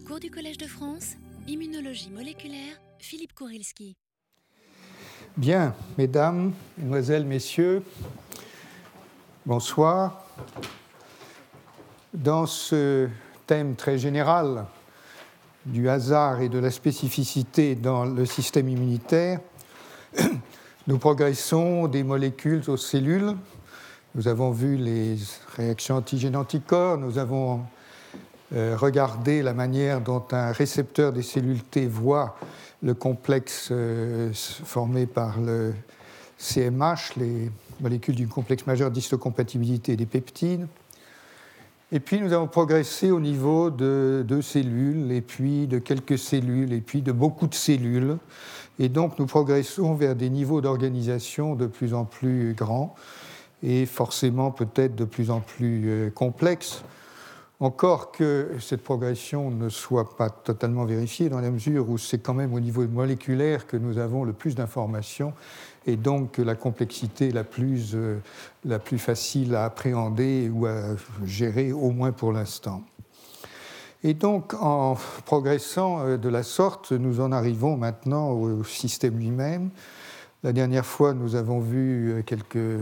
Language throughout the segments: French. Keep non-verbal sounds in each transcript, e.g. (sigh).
Cours du Collège de France, immunologie moléculaire, Philippe Kourilski. Bien, mesdames, mesdemoiselles, messieurs, bonsoir. Dans ce thème très général du hasard et de la spécificité dans le système immunitaire, (clears throat) nous progressons des molécules aux cellules. Nous avons vu les réactions antigènes-anticorps, nous avons euh, regardé la manière dont un récepteur des cellules T voit le complexe euh, formé par le CMH, les molécules du complexe majeur d'histocompatibilité des peptides. Et puis nous avons progressé au niveau de cellules, et puis de quelques cellules, et puis de beaucoup de cellules. Et donc nous progressons vers des niveaux d'organisation de plus en plus grands et forcément peut-être de plus en plus euh, complexes. Encore que cette progression ne soit pas totalement vérifiée dans la mesure où c'est quand même au niveau moléculaire que nous avons le plus d'informations et donc la complexité la plus, euh, la plus facile à appréhender ou à gérer, au moins pour l'instant. Et donc, en progressant euh, de la sorte, nous en arrivons maintenant au système lui-même. La dernière fois, nous avons vu euh, quelques,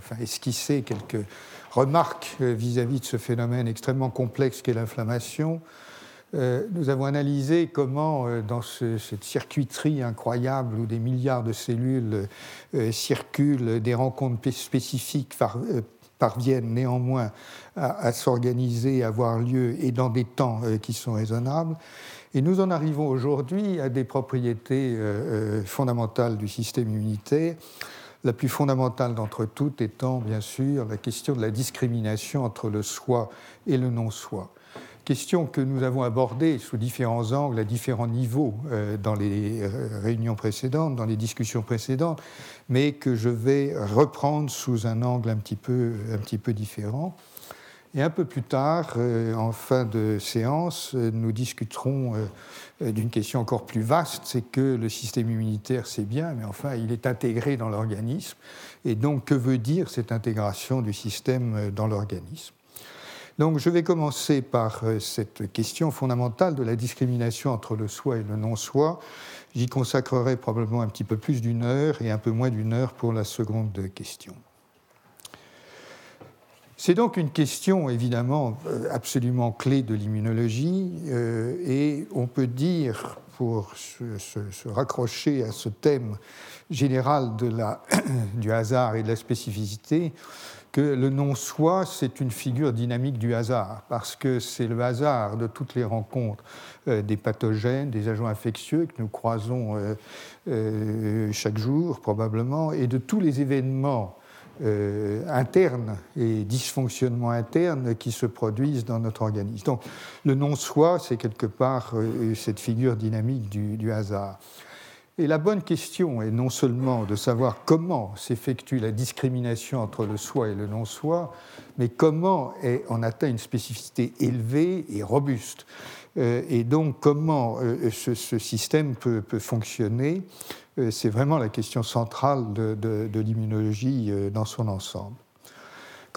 enfin, esquissé quelques remarques vis-à-vis de ce phénomène extrêmement complexe qu'est l'inflammation. Euh, nous avons analysé comment, euh, dans cette circuiterie incroyable où des milliards de cellules euh, circulent, des rencontres spécifiques parviennent néanmoins à, s'organiser, à avoir lieu et dans des temps qui sont raisonnables. Et nous en arrivons aujourd'hui à des propriétés fondamentales du système immunitaire la plus fondamentale d'entre toutes étant bien sûr la question de la discrimination entre le soi et le non-soi question que nous avons abordée sous différents angles, à différents niveaux euh, dans les euh, réunions précédentes, dans les discussions précédentes, mais que je vais reprendre sous un angle un petit peu, différent. Et un peu plus tard, euh, en fin de séance, nous discuterons d'une question encore plus vaste, c'est que le système immunitaire, c'est bien, mais enfin, il est intégré dans l'organisme. Et donc, que veut dire cette intégration du système dans l'organisme? Donc je vais commencer par euh, cette question fondamentale de la discrimination entre le soi et le non-soi. J'y consacrerai probablement un petit peu plus d'une heure et un peu moins d'une heure pour la seconde question. C'est donc une question évidemment euh, absolument clé de l'immunologie euh, et on peut dire, pour se, raccrocher à ce thème général (coughs) du hasard et de la spécificité, que le non-soi, c'est une figure dynamique du hasard, parce que c'est le hasard de toutes les rencontres euh, des pathogènes, des agents infectieux que nous croisons chaque jour probablement, et de tous les événements internes et dysfonctionnements internes qui se produisent dans notre organisme. Donc le non-soi, c'est quelque part cette figure dynamique du hasard. Et la bonne question est non seulement de savoir comment s'effectue la discrimination entre le soi et le non-soi, mais comment on atteint une spécificité élevée et robuste. Euh, et donc comment euh, ce, système peut, fonctionner, euh, c'est vraiment la question centrale de l'immunologie dans son ensemble.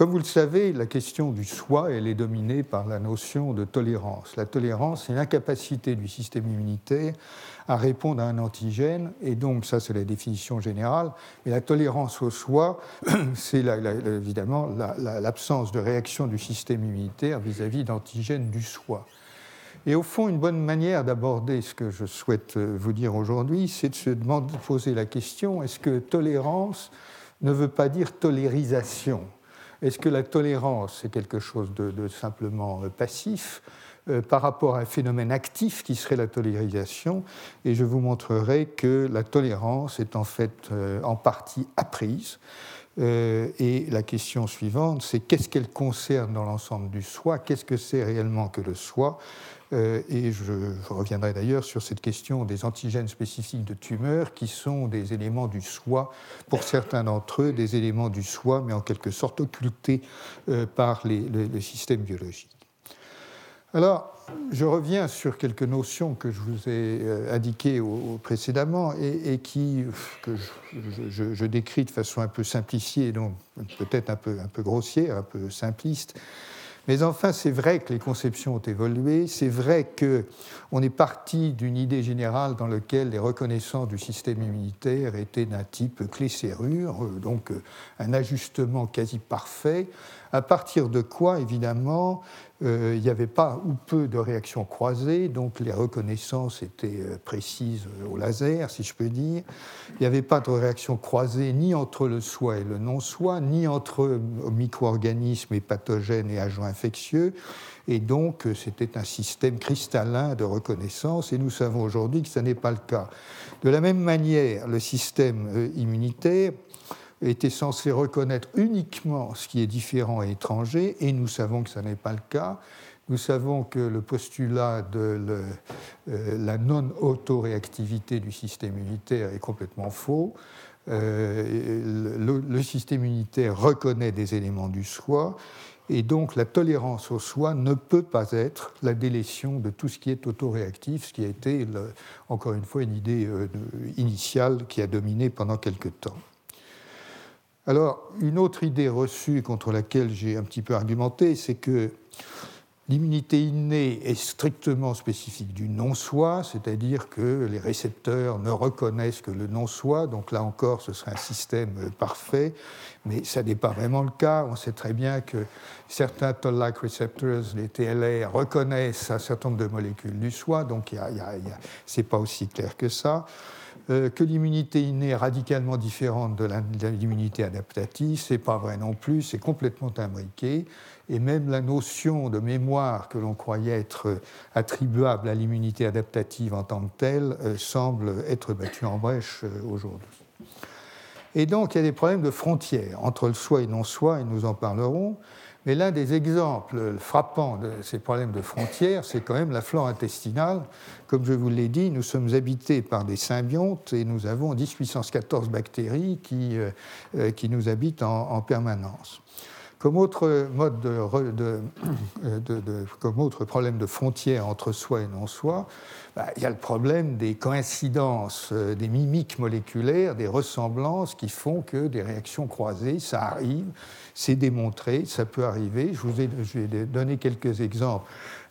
Comme vous le savez, la question du soi, elle est dominée par la notion de tolérance. La tolérance, c'est l'incapacité du système immunitaire à répondre à un antigène, et donc ça c'est la définition générale, mais la tolérance au soi, (clears throat) c'est évidemment l'absence de réaction du système immunitaire vis-à-vis d'antigènes du soi. Et au fond, une bonne manière d'aborder ce que je souhaite euh, vous dire aujourd'hui, c'est de se demander, poser la question, est-ce que tolérance ne veut pas dire tolérisation? Est-ce que la tolérance est quelque chose de, simplement euh, passif euh, par rapport à un phénomène actif qui serait la tolérisation? Et je vous montrerai que la tolérance est en fait en partie apprise. et la question suivante, c'est qu'est-ce qu'elle concerne dans l'ensemble du soi? Qu'est-ce que c'est réellement que le soi? Et je, reviendrai d'ailleurs sur cette question des antigènes spécifiques de tumeur, qui sont des éléments du soi, pour certains d'entre eux, des éléments du soi, mais en quelque sorte occultés euh, par les, le, système biologique. Alors, je reviens sur quelques notions que je vous ai euh, indiquées précédemment et, qui, que je, je, décris de façon un peu simplifiée, donc peut-être un peu, un peu grossière, un peu simpliste, Mais enfin, c'est vrai que les conceptions ont évolué, c'est vrai qu'on est parti d'une idée générale dans laquelle les reconnaissances du système immunitaire étaient d'un type clé-serrure, euh, donc euh, un ajustement quasi parfait, à partir de quoi, évidemment, euh, il n'y avait pas ou peu de réactions croisées, donc les reconnaissances étaient euh, précises au laser, si je peux dire. Il n'y avait pas de réactions croisées ni entre le soi et le non-soi, ni entre micro-organismes et pathogènes et agents infectieux. Et donc, euh, c'était un système cristallin de reconnaissance, et nous savons aujourd'hui que ce n'est pas le cas. De la même manière, le système immunitaire était censé reconnaître uniquement ce qui est différent et étranger, et nous savons que ce n'est pas le cas. Nous savons que le postulat de euh, la non-autoréactivité du système immunitaire est complètement faux. Euh, le, système immunitaire reconnaît des éléments du soi, et donc la tolérance au soi ne peut pas être la délétion de tout ce qui est autoréactif, ce qui a été, encore une fois, une idée euh, initiale qui a dominé pendant quelque temps. Alors, une autre idée reçue contre laquelle j'ai un petit peu argumenté, c'est que l'immunité innée est strictement spécifique du non-soi, c'est-à-dire que les récepteurs ne reconnaissent que le non-soi, donc là encore, ce serait un système parfait, mais ça n'est pas vraiment le cas. On sait très bien que certains toll-like receptors, les TLR, reconnaissent un certain nombre de molécules du soi, donc ce n'est pas aussi clair que ça. Euh, que l'immunité innée est radicalement différente de l'immunité adaptative, c'est pas vrai non plus, c'est complètement imbriqué. Et même la notion de mémoire que l'on croyait être attribuable à l'immunité adaptative en tant que telle euh, semble être battue en brèche euh, aujourd'hui. Et donc il y a des problèmes de frontières entre le soi et non-soi, et nous en parlerons. Mais l'un des exemples frappants de ces problèmes de frontières, c'est quand même la flore intestinale. Comme je vous l'ai dit, nous sommes habités par des symbiontes et nous avons 10 puissance 14 bactéries qui, euh, euh, qui nous habitent en permanence. Comme autre, mode de, comme autre problème de frontière entre soi et non-soi, bah, il y a le problème des coïncidences, euh, des mimiques moléculaires, des ressemblances qui font que des réactions croisées, ça arrive, c'est démontré, ça peut arriver. Je vous ai, vais donner quelques exemples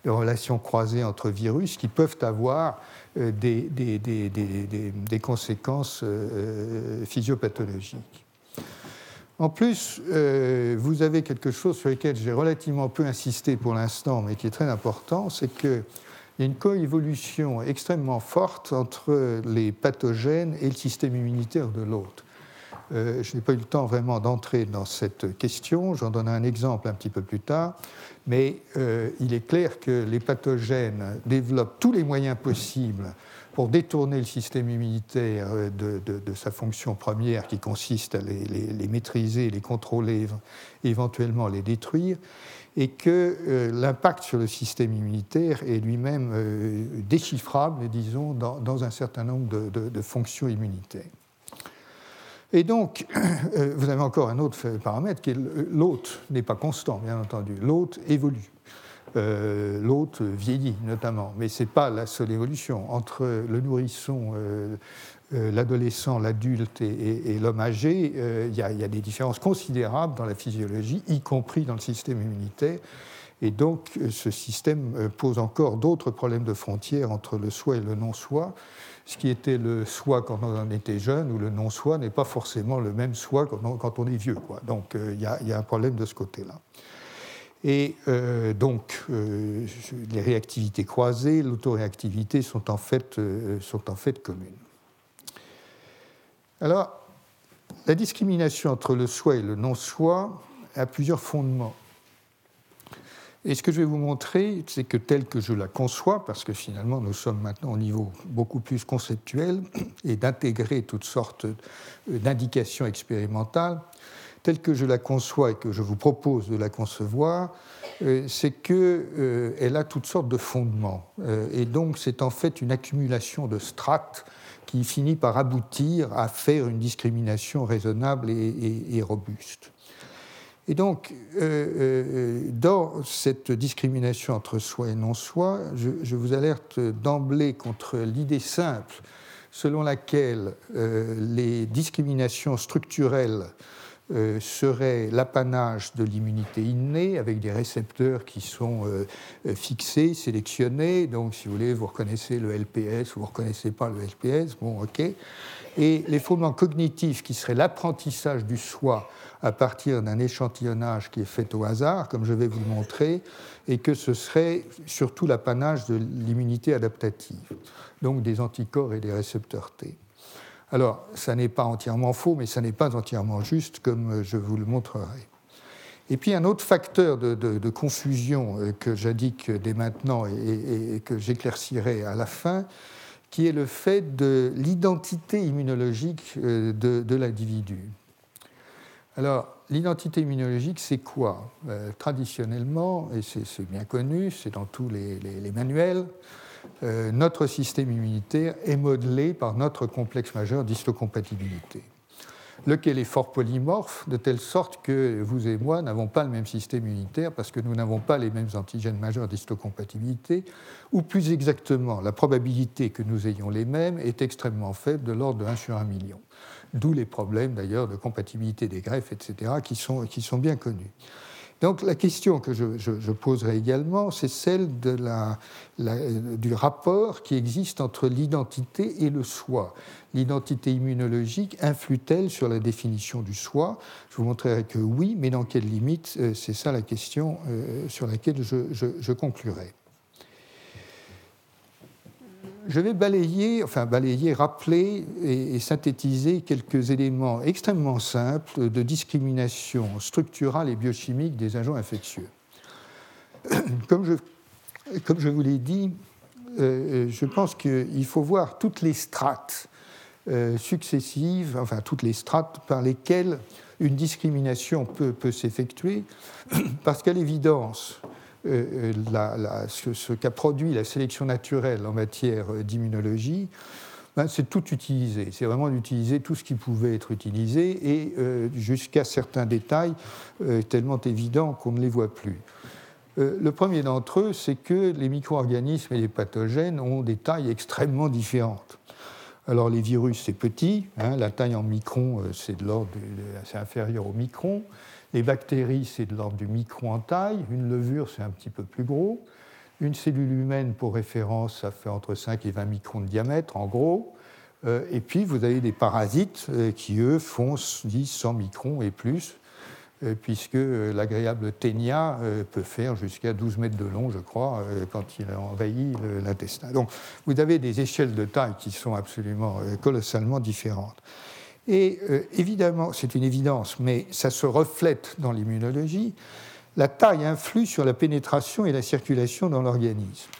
de relations croisées entre virus qui peuvent avoir euh, des conséquences euh, physiopathologiques. En plus, euh, vous avez quelque chose sur lequel j'ai relativement peu insisté pour l'instant, mais qui est très important, c'est qu'il y a une coévolution extrêmement forte entre les pathogènes et le système immunitaire de l'autre. Euh, je n'ai pas eu le temps vraiment d'entrer dans cette question, j'en donne un exemple un petit peu plus tard, mais euh, il est clair que les pathogènes développent tous les moyens possibles pour détourner le système immunitaire euh, de, sa fonction première qui consiste à les, maîtriser, les contrôler, éventuellement les détruire, et que euh, l'impact sur le système immunitaire est lui-même euh, déchiffrable, disons, dans, un certain nombre de, fonctions immunitaires. Et donc, (clears throat) vous avez encore un autre paramètre qui est l'hôte n'est pas constant, bien entendu. L'hôte évolue. Euh, l'autre vieillit notamment. Mais ce n'est pas la seule évolution. Entre le nourrisson, euh, euh, l'adolescent, l'adulte et, l'homme âgé, il y, a des différences considérables dans la physiologie, y compris dans le système immunitaire. Et donc, ce système pose encore d'autres problèmes de frontières entre le soi et le non-soi. Ce qui était le soi quand on était jeune ou le non-soi n'est pas forcément le même soi quand on, est vieux. Donc, il y, a un problème de ce côté-là. Et euh, donc, euh, les réactivités croisées, l'autoréactivité sont, en fait, euh, sont en fait communes. Alors, la discrimination entre le soi et le non-soi a plusieurs fondements. Et ce que je vais vous montrer, c'est que telle que je la conçois, parce que finalement nous sommes maintenant au niveau beaucoup plus conceptuel, et d'intégrer toutes sortes d'indications expérimentales, telle que je la conçois et que je vous propose de la concevoir, euh, c'est qu'elle euh, a toutes sortes de fondements. Euh, et donc c'est en fait une accumulation de strates qui finit par aboutir à faire une discrimination raisonnable et, robuste. Et donc, dans cette discrimination entre soi et non-soi, je, vous alerte d'emblée contre l'idée simple selon laquelle les discriminations structurelles euh, serait l'apanage de l'immunité innée avec des récepteurs qui sont euh, euh, fixés, sélectionnés. Donc, si vous voulez, vous reconnaissez le LPS ou vous ne reconnaissez pas le LPS, bon, ok. Et les fondements cognitifs qui seraient l'apprentissage du soi à partir d'un échantillonnage qui est fait au hasard, comme je vais vous le montrer, et que ce serait surtout l'apanage de l'immunité adaptative, donc des anticorps et des récepteurs T. Alors, ça n'est pas entièrement faux, mais ça n'est pas entièrement juste, comme je vous le montrerai. Et puis un autre facteur de, confusion euh, que j'indique dès maintenant et, que j'éclaircirai à la fin, qui est le fait de l'identité immunologique euh, de, l'individu. Alors, l'identité immunologique, c'est quoi? Euh, Traditionnellement, et c'est bien connu, c'est dans tous les manuels, euh, notre système immunitaire est modelé par notre complexe majeur d'histocompatibilité, lequel est fort polymorphe, de telle sorte que vous et moi n'avons pas le même système immunitaire parce que nous n'avons pas les mêmes antigènes majeurs d'histocompatibilité, ou plus exactement, la probabilité que nous ayons les mêmes est extrêmement faible, de l'ordre de 1 sur 1 million. D'où les problèmes d'ailleurs de compatibilité des greffes, etc., qui sont, qui sont bien connus. Donc la question que je, poserai également, c'est celle du rapport qui existe entre l'identité et le soi. L'identité immunologique influe-t-elle sur la définition du soi? Je vous montrerai que oui, mais dans quelles limites euh, C'est ça la question euh, sur laquelle je conclurai je vais balayer, enfin balayer, rappeler et, synthétiser quelques éléments extrêmement simples de discrimination structurale et biochimique des agents infectieux. (clears throat) Comme je, vous l'ai dit, euh, je pense qu'il faut voir toutes les strates euh, successives, enfin toutes les strates par lesquelles une discrimination peut, peut s'effectuer, (clears throat) parce qu'à l'évidence, euh, euh, ce, qu'a produit la sélection naturelle en matière d'immunologie, ben, c'est tout utilisé. C'est vraiment d'utiliser tout ce qui pouvait être utilisé et euh, jusqu'à certains détails tellement évidents qu'on ne les voit plus. le premier d'entre eux, c'est que les micro-organismes et les pathogènes ont des tailles extrêmement différentes. Alors les virus, c'est petit, hein, la taille en micron, c'est de l'ordre, c'est inférieur au micron. Les bactéries, c'est de l'ordre du micron en taille. Une levure, c'est un petit peu plus gros. Une cellule humaine, pour référence, ça fait entre 5 et 20 microns de diamètre, en gros. Euh, et puis, vous avez des parasites euh, qui, eux, font 10, 100 microns et plus, euh, puisque l'agréable ténia peut faire jusqu'à 12 mètres de long, je crois, quand il a envahi l'intestin. Donc, vous avez des échelles de taille qui sont absolument colossalement différentes. Et euh, évidemment, c'est une évidence, mais ça se reflète dans l'immunologie, la taille influe sur la pénétration et la circulation dans l'organisme.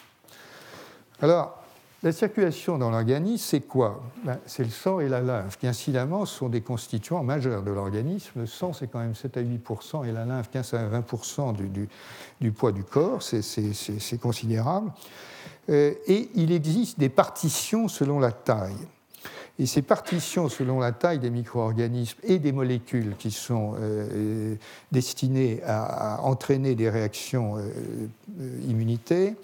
Alors, la circulation dans l'organisme, c'est quoi? Ben, C'est le sang et la lymphe, qui incidemment sont des constituants majeurs de l'organisme. Le sang, c'est quand même 7 à 8% et la lymphe, 15 à 20 du, du, poids du corps, c'est considérable. Euh, et il existe des partitions selon la taille. Et ces partitions, selon la taille des micro-organismes et des molécules qui sont euh, destinées à, entraîner des réactions euh, immunitaires,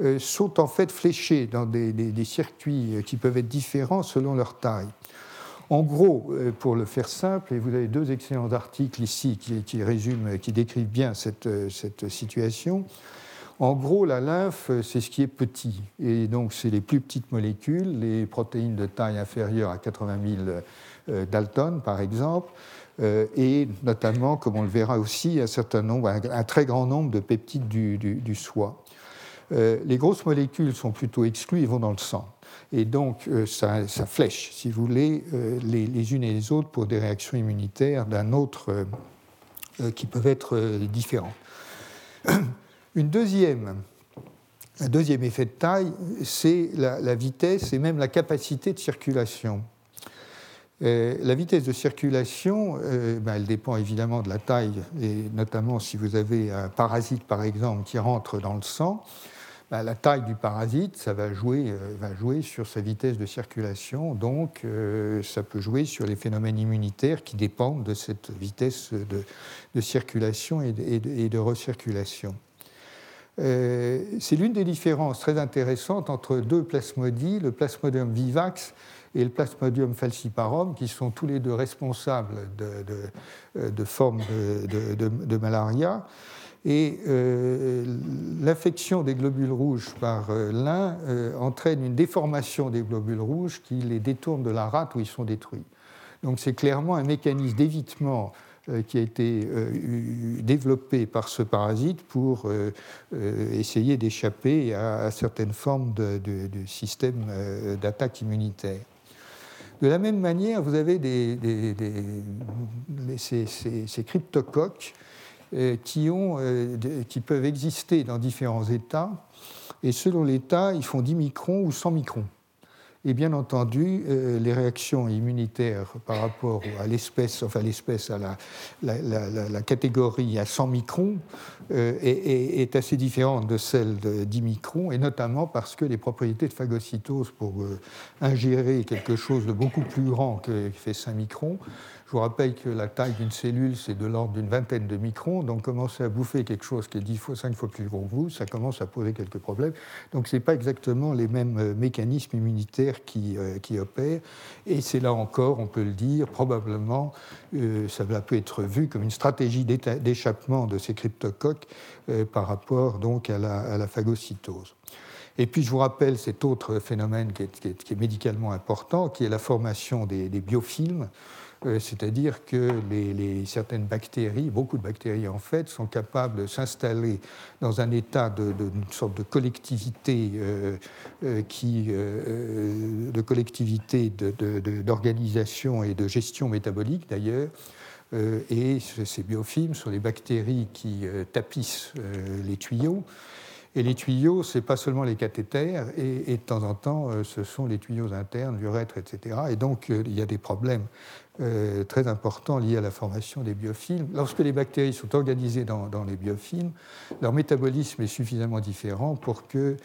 euh, sont en fait fléchées dans des, circuits qui peuvent être différents selon leur taille. En gros, pour le faire simple, et vous avez deux excellents articles ici qui, résument, qui décrivent bien cette situation, en gros, la lymphe, c'est ce qui est petit. Et donc, c'est les plus petites molécules, les protéines de taille inférieure à 80 000 euh, Dalton, par exemple, euh, et notamment, comme on le verra aussi, un très grand nombre de peptides du, du, soi. Euh, les grosses molécules sont plutôt exclues et vont dans le sang. Et donc, ça, flèche, si vous voulez, les, unes et les autres pour des réactions immunitaires d'un autre qui peuvent être différentes. (clears throat) Une deuxième, un deuxième effet de taille, c'est la, vitesse et même la capacité de circulation. Euh, la vitesse de circulation, euh, ben, elle dépend évidemment de la taille, et notamment si vous avez un parasite, par exemple, qui rentre dans le sang, ben, la taille du parasite, ça euh, va jouer sur sa vitesse de circulation, donc ça peut jouer sur les phénomènes immunitaires qui dépendent de cette vitesse de, circulation et de recirculation. C'est l'une des différences très intéressantes entre deux plasmodies, le plasmodium vivax et le Plasmodium falciparum, qui sont tous les deux responsables de, de, formes de, malaria. Et euh, l'infection des globules rouges par euh, l'un euh, entraîne une déformation des globules rouges qui les détourne de la rate où ils sont détruits. Donc c'est clairement un mécanisme d'évitement qui a été développé par ce parasite pour essayer d'échapper à, certaines formes de, système d'attaque immunitaire. De la même manière, vous avez ces, cryptocoques euh, qui, euh, qui peuvent exister dans différents états, et selon l'état, ils font 10 microns ou 100 microns et bien entendu euh, les réactions immunitaires par rapport à l'espèce, enfin l'espèce à la, catégorie à 100 microns euh, est, assez différente de celle de 10 microns, et notamment parce que les propriétés de phagocytose pour euh, ingérer quelque chose de beaucoup plus grand que, fait 5 microns je vous rappelle que la taille d'une cellule, c'est de l'ordre d'une vingtaine de microns. Donc, commencer à bouffer quelque chose qui est 10 fois, 5 fois plus gros que vous, ça commence à poser quelques problèmes. Donc, ce n'est pas exactement les mêmes euh, mécanismes immunitaires qui, euh, qui opèrent. Et c'est là encore, on peut le dire, probablement, euh, ça peut être vu comme une stratégie d'échappement de ces cryptocoques par rapport donc à la, phagocytose. Et puis je vous rappelle cet autre phénomène qui est, médicalement important, qui est la formation des biofilms. Euh, c'est-à-dire que certaines bactéries, beaucoup de bactéries en fait, sont capables de s'installer dans un état de, sorte de collectivité, euh, euh, qui, de collectivité d'organisation et de gestion métabolique d'ailleurs. et ces biofilms sont les bactéries qui tapissent les tuyaux. Et les tuyaux, ce n'est pas seulement les cathéters, et, de temps en temps, ce sont les tuyaux internes, l'urètre, etc. Et donc, il y a des problèmes euh, très important lié à la formation des biofilms. Lorsque les bactéries sont organisées dans, les biofilms, leur métabolisme est suffisamment différent pour qu'elles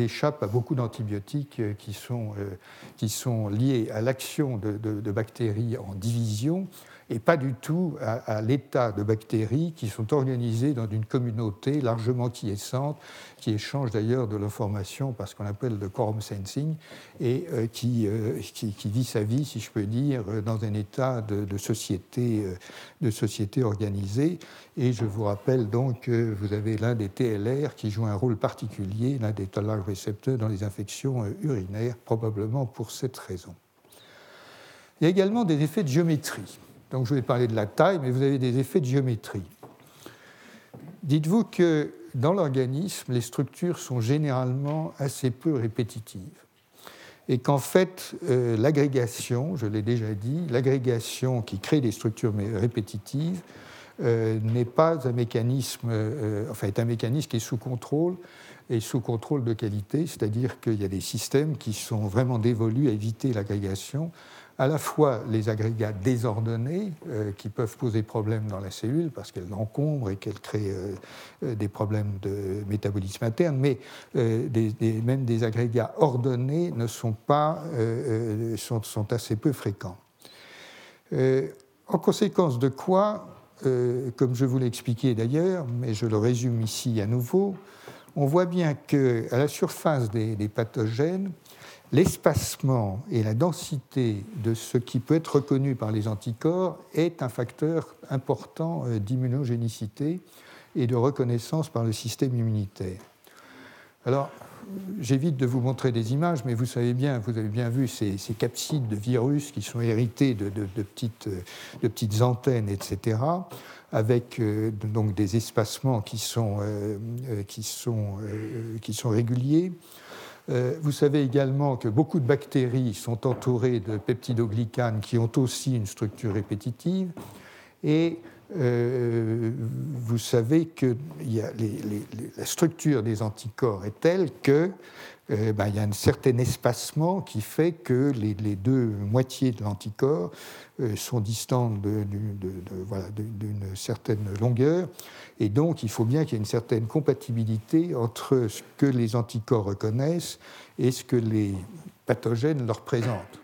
échappent à beaucoup d'antibiotiques euh, qui, sont, euh, qui sont liés à l'action de, de, bactéries en division et pas du tout à, l'état de bactéries qui sont organisées dans une communauté largement quiescente, qui échange d'ailleurs de l'information par ce qu'on appelle le quorum sensing, et euh, qui, euh, qui, qui, vit sa vie, si je peux dire, dans un état de, société, euh, de société organisée. Et je vous rappelle donc que vous avez l'un des TLR qui joue un rôle particulier, l'un des tollage récepteurs dans les infections urinaires, probablement pour cette raison. Il y a également des effets de géométrie. Donc je vais parler de la taille, mais vous avez des effets de géométrie. Dites-vous que dans l'organisme, les structures sont généralement assez peu répétitives. Et qu'en fait, euh, l'agrégation, je l'ai déjà dit, l'agrégation qui crée des structures répétitives euh, n'est pas un mécanisme, euh, enfin est un mécanisme qui est sous contrôle et sous contrôle de qualité, c'est-à-dire qu'il y a des systèmes qui sont vraiment dévolus à éviter l'agrégation, à la fois les agrégats désordonnés euh, qui peuvent poser problème dans la cellule parce qu'elles l'encombrent et qu'elles créent euh, euh, des problèmes de métabolisme interne, mais même des agrégats ordonnés ne sont pas sont, assez peu fréquents. en conséquence de quoi, comme je vous l'ai expliqué d'ailleurs, mais je le résume ici à nouveau, on voit bien qu'à la surface des pathogènes, l'espacement et la densité de ce qui peut être reconnu par les anticorps est un facteur important euh, d'immunogénicité et de reconnaissance par le système immunitaire. Alors, j'évite de vous montrer des images, mais vous savez bien, vous avez bien vu ces, capsides de virus qui sont hérités de, petites, antennes, etc., avec euh, donc des espacements qui sont, euh, réguliers. Euh, vous savez également que beaucoup de bactéries sont entourées de peptidoglycanes qui ont aussi une structure répétitive. Et euh, vous savez que la structure des anticorps est telle que euh, ben, il y a un certain espacement qui fait que les, deux moitiés de l'anticorps euh, sont distantes d'une certaine longueur. Et donc, il faut bien qu'il y ait une certaine compatibilité entre ce que les anticorps reconnaissent et ce que les pathogènes leur présentent.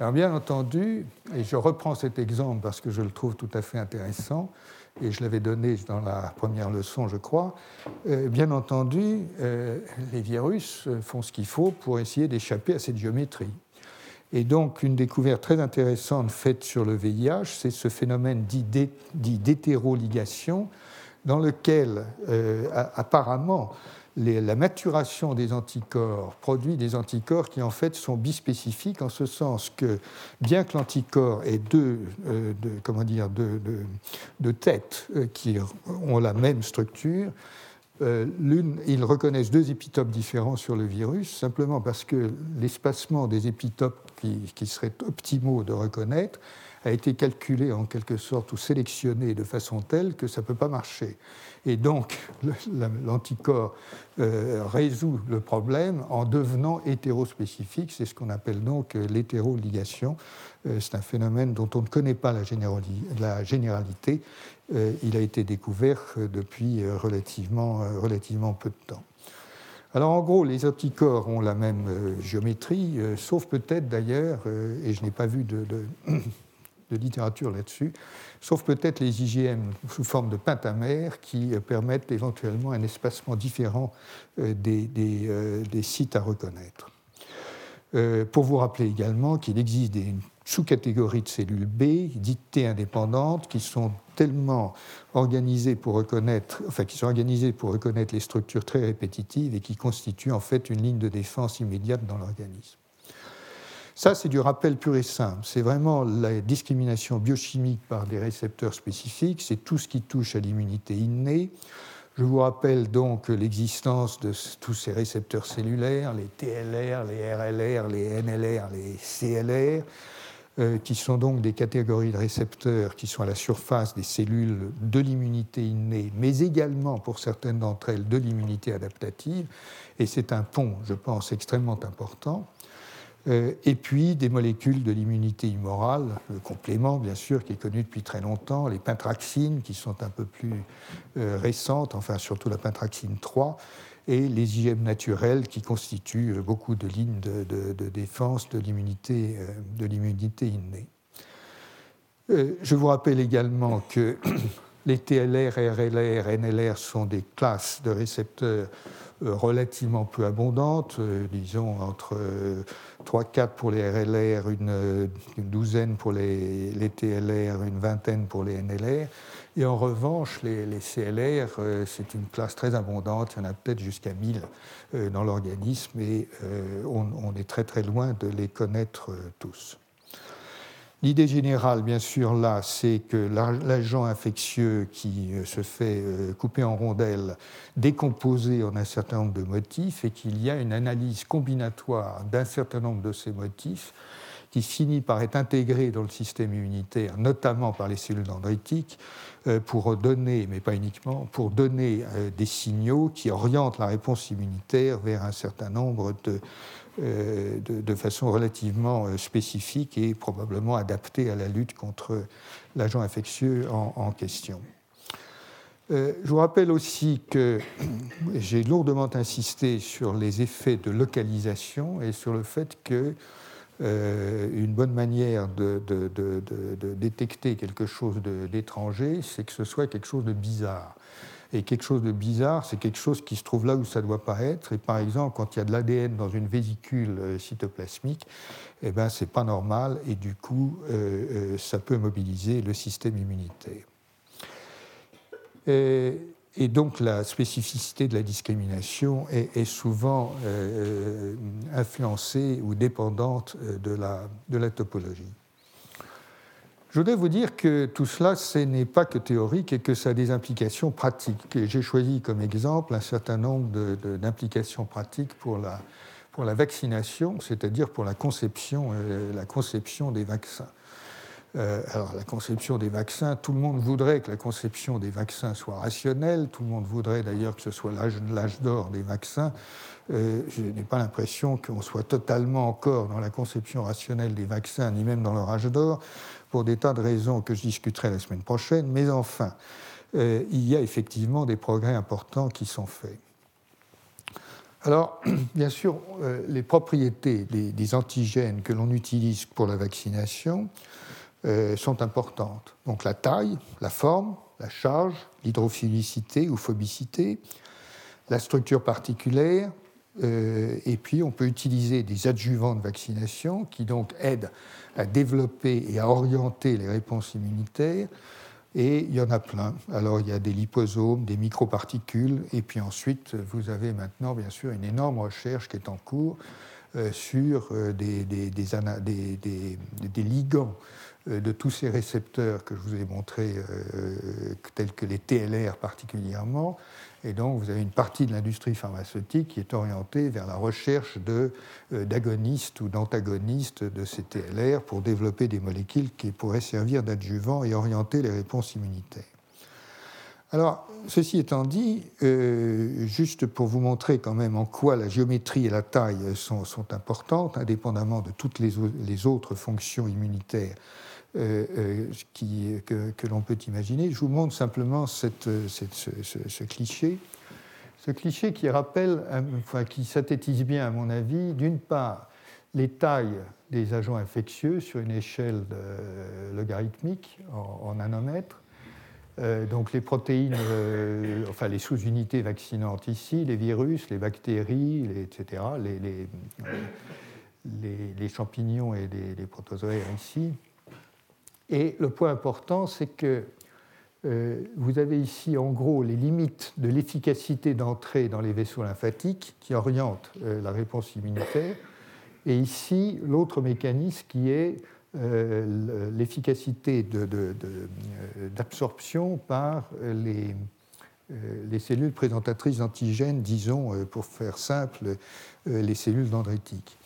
Alors, bien entendu, et je reprends cet exemple parce que je le trouve tout à fait intéressant, et je l'avais donné dans la première leçon, je crois, euh, bien entendu, euh, les virus font ce qu'il faut pour essayer d'échapper à cette géométrie. Et donc, une découverte très intéressante faite sur le VIH, c'est ce phénomène dit d'hétéroligation, dans lequel, euh, apparemment, la maturation des anticorps produit des anticorps qui en fait sont bispécifiques en ce sens que bien que l'anticorps ait deux, euh, comment dire, deux, têtes euh, qui ont la même structure, euh, l'une, ils reconnaissent deux épitopes différents sur le virus, simplement parce que l'espacement des épitopes qui, qui, seraient optimaux de reconnaître a été calculé en quelque sorte ou sélectionné de façon telle que ça ne peut pas marcher. Et donc, (laughs) l'anticorps euh, résout le problème en devenant hétérospécifique. C'est ce qu'on appelle donc euh, l'hétéroligation. Euh, c'est un phénomène dont on ne connaît pas la, généralité. il a été découvert depuis relativement, relativement peu de temps. Alors en gros, les anticorps ont la même géométrie, sauf peut-être d'ailleurs, et je n'ai pas vu de, de (clears throat) littérature là-dessus, sauf peut-être les IgM sous forme de pentamères qui euh, permettent éventuellement un espacement différent euh, euh, des, sites à reconnaître. pour vous rappeler également qu'il existe des sous-catégories de cellules B, dites T indépendantes, qui sont tellement organisées pour reconnaître, enfin qui sont organisées pour reconnaître les structures très répétitives et qui constituent en fait une ligne de défense immédiate dans l'organisme. Ça, c'est du rappel pur et simple. C'est vraiment la discrimination biochimique par des récepteurs spécifiques. C'est tout ce qui touche à l'immunité innée. Je vous rappelle donc l'existence de tous ces récepteurs cellulaires, les TLR, les RLR, les NLR, les CLR, euh, qui sont donc des catégories de récepteurs qui sont à la surface des cellules de l'immunité innée, mais également pour certaines d'entre elles de l'immunité adaptative. Et c'est un pont, je pense, extrêmement important. Euh, et puis des molécules de l'immunité immorale, le complément bien sûr qui est connu depuis très longtemps, les pentraxines qui sont un peu plus euh, récentes, enfin surtout la pentraxine 3, et les IgM naturels qui constituent euh, beaucoup de lignes de, défense de l'immunité innée. je vous rappelle également que (clears throat) les TLR, RLR, NLR sont des classes de récepteurs relativement peu abondantes, disons entre 3-4 euh, pour les RLR, une, douzaine pour les, TLR, une vingtaine pour les NLR. Et en revanche, les, CLR, c'est une classe très abondante, il y en a peut-être jusqu'à 1000 dans l'organisme et on, est très très loin de les connaître tous. L'idée générale, bien sûr, là, c'est que l'agent infectieux qui euh, se fait euh, couper en rondelles, décomposer en un certain nombre de motifs, et qu'il y a une analyse combinatoire d'un certain nombre de ces motifs qui finit par être intégré dans le système immunitaire, notamment par les cellules dendritiques, euh, pour donner, mais pas uniquement, pour donner des signaux qui orientent la réponse immunitaire vers un certain nombre de euh, de, façon relativement euh, spécifique et probablement adaptée à la lutte contre l'agent infectieux en, question. Euh, je vous rappelle aussi que (clears throat) j'ai lourdement insisté sur les effets de localisation et sur le fait que une bonne manière de, de détecter quelque chose d'étranger, c'est que ce soit quelque chose de bizarre. Et quelque chose de bizarre, c'est quelque chose qui se trouve là où ça ne doit pas être. Et par exemple, quand il y a de l'ADN dans une vésicule euh, cytoplasmique, eh ben, ce n'est pas normal et du coup, euh, euh, ça peut mobiliser le système immunitaire. Et, donc, la spécificité de la discrimination est, souvent influencée ou dépendante de la, de la topologie. Je voudrais vous dire que tout cela, ce n'est pas que théorique et que ça a des implications pratiques. J'ai choisi comme exemple un certain nombre d'implications pratiques pour la, pour la vaccination, c'est-à-dire pour la conception, euh, la conception des vaccins. Euh, alors la conception des vaccins, tout le monde voudrait que la conception des vaccins soit rationnelle, tout le monde voudrait d'ailleurs que ce soit l'âge d'or des vaccins. Euh, je n'ai pas l'impression qu'on soit totalement encore dans la conception rationnelle des vaccins, ni même dans leur âge d'or pour des tas de raisons que je discuterai la semaine prochaine, mais enfin, euh, il y a effectivement des progrès importants qui sont faits. Alors, (clears throat) bien sûr, euh, les propriétés des, antigènes que l'on utilise pour la vaccination euh, sont importantes. Donc la taille, la forme, la charge, l'hydrophilicité ou phobicité, la structure particulière, euh, et puis on peut utiliser des adjuvants de vaccination qui donc aident à développer et à orienter les réponses immunitaires. Et il y en a plein. Alors il y a des liposomes, des microparticules, et puis ensuite vous avez maintenant bien sûr une énorme recherche qui est en cours euh, sur euh, des, des, ligands de tous ces récepteurs que je vous ai montrés, tels que les TLR particulièrement. Et donc, vous avez une partie de l'industrie pharmaceutique qui est orientée vers la recherche d'agonistes ou d'antagonistes de ces TLR pour développer des molécules qui pourraient servir d'adjuvants et orienter les réponses immunitaires. Alors, ceci étant dit, euh, juste pour vous montrer quand même en quoi la géométrie et la taille sont, importantes, indépendamment de toutes les, autres fonctions immunitaires euh, euh, que, l'on peut imaginer, je vous montre simplement ce, cliché. Ce cliché qui rappelle, qui synthétise bien, à mon avis, d'une part, les tailles des agents infectieux sur une échelle logarithmique en nanomètres, euh, donc les protéines, euh, enfin les sous-unités vaccinantes ici, les virus, les bactéries, etc., les, champignons et les, protozoaires ici. Et le point important, c'est que euh, vous avez ici en gros les limites de l'efficacité d'entrée dans les vaisseaux lymphatiques qui orientent la réponse immunitaire. Et ici, l'autre mécanisme qui est euh, l'efficacité d'absorption par les, euh, les, cellules présentatrices d'antigènes, disons, euh, pour faire simple, les cellules dendritiques.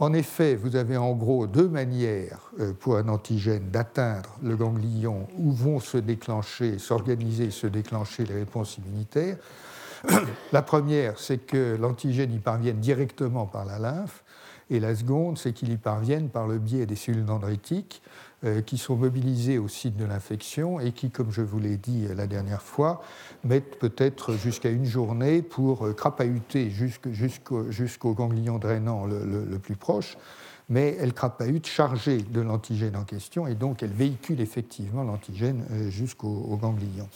En effet, vous avez en gros deux manières pour un antigène d'atteindre le ganglion où vont se déclencher, s'organiser, se déclencher les réponses immunitaires. La première, c'est que l'antigène y parvienne directement par la lymphe. Et la seconde, c'est qu'ils y parviennent par le biais des cellules dendritiques euh, qui sont mobilisées au site de l'infection et qui, comme je vous l'ai dit la dernière fois, mettent peut-être jusqu'à une journée pour euh, crapahuter jusqu'au ganglion drainant le, plus proche mais elles crapahutent chargées de l'antigène en question et donc elles véhiculent effectivement l'antigène euh, jusqu'au ganglion.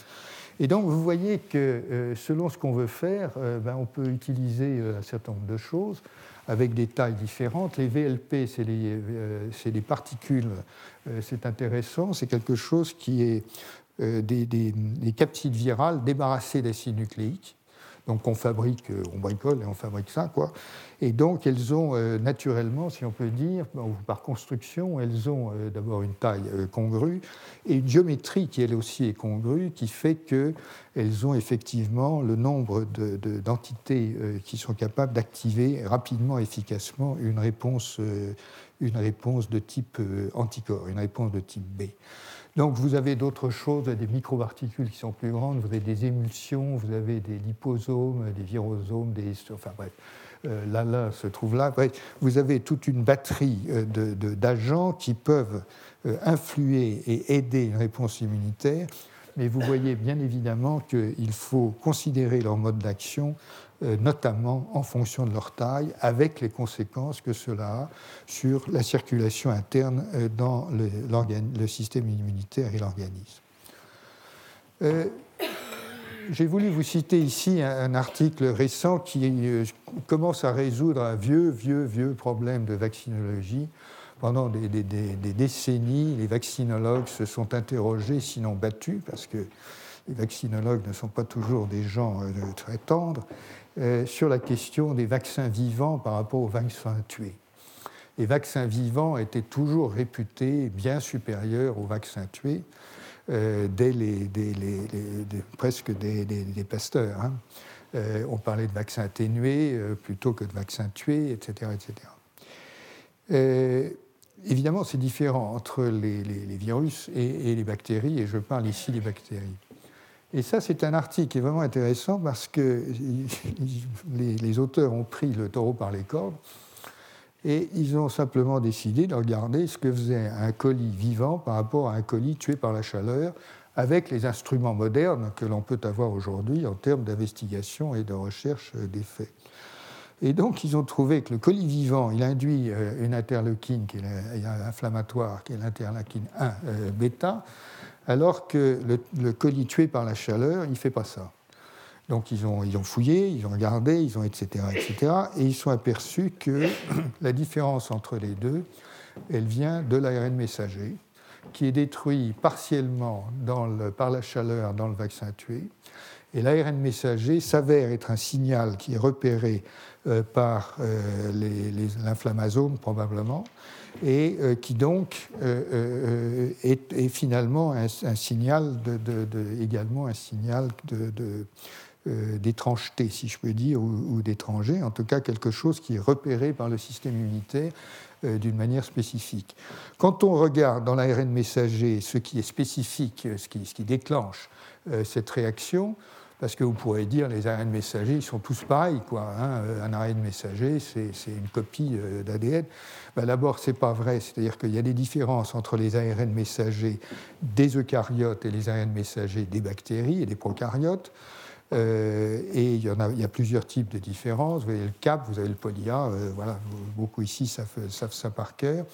Et donc vous voyez que selon ce qu'on veut faire, ben, on peut utiliser un certain nombre de choses avec des tailles différentes. Les VLP, c'est des euh, particules, euh, c'est intéressant, c'est quelque chose qui est euh, des, des, des capsides virales débarrassées d'acides nucléiques donc on fabrique, euh, on bricole et on fabrique ça, quoi. Et donc elles ont euh, naturellement, si on peut dire, par construction, elles ont euh, d'abord une taille congrue et une géométrie qui elle aussi est congrue, qui fait qu'elles ont effectivement le nombre d'entités qui sont capables d'activer rapidement, efficacement une réponse, une réponse de type anticorps, une réponse de type B. Donc vous avez d'autres choses, des microparticules qui sont plus grandes, vous avez des émulsions, vous avez des liposomes, des virosomes, des... Enfin bref, euh, se trouve là. Bref, vous avez toute une batterie euh, d'agents qui peuvent euh, influer et aider une réponse immunitaire, mais vous voyez bien évidemment qu'il faut considérer leur mode d'action notamment en fonction de leur taille, avec les conséquences que cela a sur la circulation interne euh, dans le, système immunitaire et l'organisme. Euh, j'ai voulu vous citer ici un, article récent qui commence à résoudre un vieux, vieux, vieux problème de vaccinologie. Pendant des, décennies, les vaccinologues se sont interrogés, sinon battus, parce que les vaccinologues ne sont pas toujours des gens très tendres, euh, sur la question des vaccins vivants par rapport aux vaccins tués. Les vaccins vivants étaient toujours réputés bien supérieurs aux vaccins tués, euh, dès les, presque des, pasteurs. Hein. Euh, on parlait de vaccins atténués plutôt que de vaccins tués, etc. etc. évidemment, c'est différent entre les, virus et les bactéries, et je parle ici des bactéries. Et ça, c'est un article qui est vraiment intéressant parce que les, auteurs ont pris le taureau par les cordes et ils ont simplement décidé de regarder ce que faisait un colis vivant par rapport à un colis tué par la chaleur avec les instruments modernes que l'on peut avoir aujourd'hui en termes d'investigation et de recherche d'effets. Et donc, ils ont trouvé que le colis vivant, il induit euh, une interleukine qui qui est l'interleukine 1 euh, bêta, alors que le, colis tué par la chaleur, il ne fait pas ça. Donc ils ont, ils ont fouillé, ils ont regardé, ils ont etc., etc. Et ils sont aperçus que (coughs) la différence entre les deux, elle vient de l'ARN messager, qui est détruit partiellement par la chaleur dans le vaccin tué. Et l'ARN messager s'avère être un signal qui est repéré euh, par euh, l'inflammasome probablement, et euh, qui donc est, finalement un, signal également un signal d'étrangeté, si je peux dire, ou, d'étranger, en tout cas quelque chose qui est repéré par le système immunitaire d'une manière spécifique. Quand on regarde dans l'ARN messager ce qui est spécifique, ce qui, déclenche cette réaction, parce que vous pourrez dire les ARN messagers, ils sont tous pareils. Quoi, hein. Un ARN messager, c'est une copie euh, d'ADN. Ben, D'abord, ce n'est pas vrai, c'est-à-dire qu'il y a des différences entre les ARN messagers des eucaryotes et les ARN messagers des bactéries et des prokaryotes. Euh, et il y, a, plusieurs types de différences. Vous avez le CAP, vous avez le polia, euh, voilà, beaucoup ici savent, savent ça par cœur.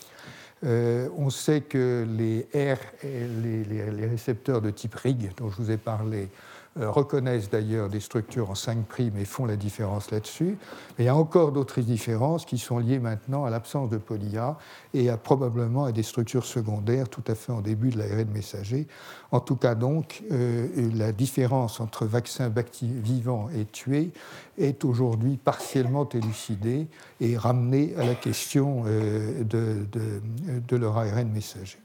Euh, on sait que les R, les, les, récepteurs de type RIG, dont je vous ai parlé, euh, reconnaissent d'ailleurs des structures en 5' et font la différence là-dessus. Mais il y a encore d'autres différences qui sont liées maintenant à l'absence de polia et à, probablement à des structures secondaires tout à fait en début de l'ARN messager. En tout cas donc, euh, la différence entre vaccin vivant et tué est aujourd'hui partiellement élucidée et ramenée à la question euh, de leur ARN messager.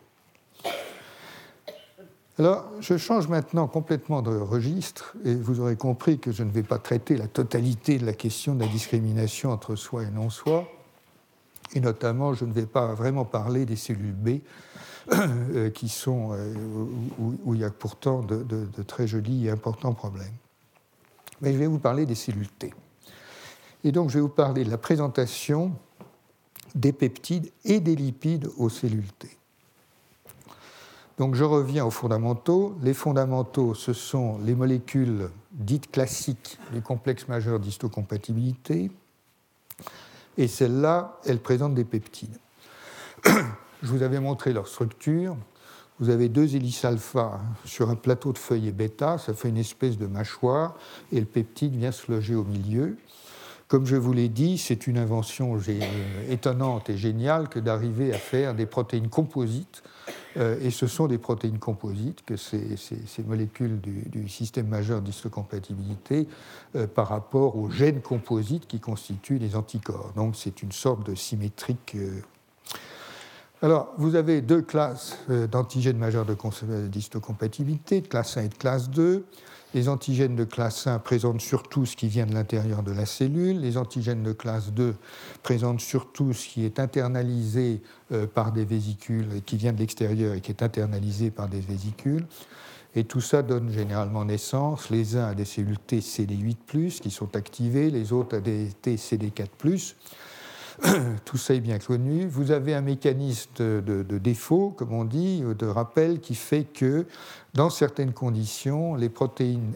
Alors, je change maintenant complètement de registre et vous aurez compris que je ne vais pas traiter la totalité de la question de la discrimination entre soi et non-soi. Et notamment, je ne vais pas vraiment parler des cellules B, (clears throat) euh, qui sont, euh, où, il y a pourtant de, de, très jolis et importants problèmes. Mais je vais vous parler des cellules T. Et donc, je vais vous parler de la présentation des peptides et des lipides aux cellules T. Donc je reviens aux fondamentaux. Les fondamentaux, ce sont les molécules dites classiques du complexe majeur d'histocompatibilité. Et celles-là, elles présentent des peptides. (clears throat) Je vous avais montré leur structure. Vous avez deux hélices alpha sur un plateau de feuilles bêta, ça fait une espèce de mâchoire, et le peptide vient se loger au milieu. Comme je vous l'ai dit, c'est une invention étonnante et géniale que d'arriver à faire des protéines composites euh, et ce sont des protéines composites que ces, ces, molécules du, système majeur d'histocompatibilité euh, par rapport aux gènes composites qui constituent les anticorps. Donc c'est une sorte de symétrique. Euh. Alors, vous avez deux classes d'antigènes majeurs d'histocompatibilité, de classe 1 et de classe 2. Les antigènes de classe 1 présentent surtout ce qui vient de l'intérieur de la cellule. Les antigènes de classe 2 présentent surtout ce qui est internalisé euh, par des vésicules, qui vient de l'extérieur et qui est internalisé par des vésicules. Et tout ça donne généralement naissance, les uns à des cellules T CD8, qui sont activées, les autres à des T CD4 (coughs) tout ça est bien connu. Vous avez un mécanisme de, défaut, comme on dit, de rappel, qui fait que dans certaines conditions, les protéines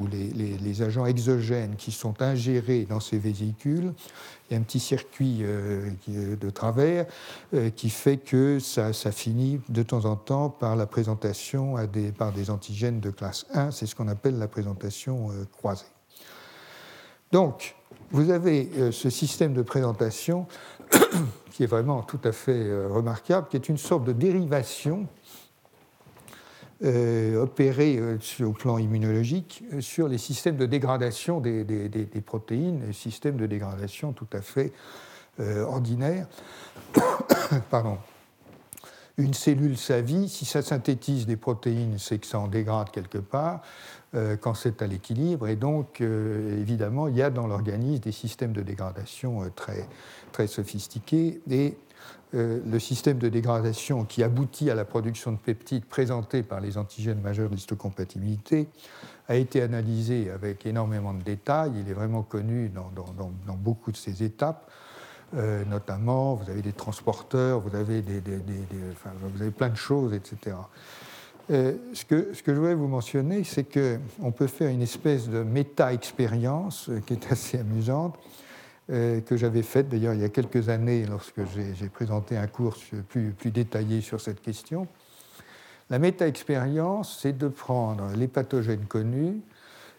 ou les, agents exogènes qui sont ingérés dans ces vésicules, il y a un petit circuit euh, de travers euh, qui fait que ça, finit de temps en temps par la présentation par des antigènes de classe 1. C'est ce qu'on appelle la présentation euh, croisée. Donc, vous avez ce système de présentation (coughs) qui est vraiment tout à fait remarquable, qui est une sorte de dérivation euh, opérée au plan immunologique sur les systèmes de dégradation des, protéines, des systèmes de dégradation tout à fait ordinaires. (coughs) Pardon. Une cellule, sa vie, si ça synthétise des protéines, c'est que ça en dégrade quelque part. Euh, quand c'est à l'équilibre. Et donc, euh, évidemment, il y a dans l'organisme des systèmes de dégradation euh, très, très sophistiqués. Le système de dégradation qui aboutit à la production de peptides présentés par les antigènes majeurs d'histocompatibilité a été analysé avec énormément de détails. Il est vraiment connu dans, beaucoup de ces étapes. notamment, vous avez des transporteurs, vous avez, des, vous avez plein de choses, etc. Euh, ce, que, ce, que, je voulais vous mentionner, c'est qu'on peut faire une espèce de méta-expérience euh, qui est assez amusante, euh, que j'avais faite d'ailleurs il y a quelques années lorsque j'ai présenté un cours plus, détaillé sur cette question. La méta-expérience, c'est de prendre les pathogènes connus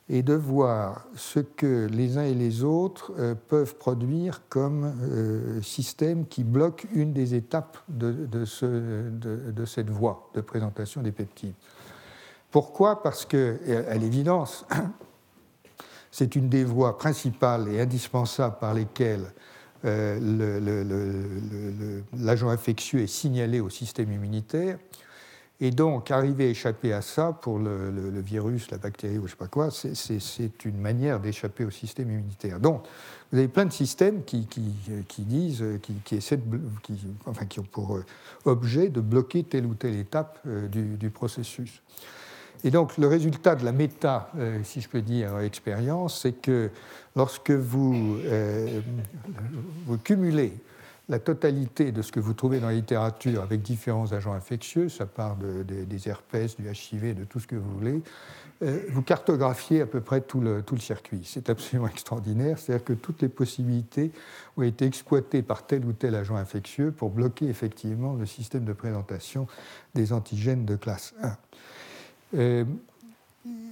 et de voir ce que les uns et les autres euh, peuvent produire comme euh, système qui bloque une des étapes de, de, cette voie de présentation des peptides. Pourquoi? Parce que, à l'évidence, c'est une des voies principales et indispensables par lesquelles euh, l'agent infectieux est signalé au système immunitaire. Et donc, arriver à échapper à ça pour le, virus, la bactérie ou je ne sais pas quoi, c'est une manière d'échapper au système immunitaire. Donc, vous avez plein de systèmes qui, disent, qui, essaient qui ont pour objet de bloquer telle ou telle étape euh, du, processus. Et donc, le résultat de la méta, euh, si je peux dire, expérience, c'est que lorsque vous, euh, vous cumulez la totalité de ce que vous trouvez dans la littérature avec différents agents infectieux, ça part des herpès, du HIV, de tout ce que vous voulez, euh, vous cartographiez à peu près tout le, tout le circuit. C'est absolument (laughs) extraordinaire, c'est-à-dire que toutes les possibilités ont été exploitées par tel ou tel agent infectieux pour bloquer effectivement le système de présentation des antigènes de classe 1. Euh,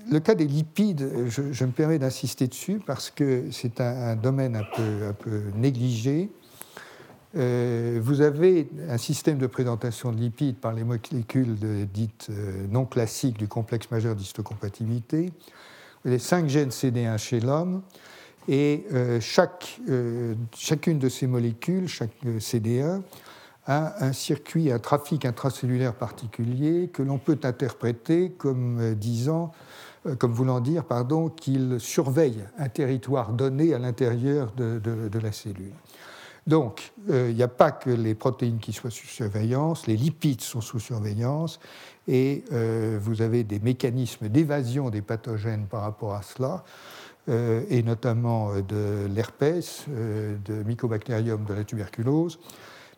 le cas des lipides, je, me permets d'insister dessus parce que c'est un, domaine un peu, négligé. Euh, vous avez un système de présentation de lipides par les molécules dites euh, non classiques du complexe majeur d'histocompatibilité. Avez cinq gènes CD1 chez l'homme et chacune de ces molécules, chaque CD1, un circuit, un trafic intracellulaire particulier que l'on peut interpréter comme disant, comme voulant dire, qu'il surveille un territoire donné à l'intérieur de, la cellule. Donc, euh, il n'y a pas que les protéines qui soient sous surveillance, les lipides sont sous surveillance, et euh, vous avez des mécanismes d'évasion des pathogènes par rapport à cela, euh, et notamment de l'herpès, de Mycobacterium de la tuberculose,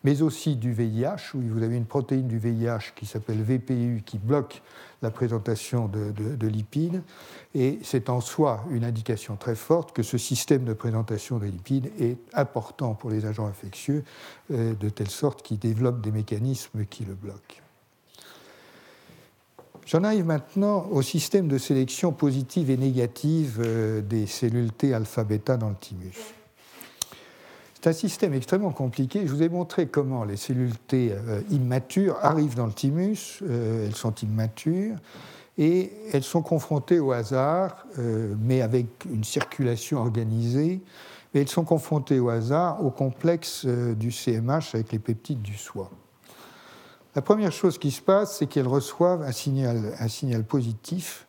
mais aussi du VIH, où vous avez une protéine du VIH qui s'appelle VPU qui bloque la présentation de, lipides. Et c'est en soi une indication très forte que ce système de présentation des lipides est important pour les agents infectieux, euh, de telle sorte qu'ils développent des mécanismes qui le bloquent. J'en arrive maintenant au système de sélection positive et négative euh, des cellules T alpha-bêta dans le thymus. C'est un système extrêmement compliqué. Je vous ai montré comment les cellules T euh, immatures arrivent dans le thymus. Euh, elles sont immatures et elles sont confrontées au hasard, euh, mais avec une circulation organisée. Elles sont confrontées au hasard au complexe du CMH avec les peptides du soi. La première chose qui se passe, c'est qu'elles reçoivent un signal positif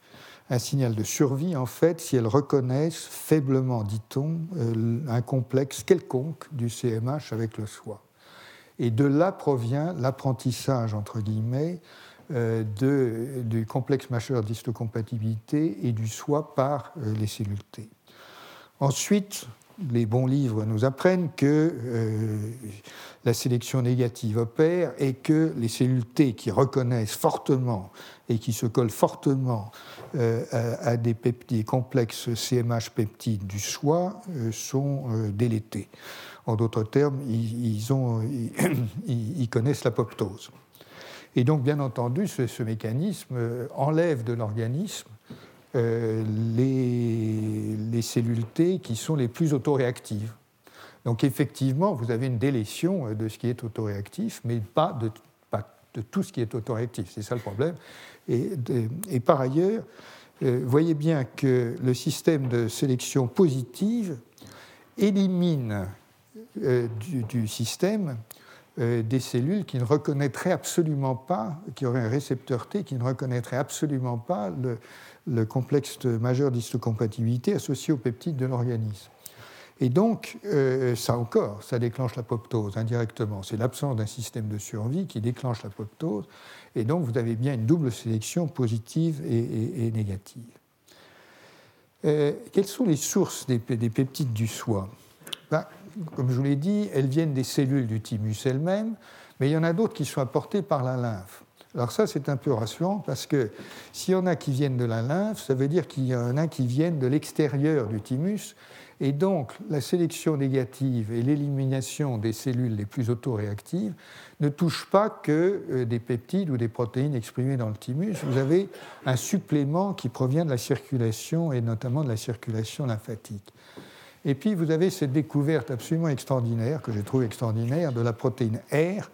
un signal de survie, en fait, si elles reconnaissent faiblement, dit-on, euh, un complexe quelconque du CMH avec le soi. Et de là provient l'apprentissage, entre guillemets, euh, de, du complexe majeur d'histocompatibilité et du soi par euh, les cellules T. Ensuite, les bons livres nous apprennent que la sélection négative opère et que les cellules T qui reconnaissent fortement et qui se collent fortement euh, à, des peptides complexes CMH peptides du soi euh, sont euh, délétés. En d'autres termes, (coughs) ils, connaissent l'apoptose. Et donc, bien entendu, ce, mécanisme enlève de l'organisme les, les, cellules T qui sont les plus autoréactives. Donc, effectivement, vous avez une délétion de ce qui est autoréactif, mais pas de, tout ce qui est autoréactif. C'est ça le problème. Et, par ailleurs, euh, voyez bien que le système de sélection positive élimine euh, du, système euh, des cellules qui ne reconnaîtraient absolument pas, qui auraient un récepteur T qui ne reconnaîtrait absolument pas le, le complexe majeur d'histocompatibilité associé aux peptides de l'organisme. Et donc, ça encore, ça déclenche l'apoptose indirectement. C'est l'absence d'un système de survie qui déclenche l'apoptose. Et donc, vous avez bien une double sélection positive et, négative. Euh, quelles sont les sources des, peptides du soi ben, Comme je vous l'ai dit, elles viennent des cellules du thymus elles-mêmes, mais il y en a d'autres qui sont apportées par la lymphe. Alors ça, c'est un peu rassurant parce que s'il y en a qui viennent de la lymphe, ça veut dire qu'il y en a qui viennent de l'extérieur du thymus Et donc, la sélection négative et l'élimination des cellules les plus autoréactives ne touchent pas que euh, des peptides ou des protéines exprimées dans le thymus. Vous avez un supplément qui provient de la circulation et notamment de la circulation lymphatique. Et puis, vous avez cette découverte absolument extraordinaire, que j'ai trouvé extraordinaire, de la protéine R,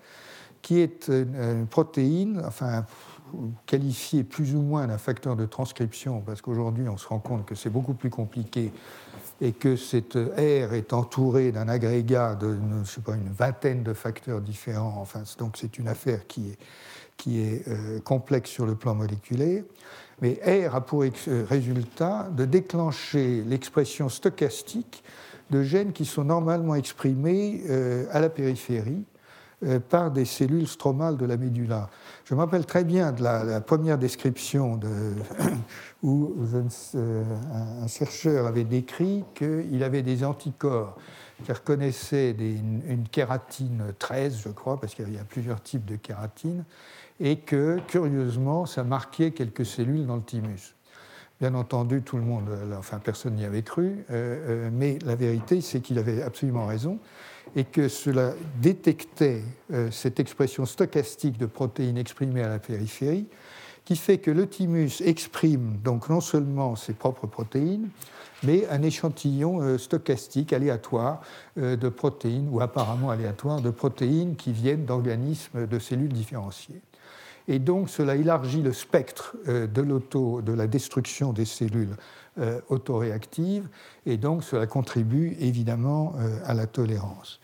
qui est une protéine, enfin, qualifiée plus ou moins d'un facteur de transcription, parce qu'aujourd'hui, on se rend compte que c'est beaucoup plus compliqué et que cette R est entourée d'un agrégat de je sais pas, une vingtaine de facteurs différents. Donc c'est une affaire qui est, euh, complexe sur le plan moléculaire. Mais R a pour euh, résultat de déclencher l'expression stochastique de gènes qui sont normalement exprimés euh, à la périphérie par des cellules stromales de la médula. Je me rappelle très bien de la, première description de, où euh, un chercheur avait décrit qu'il avait des anticorps qui reconnaissaient une, kératine 13, je crois, parce qu'il y a plusieurs types de kératine, et que, curieusement, ça marquait quelques cellules dans le thymus. Bien entendu, tout le monde, enfin personne n'y avait cru, euh, euh, mais la vérité, c'est qu'il avait absolument raison et que cela détectait euh, cette expression stochastique de protéines exprimées à la périphérie, qui fait que le thymus exprime donc non seulement ses propres protéines, mais un échantillon euh, stochastique aléatoire euh, de protéines, ou apparemment aléatoire, de protéines qui viennent d'organismes de cellules différenciées. Et donc cela élargit le spectre de, de la destruction des cellules autoréactives, et donc cela contribue évidemment à la tolérance.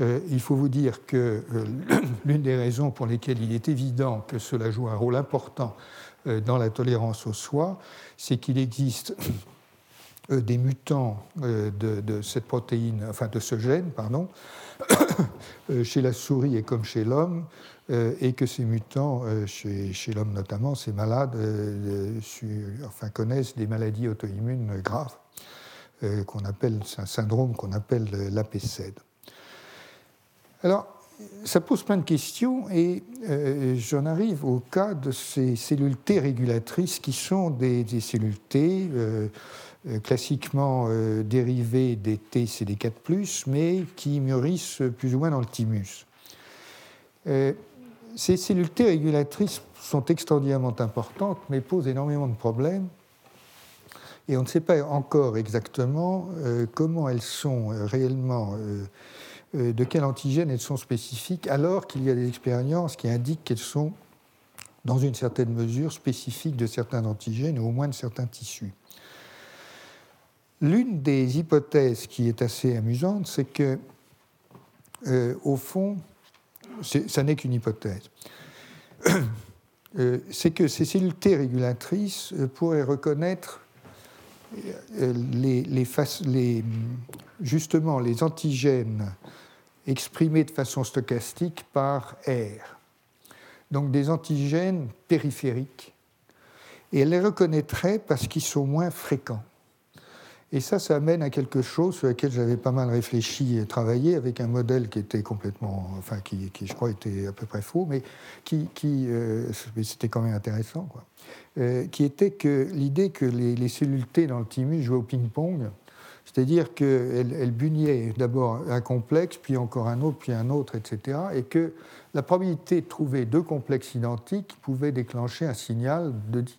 Euh, il faut vous dire que euh, (clears throat) l'une des raisons pour lesquelles il est évident que cela joue un rôle important euh, dans la tolérance au soi, c'est qu'il existe des mutants de, cette protéine, enfin de ce gène, pardon, (coughs) chez la souris et comme chez l'homme, et que ces mutants, chez, l'homme notamment, ces malades, enfin, connaissent des maladies auto-immunes graves, qu'on appelle, c'est un syndrome qu'on appelle l'APCED. Alors, ça pose plein de questions et euh, j'en arrive au cas de ces cellules T régulatrices qui sont des, cellules T euh, euh, classiquement dérivées des T CD4+, mais qui mûrissent plus ou moins dans le thymus. ces cellules T régulatrices sont extraordinairement importantes, mais posent énormément de problèmes. Et on ne sait pas encore exactement comment elles sont réellement de quel antigène elles sont spécifiques, alors qu'il y a des expériences qui indiquent qu'elles sont, dans une certaine mesure, spécifiques de certains antigènes ou au moins de certains tissus. L'une des hypothèses qui est assez amusante, c'est que, euh, au fond, ça n'est qu'une hypothèse, (coughs) euh, c'est que ces cellules T régulatrices pourraient reconnaître justement les antigènes exprimés de façon stochastique par R. Donc des antigènes périphériques. Et elle les reconnaîtrait parce qu'ils sont moins fréquents. Et ça, ça amène à quelque chose sur lequel j'avais pas mal réfléchi et travaillé avec un modèle qui était complètement, enfin, qui, je crois était à peu près faux, mais qui, qui euh, c'était quand même intéressant, quoi. Euh, qui était que l'idée que les, les, cellules T dans le thymus jouaient au ping-pong, c'est-à-dire elles bugnaient d'abord un complexe, puis encore un autre, puis un autre, etc., et que la probabilité de trouver deux complexes identiques pouvait déclencher un signal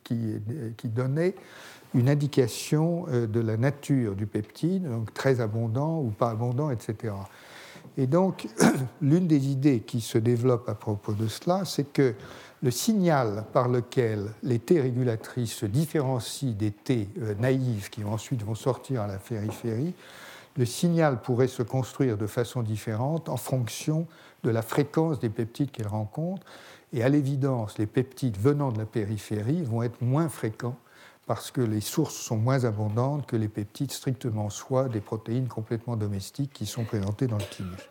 qui, qui donnait une indication euh, de la nature du peptide, donc très abondant ou pas abondant, etc. Et donc, (clears throat) l'une des idées qui se développe à propos de cela, c'est que le signal par lequel les T régulatrices se différencient des T euh, naïves qui ensuite vont sortir à la périphérie, le signal pourrait se construire de façon différente en fonction de la fréquence des peptides qu'elles rencontrent. Et à l'évidence, les peptides venant de la périphérie vont être moins fréquents parce que les sources sont moins abondantes que les peptides strictement soit des protéines complètement domestiques qui sont présentées dans le thymus.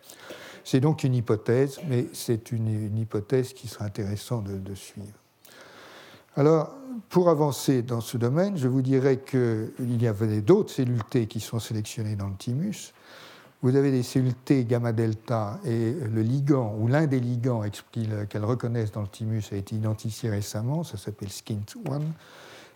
C'est donc une hypothèse, mais c'est une, hypothèse qui sera intéressant de, suivre. Alors, pour avancer dans ce domaine, je vous dirais qu'il y avait d'autres cellules T qui sont sélectionnées dans le thymus. Vous avez des cellules T gamma delta et le ligand, ou l'un des ligands qu'elles reconnaissent dans le thymus, a été identifié récemment, ça s'appelle SKINT1.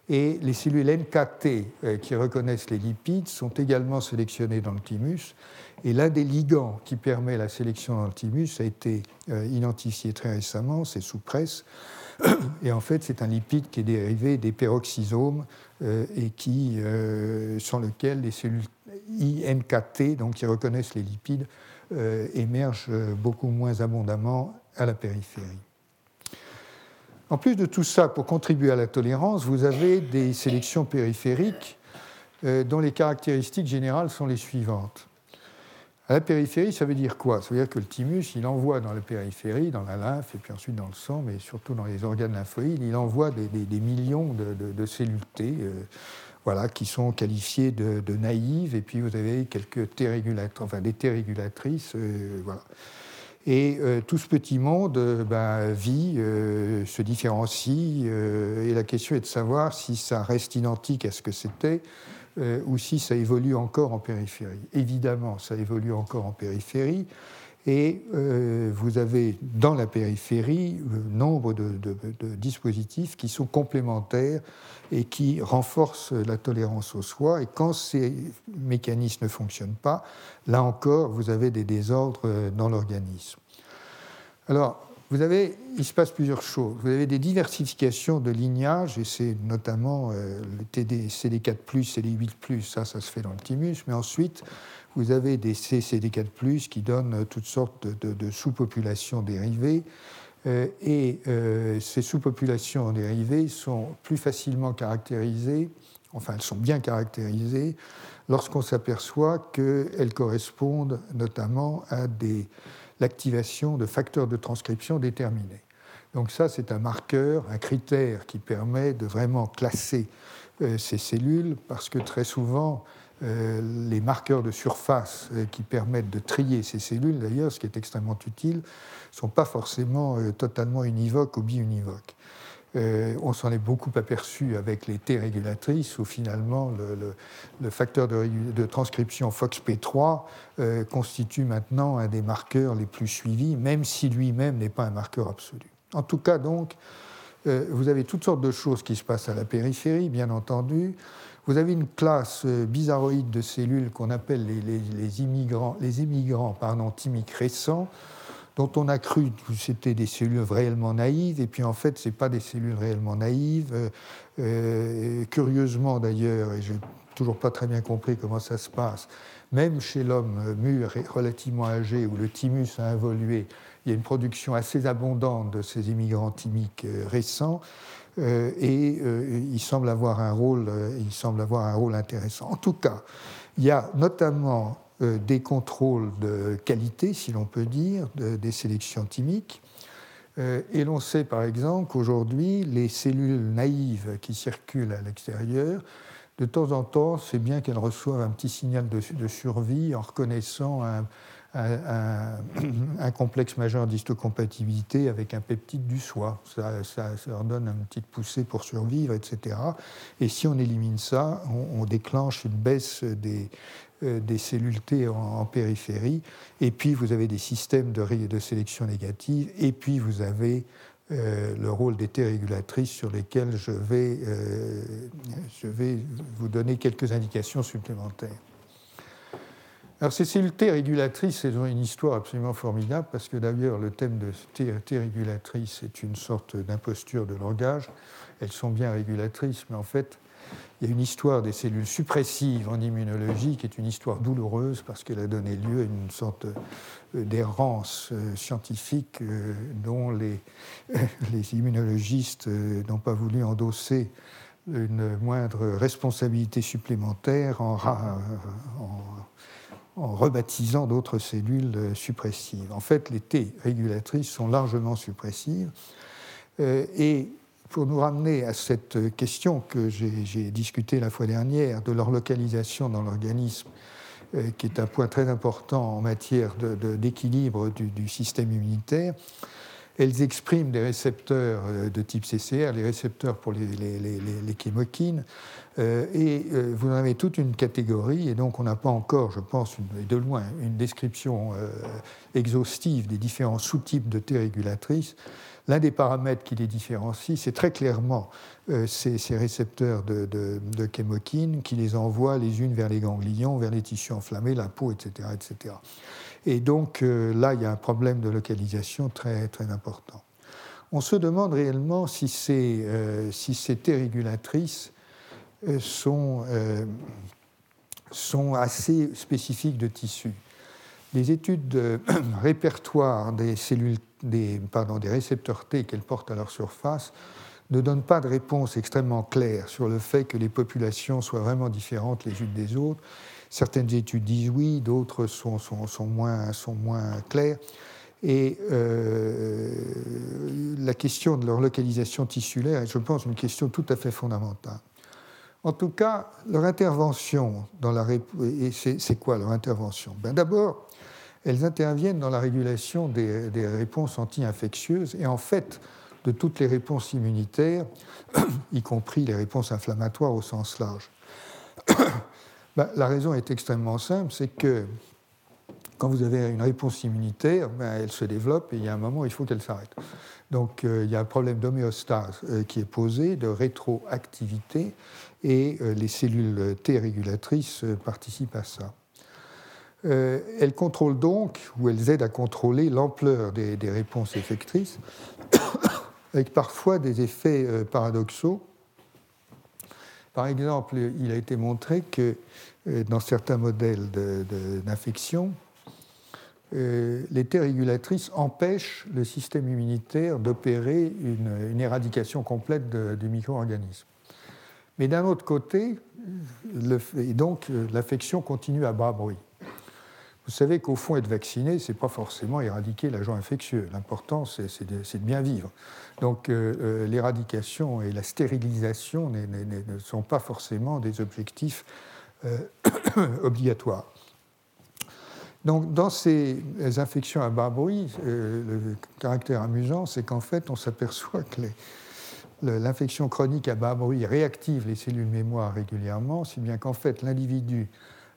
Et les cellules NKT euh, qui reconnaissent les lipides sont également sélectionnées dans le thymus. Et l'un des ligands qui permet la sélection dans le thymus a été euh, identifié très récemment, c'est sous presse. Et en fait, c'est un lipide qui est dérivé des peroxysomes euh, et qui, sur lequel les cellules INKT, donc qui reconnaissent les lipides, émergent beaucoup moins abondamment à la périphérie. En plus de tout ça, pour contribuer à la tolérance, vous avez des sélections périphériques euh, dont les caractéristiques générales sont les suivantes. À la périphérie, ça veut dire quoi? Ça veut dire que le thymus, il envoie dans la périphérie, dans la lymphe et puis ensuite dans le sang, mais surtout dans les organes lymphoïdes, il envoie des, millions de, cellules T, euh, voilà, qui sont qualifiées de, naïves, et puis vous avez quelques T régulatrices, enfin des T régulatrices, euh, voilà. Et euh, tout ce petit monde ben, vit, se différencie, et la question est de savoir si ça reste identique à ce que c'était ou si ça évolue encore en périphérie. Évidemment, ça évolue encore en périphérie, et vous avez dans la périphérie nombre de, dispositifs qui sont complémentaires et qui renforcent la tolérance au soi. Et quand ces mécanismes ne fonctionnent pas, là encore, vous avez des désordres dans l'organisme. Alors, vous avez, il se passe plusieurs choses. Vous avez des diversifications de lignages, et c'est notamment euh, le TD, CD4+, CD8+, ça, ça se fait dans le thymus, mais ensuite, vous avez des CCD4+, qui donnent toutes sortes de, sous-populations dérivées, euh, et euh, ces sous-populations dérivées sont plus facilement caractérisées, enfin, elles sont bien caractérisées, lorsqu'on s'aperçoit qu'elles correspondent notamment à des l'activation de facteurs de transcription déterminés. Donc ça, c'est un marqueur, un critère qui permet de vraiment classer euh, ces cellules, parce que très souvent, euh, les marqueurs de surface euh, qui permettent de trier ces cellules, d'ailleurs, ce qui est extrêmement utile, ne sont pas forcément totalement univoques ou biunivoques. Euh, on s'en est beaucoup aperçu avec les T régulatrices, où finalement le, facteur de, transcription FOXP3 euh, constitue maintenant un des marqueurs les plus suivis, même si lui-même n'est pas un marqueur absolu. En tout cas, donc, euh, vous avez toutes sortes de choses qui se passent à la périphérie, bien entendu. Vous avez une classe bizarroïde de cellules qu'on appelle les, immigrants, les émigrants pardon, thymiques récents dont on a cru que c'était des cellules réellement naïves, et puis en fait, ce n'est pas des cellules réellement naïves. Euh, euh, curieusement d'ailleurs, et je n'ai toujours pas très bien compris comment ça se passe, même chez l'homme mûr et relativement âgé, où le thymus a évolué, il y a une production assez abondante de ces immigrants thymiques euh, récents, et il semble avoir un rôle, il semble avoir un rôle intéressant. En tout cas, il y a notamment des contrôles de qualité, si l'on peut dire, des sélections thymiques. Euh, et l'on sait par exemple qu'aujourd'hui, les cellules naïves qui circulent à l'extérieur, de temps en temps, c'est bien qu'elles reçoivent un petit signal de, survie en reconnaissant un, complexe majeur d'histocompatibilité avec un peptide du soi. Ça, leur donne une petite poussée pour survivre, etc. Et si on élimine ça, on déclenche une baisse des, euh, des cellules T en, périphérie, et puis vous avez des systèmes de, de sélection négative, et puis vous avez euh, le rôle des T régulatrices sur lesquelles je vais, euh, je vais vous donner quelques indications supplémentaires. Alors ces cellules T régulatrices, elles ont une histoire absolument formidable parce que d'ailleurs le thème de T, T régulatrice est une sorte d'imposture de langage. Elles sont bien régulatrices, mais en fait il y a une histoire des cellules suppressives en immunologie qui est une histoire douloureuse parce qu'elle a donné lieu à une sorte euh, d'errance euh, scientifique euh, dont les, (laughs) immunologistes n'ont pas voulu endosser une moindre responsabilité supplémentaire en, en rebaptisant d'autres cellules suppressives. En fait, les T régulatrices sont largement suppressives et pour nous ramener à cette question que j'ai discutée la fois dernière de leur localisation dans l'organisme, euh, qui est un point très important en matière d'équilibre du, système immunitaire, elles expriment des récepteurs euh, de type CCR, les récepteurs pour les, les, euh, et vous en avez toute une catégorie, et donc on n'a pas encore, je pense, de loin, une description exhaustive des différents sous-types de T régulatrices. L'un des paramètres qui les différencie, c'est très clairement euh, ces, récepteurs de, de, qui les envoient les unes vers les ganglions, vers les tissus enflammés, la peau, etc. Et donc euh, là, il y a un problème de localisation très, important. On se demande réellement si ces, euh, régulatrices sont, sont assez spécifiques de tissu. Les études de (clears throat) répertoire des cellules des, pardon, des récepteurs T qu'elles portent à leur surface ne donnent pas de réponse extrêmement claire sur le fait que les populations soient vraiment différentes les unes des autres. Certaines études disent oui, d'autres sont, sont, moins, sont moins claires. Et euh, la question de leur localisation tissulaire est, je pense, une question tout à fait fondamentale. En tout cas, leur intervention dans la et c'est quoi leur intervention? Ben D'abord, elles interviennent dans la régulation des, réponses anti-infectieuses et en fait de toutes les réponses immunitaires, (clears throat) y compris les réponses inflammatoires au sens large. (clears throat) Ben, la raison est extrêmement simple, c'est que quand vous avez une réponse immunitaire, ben, elle se développe et il y a un moment, il faut qu'elle s'arrête. Donc euh, il y a un problème d'homéostase euh, qui est posé, de rétroactivité, et euh, les cellules T régulatrices participent à ça. Euh, elles contrôlent donc, ou elles aident à contrôler l'ampleur des, réponses effectrices, (coughs) avec parfois des effets euh, paradoxaux. Par exemple, il a été montré que euh, dans certains modèles d'infection, les T régulatrices empêchent le système immunitaire d'opérer une, éradication complète du micro-organisme. Mais d'un autre côté, donc l'affection continue à bas bruit. Vous savez qu'au fond, être vacciné, ce n'est pas forcément éradiquer l'agent infectieux. L'important, c'est de, bien vivre. Donc euh, euh, l'éradication et la stérilisation ne sont pas forcément des objectifs euh, (coughs) obligatoires. Donc dans ces infections à bas bruit, le caractère amusant, c'est qu'en fait, on s'aperçoit que l'infection chronique à bas bruit réactive les cellules mémoire régulièrement, si bien qu'en fait, l'individu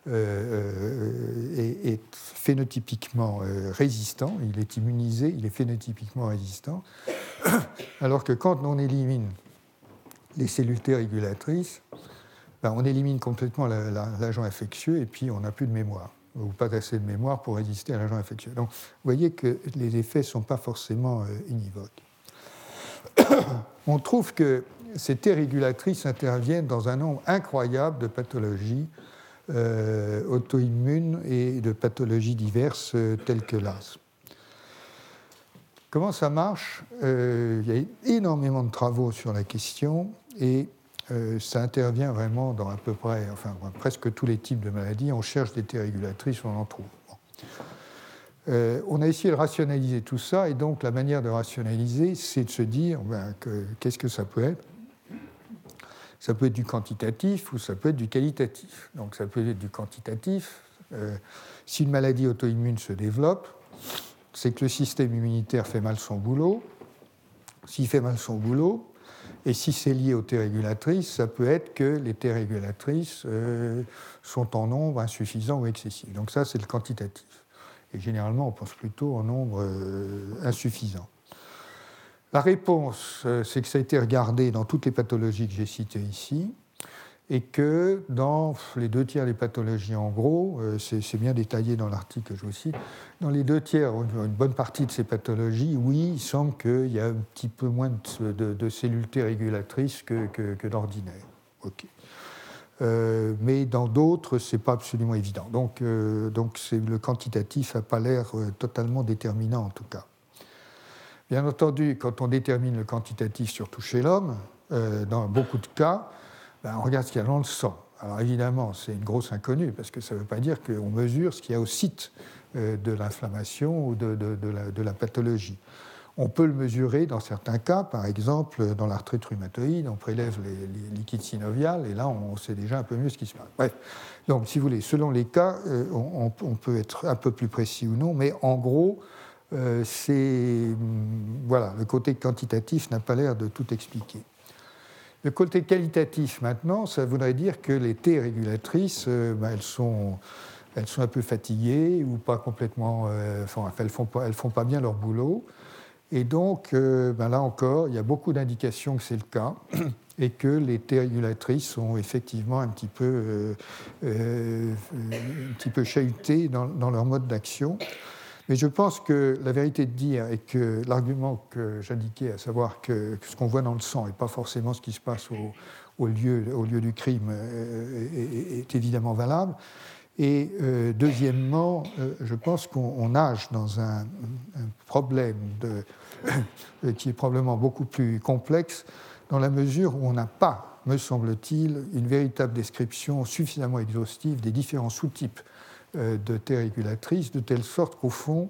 euh, euh, est, phénotypiquement euh, résistant, il est immunisé, il est phénotypiquement résistant, (coughs) alors que quand on élimine les cellules T régulatrices, ben, on élimine complètement l'agent infectieux et puis on n'a plus de mémoire, ou pas assez de mémoire pour résister à l'agent infectieux. Donc vous voyez que les effets ne sont pas forcément univoques. (coughs) on trouve que ces T régulatrices interviennent dans un nombre incroyable de pathologies euh, auto-immunes et de pathologies diverses euh, telles que l'asthme. Comment ça marche? Euh, Il y a énormément de travaux sur la question et ça intervient vraiment dans à peu près, enfin presque tous les types de maladies. On cherche des régulatrices, on en trouve. on a essayé de rationaliser tout ça et donc la manière de rationaliser, c'est de se dire ben, qu'est-ce que ça peut être? Ça peut être du quantitatif ou ça peut être du qualitatif. Donc ça peut être du quantitatif. Euh, si une maladie auto-immune se développe, c'est que le système immunitaire fait mal son boulot. S'il fait mal son boulot, et si c'est lié aux T régulatrices, ça peut être que les T régulatrices euh, sont en nombre insuffisant ou excessif. Donc ça, c'est le quantitatif. Et généralement, on pense plutôt en nombre euh, insuffisant. La réponse, euh, c'est que ça a été regardé dans toutes les pathologies que j'ai citées ici, et que dans les deux tiers des pathologies, en gros, euh, c'est bien détaillé dans l'article que je vous cite, dans les deux tiers, une bonne partie de ces pathologies, oui, il semble qu'il y a un petit peu moins de, cellules T régulatrices que, d'ordinaire. Euh, mais dans d'autres, ce n'est pas absolument évident. Donc, donc le quantitatif n'a pas l'air totalement déterminant en tout cas. Bien entendu, quand on détermine le quantitatif, surtout chez l'homme, euh, dans beaucoup de cas, ben, on regarde ce qu'il y a dans le sang. Alors évidemment, c'est une grosse inconnue, parce que ça ne veut pas dire qu'on mesure ce qu'il y a au site euh, de l'inflammation ou de, la, pathologie. On peut le mesurer dans certains cas, par exemple dans l'arthrite rhumatoïde, on prélève les, liquides synoviales et là on sait déjà un peu mieux ce qui se passe. Bref, donc si vous voulez, selon les cas, euh, on, on, peut être un peu plus précis ou non, mais en gros, euh, c'est voilà, le côté quantitatif n'a pas l'air de tout expliquer. Le côté qualitatif, maintenant, ça voudrait dire que les T régulatrices, euh, ben, elles, sont, elles sont un peu fatiguées ou pas complètement. Euh, enfin, elles font, pas, elles font pas bien leur boulot. Et donc, ben là encore, il y a beaucoup d'indications que c'est le cas (clears throat) et que les T régulatrices sont effectivement un petit peu, un petit peu chahutées dans leur mode d'action. Mais je pense que la vérité de dire est que l'argument que j'indiquais, à savoir que, ce qu'on voit dans le sang n'est pas forcément ce qui se passe au, lieu, du crime, euh, est, évidemment valable. Et euh, deuxièmement, euh, je pense qu'on nage dans un, problème qui est probablement beaucoup plus complexe, dans la mesure où on n'a pas, me semble-t-il, une véritable description suffisamment exhaustive des différents sous-types de T régulatrices, de telle sorte qu'au fond,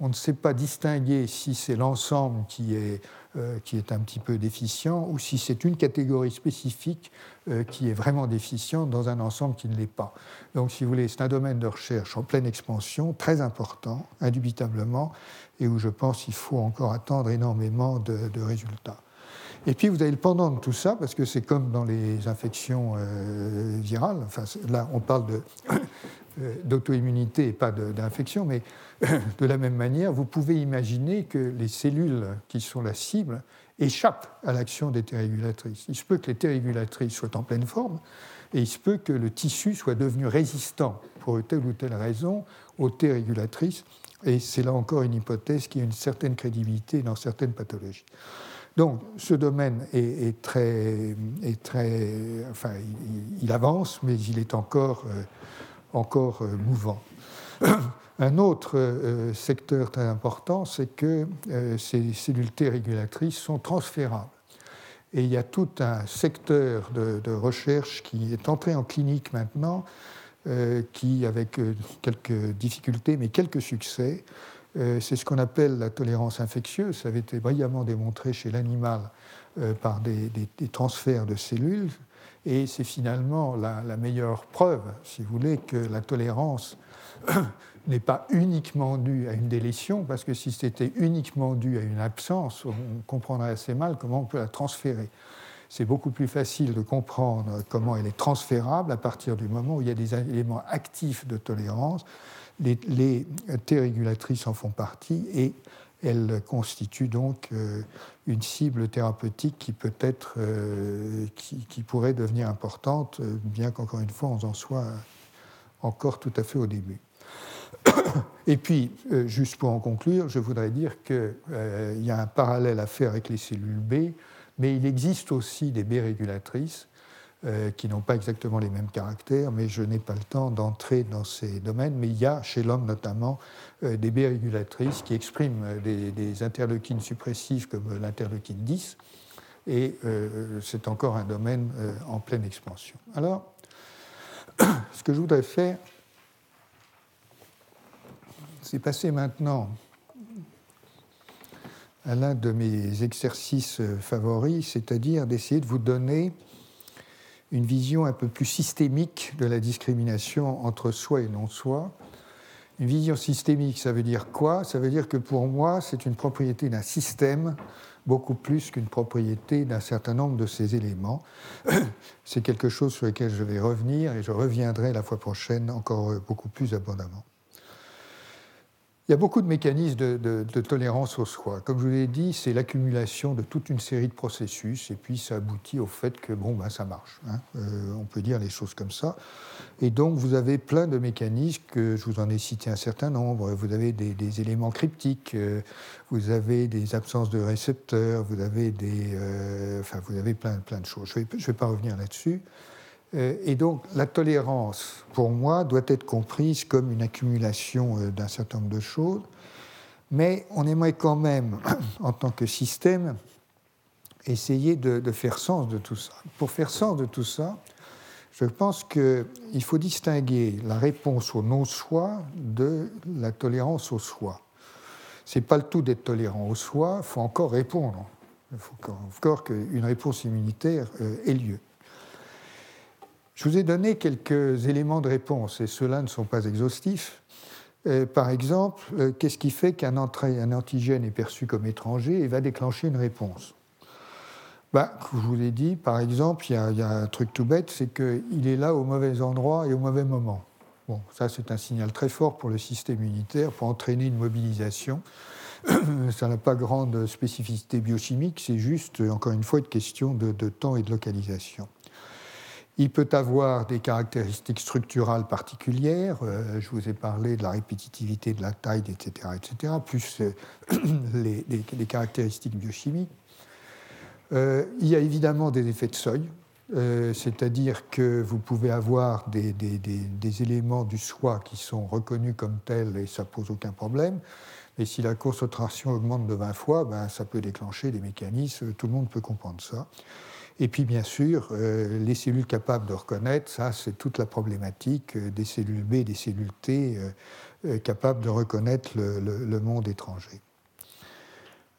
on ne sait pas distinguer si c'est l'ensemble qui est, euh, qui est un petit peu déficient ou si c'est une catégorie spécifique euh, qui est vraiment déficiente dans un ensemble qui ne l'est pas. Donc, si vous voulez, c'est un domaine de recherche en pleine expansion, très important, indubitablement, et où je pense qu'il faut encore attendre énormément de, résultats. Et puis vous avez le pendant de tout ça, parce que c'est comme dans les infections virales. Enfin, là, on parle de euh, d'auto-immunité et pas d'infection, mais (clears throat) de la même manière, vous pouvez imaginer que les cellules qui sont la cible échappent à l'action des T régulatrices. Il se peut que les T régulatrices soient en pleine forme et il se peut que le tissu soit devenu résistant pour telle ou telle raison aux T régulatrices. Et c'est là encore une hypothèse qui a une certaine crédibilité dans certaines pathologies. Donc ce domaine est, très, est très, enfin, il, avance, mais il est encore euh, encore euh, mouvant. (clears throat) Un autre euh, secteur très important, c'est que euh, ces cellules T régulatrices sont transférables. Et il y a tout un secteur de, recherche qui est entré en clinique maintenant, qui, avec quelques difficultés, mais quelques succès, c'est ce qu'on appelle la tolérance infectieuse. Ça avait été brillamment démontré chez l'animal par des, transferts de cellules. Et c'est finalement la, meilleure preuve, si vous voulez, que la tolérance (clears throat) n'est pas uniquement due à une délétion, parce que si c'était uniquement dû à une absence, on comprendrait assez mal comment on peut la transférer. C'est beaucoup plus facile de comprendre comment elle est transférable à partir du moment où il y a des éléments actifs de tolérance. Les, les T régulatrices en font partie et elle constitue donc euh, une cible thérapeutique qui peut être, euh, qui, pourrait devenir importante, euh, bien qu'encore une fois, on en soit encore tout à fait au début. (coughs) Et puis, juste pour en conclure, je voudrais dire qu'il y a un parallèle à faire avec les cellules B, mais il existe aussi des B régulatrices euh, qui n'ont pas exactement les mêmes caractères, mais je n'ai pas le temps d'entrer dans ces domaines. Mais il y a chez l'homme notamment euh, des B régulatrices qui expriment des, des interleukines suppressives comme l'interleukine 10, et euh, c'est encore un domaine en pleine expansion. Alors, (coughs) ce que je voudrais faire, c'est passer maintenant à l'un de mes exercices favoris, c'est-à-dire d'essayer de vous donner une vision un peu plus systémique de la discrimination entre soi et non-soi. Une vision systémique, ça veut dire quoi? Ça veut dire que pour moi, c'est une propriété d'un système beaucoup plus qu'une propriété d'un certain nombre de ces éléments. C'est quelque chose sur lequel je vais revenir et je reviendrai la fois prochaine encore beaucoup plus abondamment. Il y a beaucoup de mécanismes de, tolérance au soi. Comme je vous l'ai dit, c'est l'accumulation de toute une série de processus, et puis ça aboutit au fait que bon, ben, ça marche. Hein. Euh, on peut dire les choses comme ça. Et donc, vous avez plein de mécanismes, que je vous en ai cité un certain nombre. Vous avez des, éléments cryptiques, euh, vous avez des absences de récepteurs, vous avez, des, euh, enfin, vous avez plein, plein de choses. Je ne vais, pas revenir là-dessus. Euh, et donc la tolérance, pour moi, doit être comprise comme une accumulation euh, d'un certain nombre de choses, mais on aimerait quand même, (clears throat) en tant que système, essayer de, faire sens de tout ça. Pour faire sens de tout ça, je pense qu'il faut distinguer la réponse au non-soi de la tolérance au soi. Ce n'est pas le tout d'être tolérant au soi, il faut encore répondre. Il faut encore qu'une réponse immunitaire euh, ait lieu. Je vous ai donné quelques éléments de réponse, et ceux-là ne sont pas exhaustifs. Euh, par exemple, euh, qu'est-ce qui fait qu'un antigène est perçu comme étranger et va déclencher une réponse? Bah, Je vous ai dit, par exemple, il y, a un truc tout bête, c'est qu'il est là au mauvais endroit et au mauvais moment. Ça c'est un signal très fort pour le système immunitaire, pour entraîner une mobilisation. (coughs) ça n'a pas grande spécificité biochimique, c'est juste, encore une fois, une question de, temps et de localisation. Il peut avoir des caractéristiques structurales particulières, euh, je vous ai parlé de la répétitivité de la taille, etc., etc., plus euh, (clears throat) les, caractéristiques biochimiques. Euh, il y a évidemment des effets de seuil, c'est-à-dire que vous pouvez avoir des, éléments du soi qui sont reconnus comme tels et ça pose aucun problème. Et si la concentration augmente de 20 fois, ben, ça peut déclencher des mécanismes, tout le monde peut comprendre ça. Et puis bien sûr, euh, les cellules capables de reconnaître, ça c'est toute la problématique euh, des cellules B, des cellules T euh, capables de reconnaître le, monde étranger.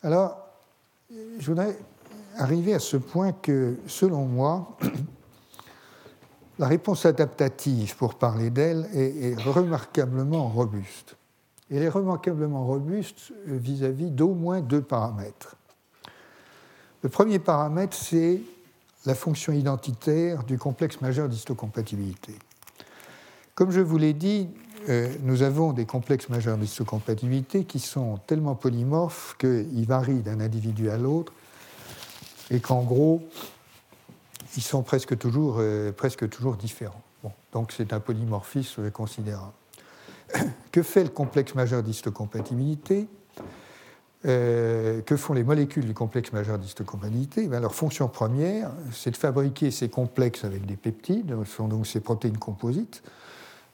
Alors, je voudrais arriver à ce point que, selon moi, (coughs) la réponse adaptative, pour parler d'elle, est remarquablement robuste. Elle est remarquablement robuste vis-à-vis d'au moins deux paramètres. Le premier paramètre, c'est la fonction identitaire du complexe majeur d'histocompatibilité. Comme je vous l'ai dit, euh, nous avons des complexes majeurs d'histocompatibilité qui sont tellement polymorphes qu'ils varient d'un individu à l'autre et qu'en gros, ils sont presque toujours, euh, presque toujours différents. donc c'est un polymorphisme considérable. (coughs) que fait le complexe majeur d'histocompatibilité? Euh, que font les molécules du complexe majeur d'histocompatibilité ben, Leur fonction première, c'est de fabriquer ces complexes avec des peptides, ce sont donc ces protéines composites.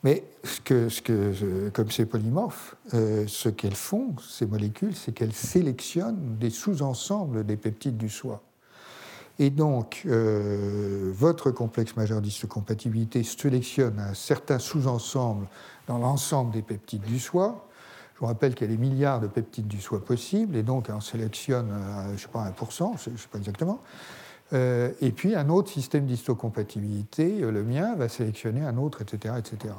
Mais ce que, comme c'est polymorphe, euh, ce qu'elles font, ces molécules, c'est qu'elles sélectionnent des sous-ensembles des peptides du soi. Et donc, euh, votre complexe majeur d'histocompatibilité sélectionne un certain sous-ensemble dans l'ensemble des peptides du soi. Vous rappelle qu'il y a des milliards de peptides du soi possibles, et donc on sélectionne, euh, je ne sais pas, 1%, je ne sais pas exactement. Euh, et puis un autre système d'histocompatibilité, euh, le mien, va sélectionner un autre, etc. etc.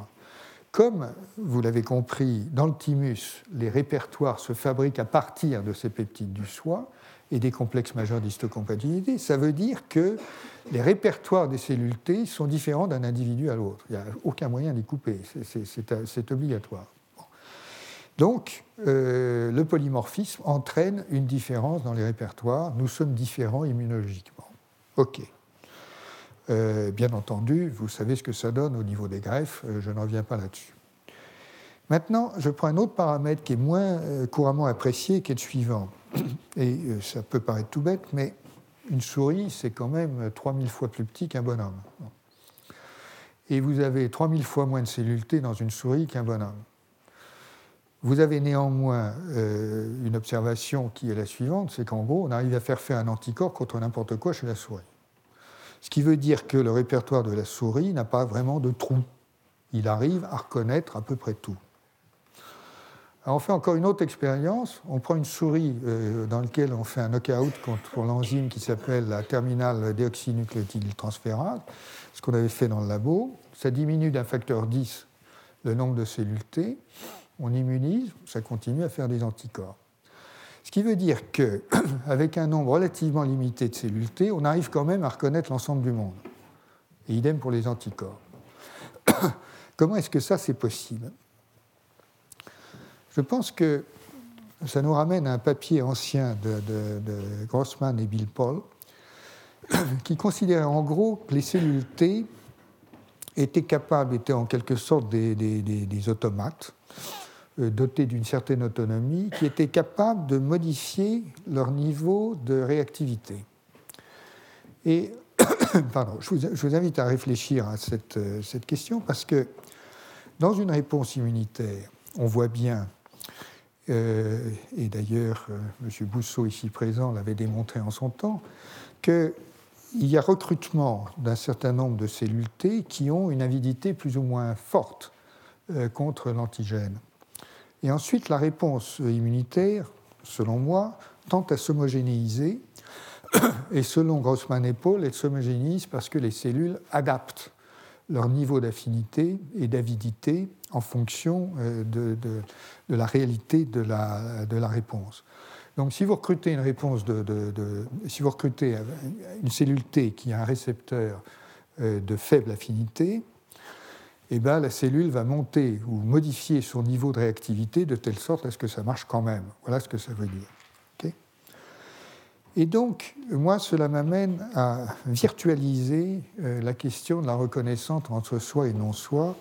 Comme vous l'avez compris, dans le thymus, les répertoires se fabriquent à partir de ces peptides du soi, et des complexes majeurs d'histocompatibilité, ça veut dire que les répertoires des cellules T sont différents d'un individu à l'autre. Il n'y a aucun moyen d'y couper, c'est obligatoire. Donc, euh, le polymorphisme entraîne une différence dans les répertoires. Nous sommes différents immunologiquement. OK. Euh, bien entendu, vous savez ce que ça donne au niveau des greffes, euh, je ne reviens pas là-dessus. Maintenant, je prends un autre paramètre qui est moins couramment apprécié, qui est le suivant. (coughs) Et ça peut paraître tout bête, mais une souris, c'est quand même 3000 fois plus petit qu'un bonhomme. Et vous avez 3000 fois moins de cellules dans une souris qu'un bonhomme. Vous avez néanmoins euh, une observation qui est la suivante, c'est qu'en gros, on arrive à faire faire un anticorps contre n'importe quoi chez la souris. Ce qui veut dire que le répertoire de la souris n'a pas vraiment de trou. Il arrive à reconnaître à peu près tout on fait encore une autre expérience. On prend une souris euh, dans laquelle on fait un knockout contre l'enzyme qui s'appelle la terminale déoxynucléotyltransférase, ce qu'on avait fait dans le labo. Ça diminue d'un facteur 10 le nombre de cellules T. On immunise, ça continue à faire des anticorps. Ce qui veut dire qu'avec (clears throat) un nombre relativement limité de cellules T, on arrive quand même à reconnaître l'ensemble du monde. Et idem pour les anticorps. (clears throat) Comment est-ce que ça, c'est possible? Je pense que ça nous ramène à un papier ancien de, Grossman et Bill Paul, (clears throat) qui considérait en gros que les cellules T étaient capables, étaient en quelque sorte des, automates, dotés d'une certaine autonomie, qui étaient capables de modifier leur niveau de réactivité. Et (coughs) pardon, je, vous, invite à réfléchir à cette, euh, cette question parce que dans une réponse immunitaire, on voit bien euh, et d'ailleurs euh, M. Bousseau, ici présent, l'avait démontré en son temps, qu'il y a recrutement d'un certain nombre de cellules T qui ont une avidité plus ou moins forte euh, contre l'antigène. Et ensuite, la réponse immunitaire, selon moi, tente à s'homogénéiser. (clears throat) Et selon Grossman et Paul, elle s'homogénéise parce que les cellules adaptent leur niveau d'affinité et d'avidité en fonction euh, de, la réalité de la, réponse. Donc si vous recrutez une réponse de, si vous recrutez une cellule T qui a un récepteur euh, de faible affinité, eh ben, la cellule va monter ou modifier son niveau de réactivité de telle sorte à ce que ça marche quand même. Voilà ce que ça veut dire. et donc, moi, cela m'amène à virtualiser euh, la question de la reconnaissance entre soi et non-soi,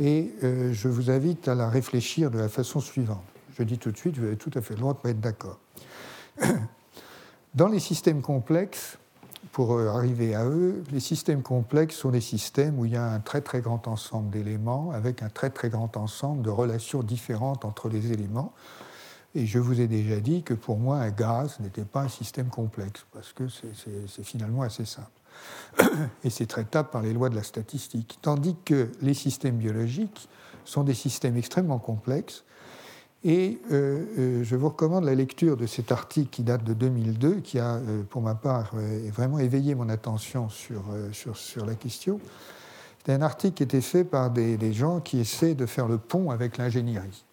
et euh, je vous invite à la réfléchir de la façon suivante. Je dis tout de suite, vous avez tout à fait le droit de pas être d'accord. (clears throat) Dans les systèmes complexes, pour euh, arriver à eux, les systèmes complexes sont des systèmes où il y a un très très grand ensemble d'éléments avec un très très grand ensemble de relations différentes entre les éléments. Et je vous ai déjà dit que pour moi, un gaz n'était pas un système complexe, parce que c'est finalement assez simple. Et c'est traitable par les lois de la statistique. Tandis que les systèmes biologiques sont des systèmes extrêmement complexes et euh, euh, je vous recommande la lecture de cet article qui date de 2002, qui a, euh, pour ma part, vraiment éveillé mon attention sur, sur, la question. C'est un article qui été fait par des, des, gens qui essaient de faire le pont avec l'ingénierie.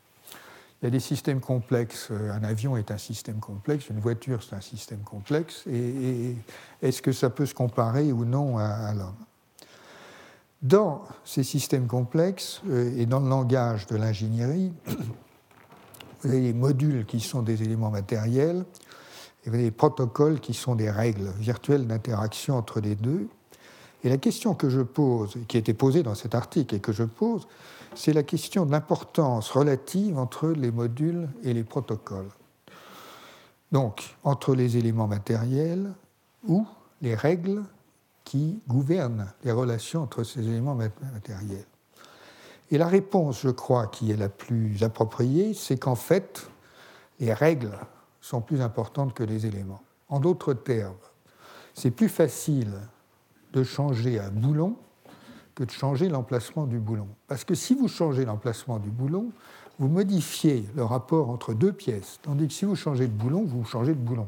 Il y a des systèmes complexes. Un avion est un système complexe, une voiture, c'est un système complexe. Et, est-ce que ça peut se comparer ou non à, à l'homme? Dans ces systèmes complexes et dans le langage de l'ingénierie, vous avez des modules qui sont des éléments matériels, et vous avez des protocoles qui sont des règles virtuelles d'interaction entre les deux. Et la question que je pose, qui a été posée dans cet article et que je pose, c'est la question de l'importance relative entre les modules et les protocoles. Donc, entre les éléments matériels ou les règles qui gouvernent les relations entre ces éléments matériels. Et la réponse, je crois, qui est la plus appropriée, c'est qu'en fait, les règles sont plus importantes que les éléments. En d'autres termes, c'est plus facile de changer un boulon que de changer l'emplacement du boulon. Parce que si vous changez l'emplacement du boulon, vous modifiez le rapport entre deux pièces, tandis que si vous changez de boulon, vous changez de boulon.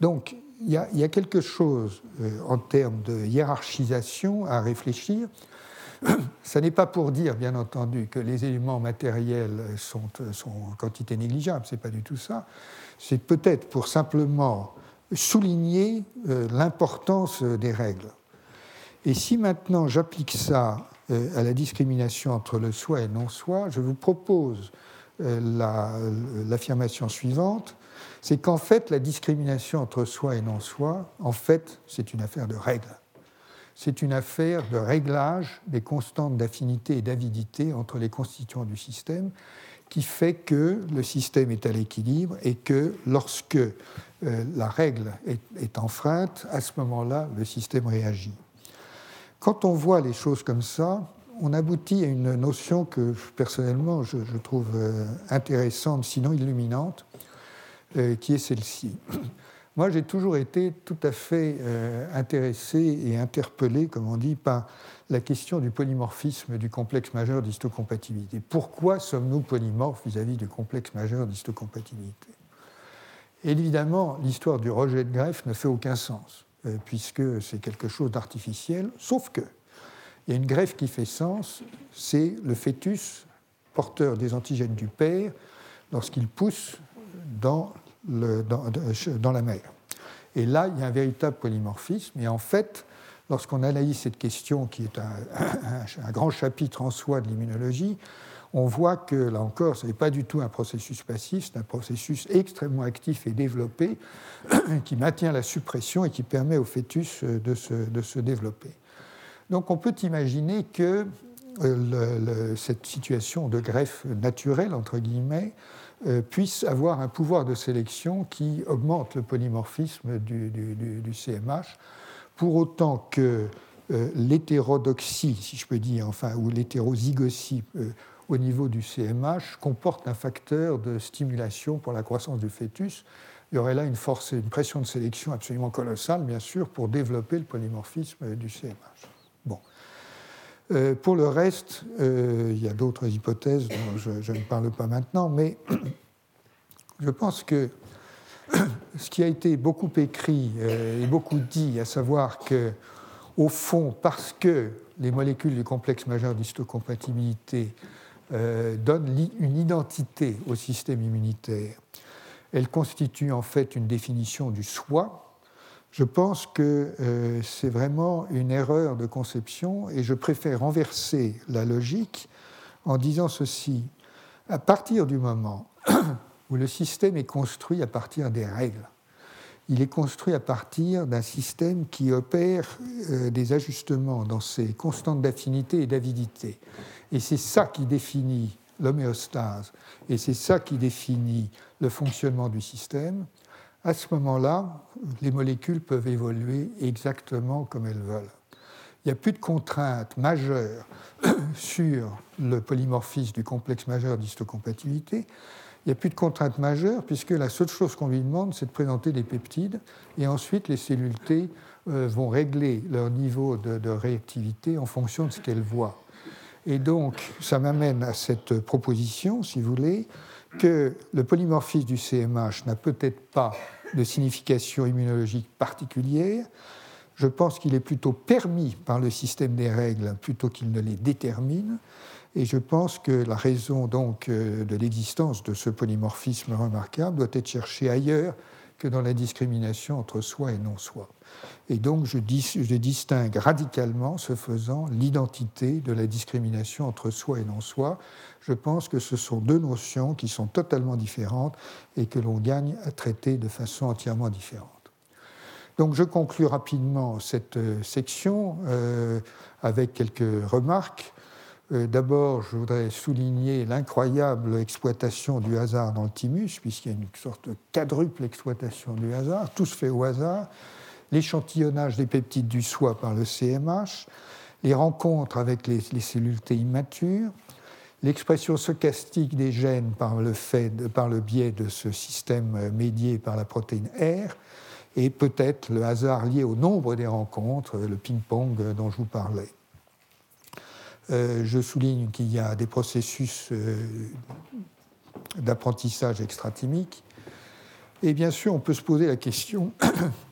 Donc, il y, a quelque chose euh, en termes de hiérarchisation à réfléchir (coughs) Ce n'est pas pour dire, bien entendu, que les éléments matériels sont, en quantité négligeable, ce n'est pas du tout ça. C'est peut-être pour simplement souligner euh, l'importance des règles. Et si maintenant j'applique ça euh, à la discrimination entre le soi et non-soi, je vous propose euh, l'affirmation suivante, c'est qu'en fait la discrimination entre soi et non-soi, en fait, c'est une affaire de règles c'est une affaire de réglage des constantes d'affinité et d'avidité entre les constituants du système qui fait que le système est à l'équilibre et que lorsque euh, la règle est, enfreinte, à ce moment-là, le système réagit. Quand on voit les choses comme ça, on aboutit à une notion que personnellement je, trouve euh, intéressante, sinon illuminante, euh, qui est celle-ci. Moi, j'ai toujours été tout à fait euh, intéressé et interpellé, comme on dit, par la question du polymorphisme du complexe majeur d'histocompatibilité. Pourquoi sommes-nous polymorphes vis-à-vis du complexe majeur d'histocompatibilité? Évidemment, l'histoire du rejet de greffe ne fait aucun sens, euh, puisque c'est quelque chose d'artificiel, sauf que il y a une greffe qui fait sens, c'est le fœtus porteur des antigènes du père lorsqu'il pousse dans dans, la mer. Et là, il y a un véritable polymorphisme. Et en fait, lorsqu'on analyse cette question, qui est un, grand chapitre en soi de l'immunologie, on voit que, là encore, ce n'est pas du tout un processus passif, c'est un processus extrêmement actif et développé (coughs) qui maintient la suppression et qui permet au fœtus de se, de se développer. Donc on peut imaginer que euh, cette situation de greffe naturelle, entre guillemets, euh, puisse avoir un pouvoir de sélection qui augmente le polymorphisme du, CMH, pour autant que euh, l'hétérodoxie, si je peux dire, enfin, ou l'hétérozygosie euh, au niveau du CMH comporte un facteur de stimulation pour la croissance du fœtus. Il y aurait là une force, une pression de sélection absolument colossale, bien sûr, pour développer le polymorphisme du CMH. Euh, pour le reste, euh, il y a d'autres hypothèses dont je, ne parle pas maintenant, mais (coughs) je pense que (coughs) ce qui a été beaucoup écrit euh, et beaucoup dit, à savoir que, au fond, parce que les molécules du complexe majeur d'histocompatibilité donnent une identité au système immunitaire, elles constituent en fait une définition du soi, Je pense que euh, c'est vraiment une erreur de conception et je préfère renverser la logique en disant ceci. À partir du moment (coughs) où le système est construit à partir des règles, il est construit à partir d'un système qui opère euh, des ajustements dans ses constantes d'affinité et d'avidité. Et c'est ça qui définit l'homéostase, et c'est ça qui définit le fonctionnement du système à ce moment-là, les molécules peuvent évoluer exactement comme elles veulent. Il n'y a plus de contraintes majeures (clears throat) sur le polymorphisme du complexe majeur d'histocompatibilité. Il n'y a plus de contraintes majeures puisque la seule chose qu'on lui demande, c'est de présenter des peptides et ensuite les cellules T euh, vont régler leur niveau de, de réactivité en fonction de ce qu'elles voient. Et donc, ça m'amène à cette proposition, si vous voulez, que le polymorphisme du CMH n'a peut-être pas de signification immunologique particulière. Je pense qu'il est plutôt permis par le système des règles plutôt qu'il ne les détermine. Et je pense que la raison donc euh, de l'existence de ce polymorphisme remarquable doit être cherchée ailleurs que dans la discrimination entre soi et non-soi. Et donc je, je, distingue radicalement, ce faisant, l'identité de la discrimination entre soi et non-soi. Je pense que ce sont deux notions qui sont totalement différentes et que l'on gagne à traiter de façon entièrement différente. Donc je conclus rapidement cette euh, section euh, avec quelques remarques. Euh, d'abord, je voudrais souligner l'incroyable exploitation du hasard dans le thymus, puisqu'il y a une sorte de quadruple exploitation du hasard, tout se fait au hasard l'échantillonnage des peptides du soi par le CMH, les rencontres avec les, cellules T immatures, l'expression stochastique des gènes par le, fait, par le biais de ce système médié par la protéine R, et peut-être le hasard lié au nombre des rencontres, le ping-pong dont je vous parlais. Euh, je souligne qu'il y a des processus euh, d'apprentissage extratimique. Et bien sûr, on peut se poser la question (clears throat)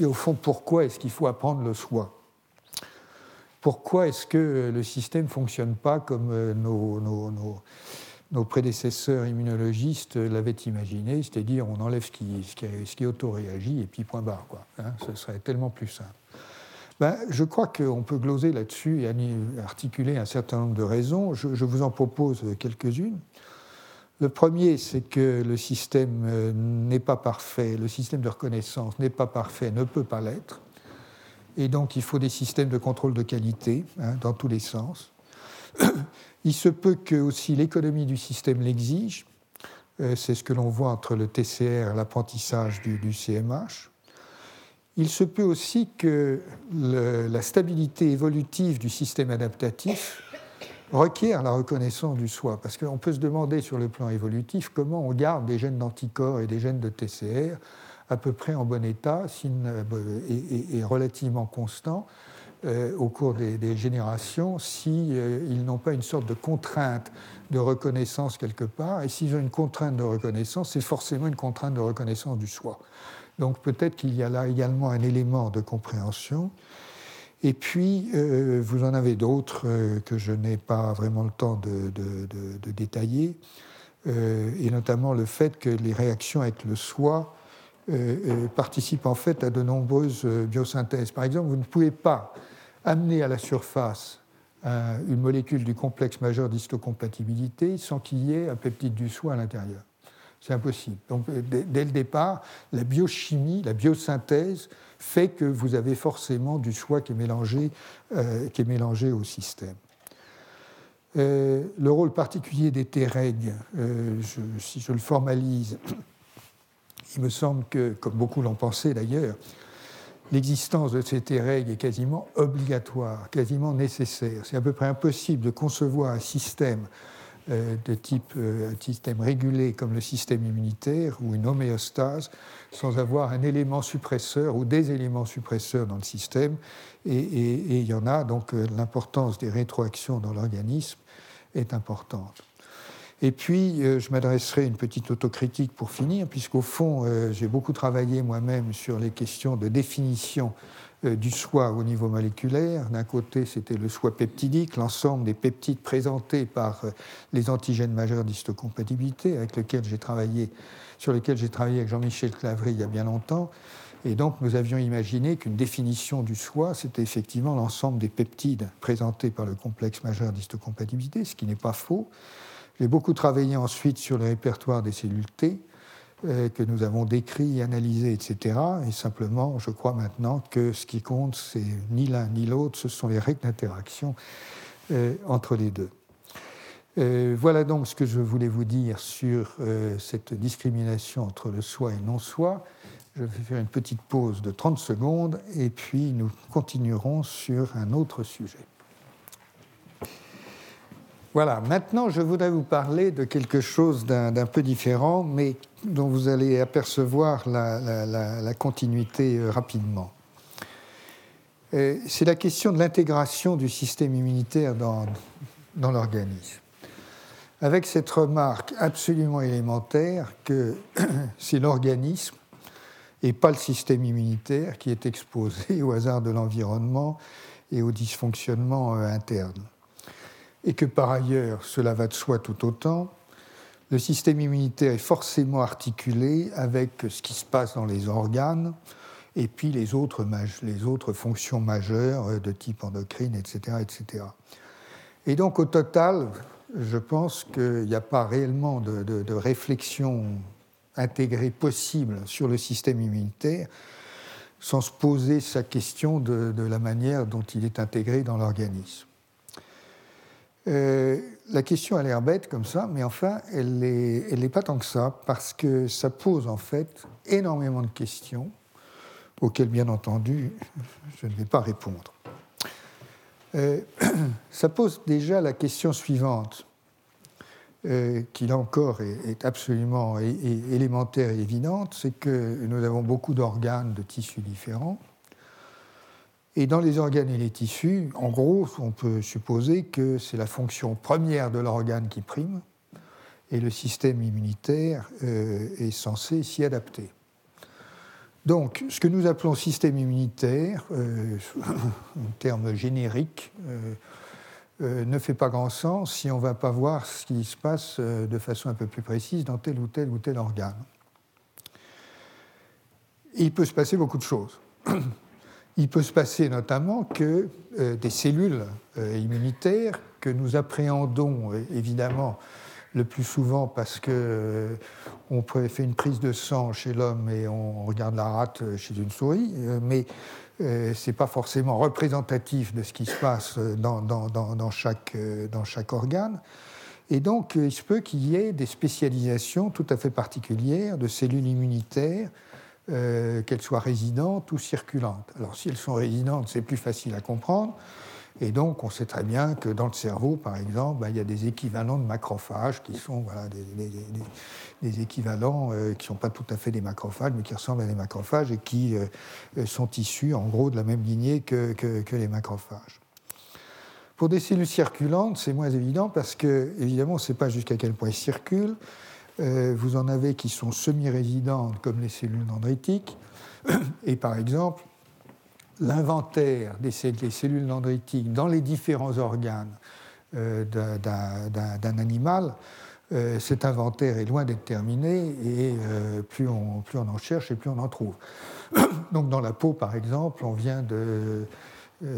Et au fond, pourquoi est-ce qu'il faut apprendre le soi? Pourquoi est-ce que le système ne fonctionne pas comme euh, nos, nos, prédécesseurs immunologistes l'avaient imaginé, c'est-à-dire on enlève ce qui, ce qui, ce qui auto-réagit et puis point barre. Quoi, hein, ce serait tellement plus simple. Ben, je crois qu'on peut gloser là-dessus et articuler un certain nombre de raisons. je vous en propose quelques-unes. Le premier, c'est que le système euh, n'est pas parfait, le système de reconnaissance n'est pas parfait, ne peut pas l'être. Et donc, il faut des systèmes de contrôle de qualité hein, dans tous les sens. (clears throat) Il se peut que aussi l'économie du système l'exige. Euh, c'est ce que l'on voit entre le TCR et l'apprentissage du, CMH. Il se peut aussi que la stabilité évolutive du système adaptatif requiert la reconnaissance du soi. Parce qu'on peut se demander sur le plan évolutif comment on garde des gènes d'anticorps et des gènes de TCR à peu près en bon état et, relativement constants euh, au cours des, générations s'ils euh, n'ont pas une sorte de contrainte de reconnaissance quelque part. Et s'ils ont une contrainte de reconnaissance, c'est forcément une contrainte de reconnaissance du soi. Donc peut-être qu'il y a là également un élément de compréhension. Et puis, euh, vous en avez d'autres euh, que je n'ai pas vraiment le temps de, détailler, euh, et notamment le fait que les réactions avec le soi participent en fait à de nombreuses biosynthèses. Par exemple, vous ne pouvez pas amener à la surface une molécule du complexe majeur d'histocompatibilité sans qu'il y ait un peptide du soi à l'intérieur. C'est impossible. Donc, dès le départ, la biochimie, la biosynthèse fait que vous avez forcément du soi qui est mélangé, euh, qui est mélangé au système. Euh, le rôle particulier des euh, si je le formalise, (coughs) il me semble que, comme beaucoup l'ont pensé d'ailleurs, l'existence de ces T-règles est quasiment obligatoire, quasiment nécessaire. C'est à peu près impossible de concevoir un système euh, de type euh, système régulé comme le système immunitaire ou une homéostase sans avoir un élément suppresseur ou des éléments suppresseurs dans le système. Et, il y en a, donc euh, l'importance des rétroactions dans l'organisme est importante. Et puis, je m'adresserai une petite autocritique pour finir, puisqu'au fond, j'ai beaucoup travaillé moi-même sur les questions de définition euh, du soi au niveau moléculaire. D'un côté, c'était le soi peptidique, l'ensemble des peptides présentés par euh, les antigènes majeurs d'histocompatibilité, avec lequel j'ai travaillé, sur lesquels j'ai travaillé avec Jean-Michel Clavry il y a bien longtemps. Et donc nous avions imaginé qu'une définition du soi, c'était effectivement l'ensemble des peptides présentés par le complexe majeur d'histocompatibilité, ce qui n'est pas faux. J'ai beaucoup travaillé ensuite sur le répertoire des cellules T, euh, que nous avons décrit, analysé, etc. Et simplement, je crois maintenant que ce qui compte, c'est ni l'un ni l'autre, ce sont les règles d'interaction euh, entre les deux. Euh, voilà donc ce que je voulais vous dire sur cette discrimination entre le soi et non-soi. Je vais faire une petite pause de 30 secondes et puis nous continuerons sur un autre sujet. Voilà, maintenant je voudrais vous parler de quelque chose d'un peu différent, mais dont vous allez apercevoir la, continuité euh, rapidement. Euh, c'est la question de l'intégration du système immunitaire dans, dans l'organisme. Avec cette remarque absolument élémentaire que (clears throat) c'est l'organisme et pas le système immunitaire qui est exposé (laughs) au hasard de l'environnement et au dysfonctionnement euh, interne et que par ailleurs, cela va de soi tout autant, le système immunitaire est forcément articulé avec ce qui se passe dans les organes et puis les autres, fonctions majeures euh, de type endocrine, etc., etc. Et donc au total, je pense qu'il n'y a pas réellement de, réflexion intégrée possible sur le système immunitaire sans se poser sa question de la manière dont il est intégré dans l'organisme. Euh, la question a l'air bête comme ça, mais enfin, elle n'est pas tant que ça, parce que ça pose en fait énormément de questions auxquelles, bien entendu, je ne vais pas répondre. Euh, (clears throat) ça pose déjà la question suivante, euh, qui là encore est, absolument élémentaire et évidente, c'est que nous avons beaucoup d'organes, de tissus différents, et dans les organes et les tissus, en gros, on peut supposer que c'est la fonction première de l'organe qui prime, et le système immunitaire euh, est censé s'y adapter. Donc, ce que nous appelons système immunitaire, euh, (laughs) un terme générique, euh, ne fait pas grand sens si on ne va pas voir ce qui se passe de façon un peu plus précise dans tel ou tel ou tel organe. il peut se passer beaucoup de choses. (clears throat) Il peut se passer notamment que euh, des cellules euh, immunitaires que nous appréhendons euh, évidemment le plus souvent parce que on fait une prise de sang chez l'homme et on regarde la rate chez une souris, mais ce n'est pas forcément représentatif de ce qui se passe dans, dans, dans chaque organe. Et donc, il se peut qu'il y ait des spécialisations tout à fait particulières de cellules immunitaires euh, qu'elles soient résidentes ou circulantes. Alors si elles sont résidentes, c'est plus facile à comprendre. Et donc, on sait très bien que dans le cerveau, par exemple, bah, il y a des équivalents de macrophages qui sont des, équivalents euh, qui ne sont pas tout à fait des macrophages, mais qui ressemblent à des macrophages et qui euh, sont issus, en gros, de la même lignée que, que les macrophages. Pour des cellules circulantes, c'est moins évident parce que, évidemment, on ne sait pas jusqu'à quel point elles circulent. Euh, vous en avez qui sont semi-résidentes, comme les cellules dendritiques. (clears throat) Et par exemple, l'inventaire des, cellules dendritiques dans les différents organes euh, d'un animal, euh, cet inventaire est loin d'être terminé et plus, on, en cherche et plus on en trouve. (clears throat) Donc dans la peau, par exemple, on vient de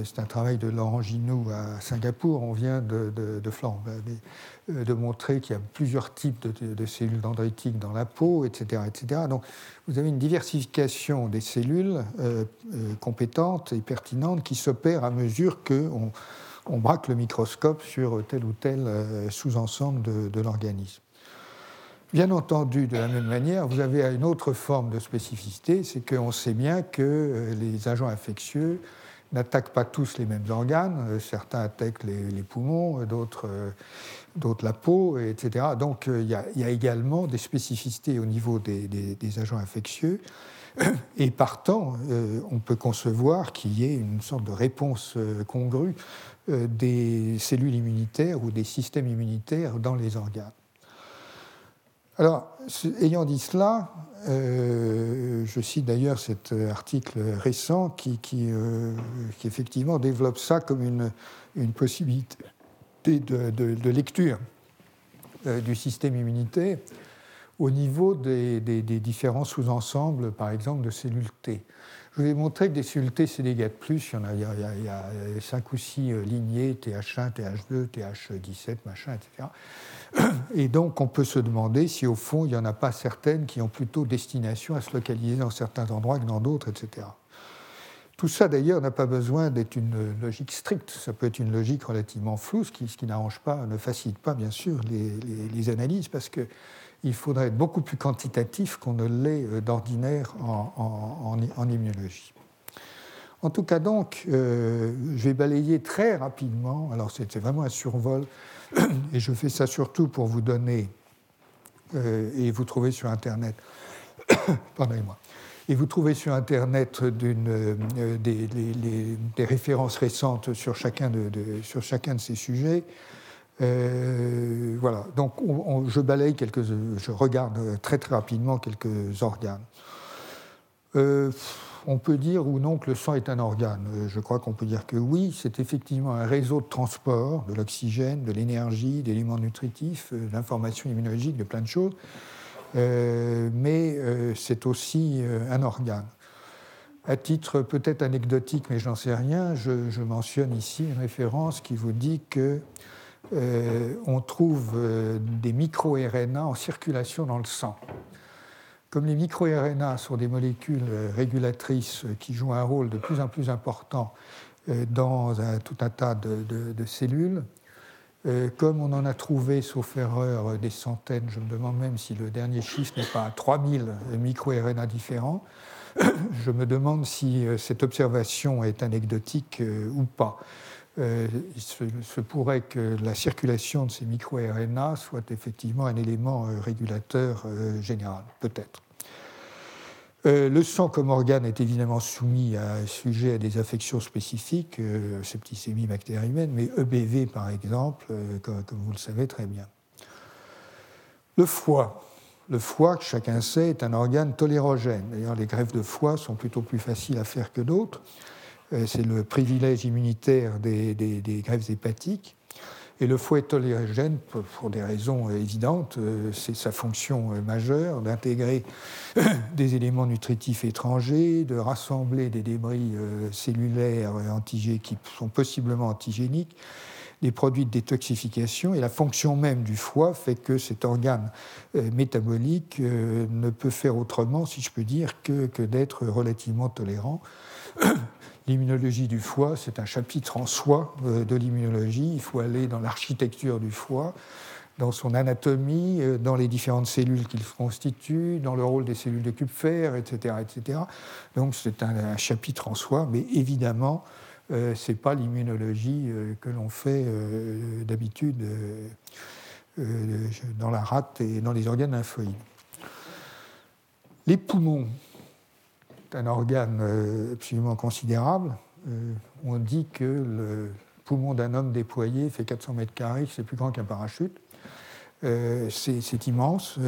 c'est un travail de Laurent Ginou à Singapour. On vient de, de, de, euh, de montrer qu'il y a plusieurs types de, cellules dendritiques dans la peau, etc., etc. Donc, vous avez une diversification des cellules euh, compétentes et pertinentes qui s'opèrent à mesure qu'on on braque le microscope sur tel ou tel sous-ensemble de, l'organisme. Bien entendu, de la même manière, vous avez une autre forme de spécificité, c'est qu'on sait bien que les agents infectieux n'attaquent pas tous les mêmes organes. Euh, certains attaquent les, poumons, euh, euh, d'autres, la peau, etc. Donc il y, a, également des spécificités au niveau des, agents infectieux. (coughs) Et partant, on peut concevoir qu'il y ait une sorte de réponse congrue des cellules immunitaires ou des systèmes immunitaires dans les organes. Alors, ayant dit cela, euh, je cite d'ailleurs cet article récent qui, euh, effectivement développe ça comme une, possibilité de, lecture euh, du système immunitaire, au niveau des, différents sous-ensembles, par exemple, de cellules T. Je vous ai montré que des cellules T, c'est des GAT+, il y, en a, il, y a, il y a 5 ou 6 euh, lignées, TH1, TH2, TH17, machin, etc. (coughs) Et donc, on peut se demander si, au fond, il n'y en a pas certaines qui ont plutôt destination à se localiser dans certains endroits que dans d'autres, etc. Tout ça, d'ailleurs, n'a pas besoin d'être une logique stricte. Ça peut être une logique relativement floue, ce qui, n'arrange pas, ne facilite pas, bien sûr, les, analyses, parce qu'il faudrait être beaucoup plus quantitatif qu'on ne l'est euh, d'ordinaire en, immunologie. En tout cas, donc, euh, je vais balayer très rapidement. Alors, c'est vraiment un survol, et je fais ça surtout pour vous donner, euh, et vous trouver sur Internet, (coughs) pardonnez-moi, et vous trouvez sur Internet euh, des, références récentes sur chacun de, sur chacun de ces sujets. Euh, voilà, donc je balaye quelques, je regarde très très rapidement quelques organes. Euh, on peut dire ou non que le sang est un organe. Je crois qu'on peut dire que oui, c'est effectivement un réseau de transport de l'oxygène, de l'énergie, d'éléments nutritifs, d'informations immunologiques, de plein de choses. Euh, mais euh, c'est aussi euh, un organe. À titre peut-être anecdotique, mais j'en sais rien, je, mentionne ici une référence qui vous dit que on trouve des micro-RNA en circulation dans le sang. Comme les micro-RNA sont des molécules régulatrices qui jouent un rôle de plus en plus important dans tout un tas de cellules, euh, comme on en a trouvé, sauf erreur, des centaines, je me demande même si le dernier chiffre n'est pas à 3000 micro-RNA différents, (clears throat) je me demande si euh, cette observation est anecdotique euh, ou pas. il se, pourrait que la circulation de ces micro-RNA soit effectivement un élément régulateur général, peut-être. Euh, le sang comme organe est évidemment soumis à sujet à des affections spécifiques, euh, septicémie mais EBV par exemple, euh, comme, vous le savez très bien. Le foie. Le foie, chacun sait, est un organe tolérogène. D'ailleurs, les greffes de foie sont plutôt plus faciles à faire que d'autres. C'est le privilège immunitaire des greffes hépatiques. Et le foie est tolérogène pour des raisons évidentes. Euh, c'est sa fonction euh, majeure d'intégrer (coughs) des éléments nutritifs étrangers, de rassembler des débris euh, cellulaires qui sont possiblement antigéniques, des produits de détoxification. Et la fonction même du foie fait que cet organe métabolique ne peut faire autrement, si je peux dire, que d'être relativement tolérant. (coughs) L'immunologie du foie, c'est un chapitre en soi euh, de l'immunologie. Il faut aller dans l'architecture du foie, dans son anatomie, euh, dans les différentes cellules qu'il constitue, dans le rôle des cellules de Kupfer, etc. etc. Donc c'est un, chapitre en soi, mais évidemment, euh, ce n'est pas l'immunologie que l'on fait d'habitude dans la rate et dans les organes lymphoïdes. Les poumons, un organe euh, absolument considérable. Euh, on dit que le poumon d'un homme déployé fait 400 mètres carrés, c'est plus grand qu'un parachute. Euh, c'est immense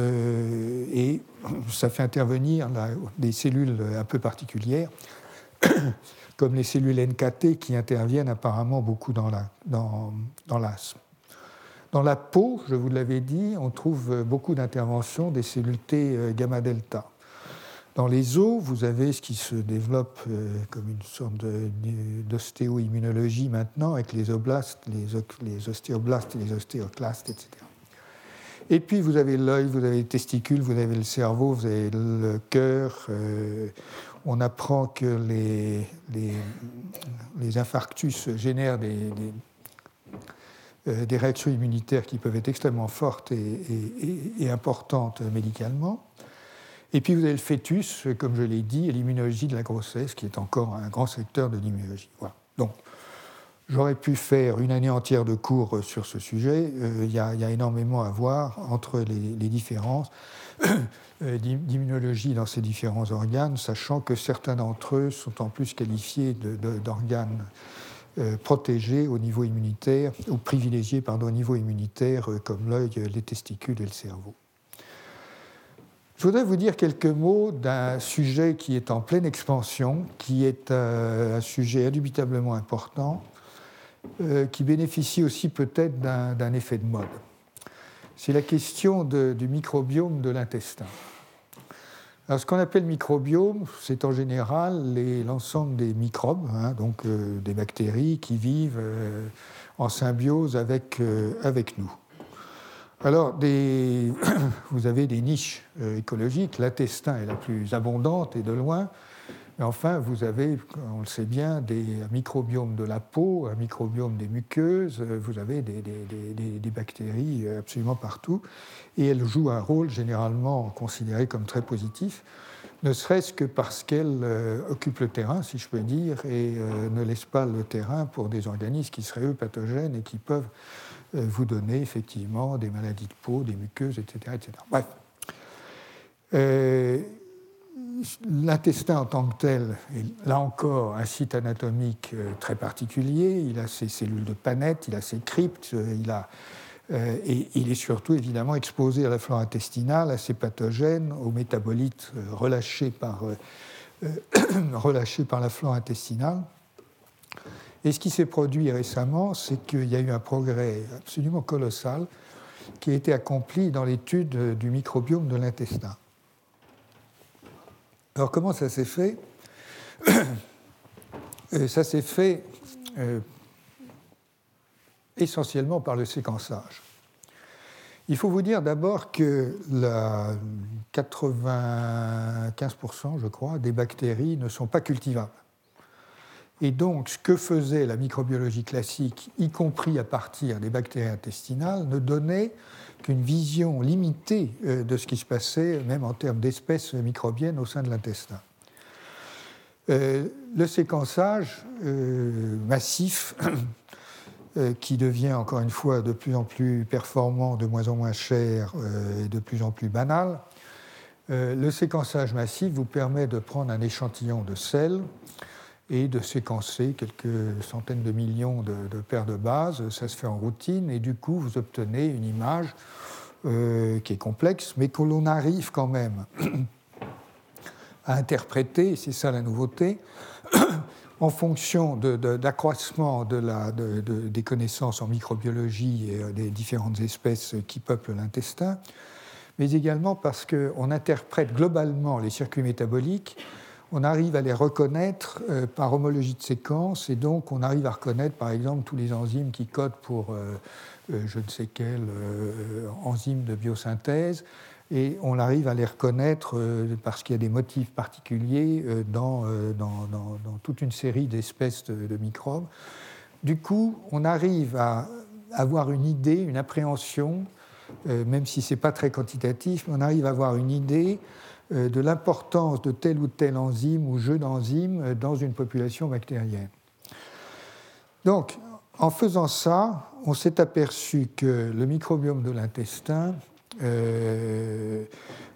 et ça fait intervenir des cellules un peu particulières, (coughs) comme les cellules NKT qui interviennent apparemment beaucoup dans l'asthme. Dans, la peau, je vous l'avais dit, on trouve beaucoup d'interventions des cellules T gamma-delta. Dans les os, vous avez ce qui se développe euh, comme une sorte d'ostéo-immunologie maintenant, avec les oblastes, les, ostéoblastes et les ostéoclastes, etc. Et puis vous avez l'œil, vous avez les testicules, vous avez le cerveau, vous avez le cœur. Euh, on apprend que les, infarctus génèrent euh, des, réactions immunitaires qui peuvent être extrêmement fortes et importantes médicalement. Et puis vous avez le fœtus, comme je l'ai dit, et l'immunologie de la grossesse, qui est encore un grand secteur de l'immunologie. Voilà. Donc, j'aurais pu faire une année entière de cours sur ce sujet. Euh, il y, a énormément à voir entre les, différences (coughs) euh, d'immunologie dans ces différents organes, sachant que certains d'entre eux sont en plus qualifiés d'organes euh, protégés au niveau immunitaire, ou privilégiés pardon, au niveau immunitaire, comme l'œil, les testicules et le cerveau. Je voudrais vous dire quelques mots d'un sujet qui est en pleine expansion, qui est euh, un sujet indubitablement important, euh, qui bénéficie aussi peut-être d'un effet de mode. c'est la question du microbiome de l'intestin. Alors, ce qu'on appelle microbiome, c'est en général l'ensemble des microbes, hein, donc euh, des bactéries qui vivent en symbiose avec, avec nous. Alors, des, (clears throat) vous avez des niches écologiques. L'intestin est la plus abondante et de loin. Et enfin, vous avez, on le sait bien, des microbiomes de la peau, un microbiome des muqueuses, vous avez des, bactéries absolument partout, et elles jouent un rôle généralement considéré comme très positif, ne serait-ce que parce qu'elles euh, occupent le terrain, si je peux dire, et euh, ne laissent pas le terrain pour des organismes qui seraient eux pathogènes et qui peuvent euh, vous donner effectivement des maladies de peau, des muqueuses, etc. etc. Bref. L'intestin en tant que tel est là encore un site anatomique euh, très particulier. Il a ses cellules de Panette, il a ses cryptes, euh, il a, euh, et il est surtout évidemment exposé à la flore intestinale, à ses pathogènes, aux métabolites relâchés par, (clears throat) relâchés par la flore intestinale. Et ce qui s'est produit récemment, c'est qu'il y a eu un progrès absolument colossal qui a été accompli dans l'étude du microbiome de l'intestin. Alors comment ça s'est fait (clears throat) euh, Ça s'est fait euh, essentiellement par le séquençage. Il faut vous dire d'abord que la 95%, je crois, des bactéries ne sont pas cultivables. Et donc, ce que faisait la microbiologie classique, y compris à partir des bactéries intestinales, ne donnait qu'une vision limitée euh, de ce qui se passait, même en termes d'espèces microbiennes au sein de l'intestin. Euh, le séquençage euh, massif, (clears throat) qui devient encore une fois de plus en plus performant, de moins en moins cher et de plus en plus banal, le séquençage massif vous permet de prendre un échantillon de sel et de séquencer quelques centaines de millions de, paires de bases. Ça se fait en routine et du coup, vous obtenez une image euh, qui est complexe, mais que l'on arrive quand même (clears throat) à interpréter, c'est ça la nouveauté, (clears throat) en fonction d'accroissement de, de, des connaissances en microbiologie et euh, des différentes espèces qui peuplent l'intestin, mais également parce qu'on interprète globalement les circuits métaboliques on arrive à les reconnaître euh, par homologie de séquence et donc on arrive à reconnaître par exemple tous les enzymes qui codent pour euh, euh, je ne sais quelle enzyme de biosynthèse et on arrive à les reconnaître parce qu'il y a des motifs particuliers dans, toute une série d'espèces de, microbes. Du coup, on arrive à avoir une idée, une appréhension, même si ce n'est pas très quantitatif, mais on arrive à avoir une idée de l'importance de tel ou tel enzyme ou jeu d'enzymes euh, dans une population bactérienne. Donc, en faisant ça, on s'est aperçu que le microbiome de l'intestin euh,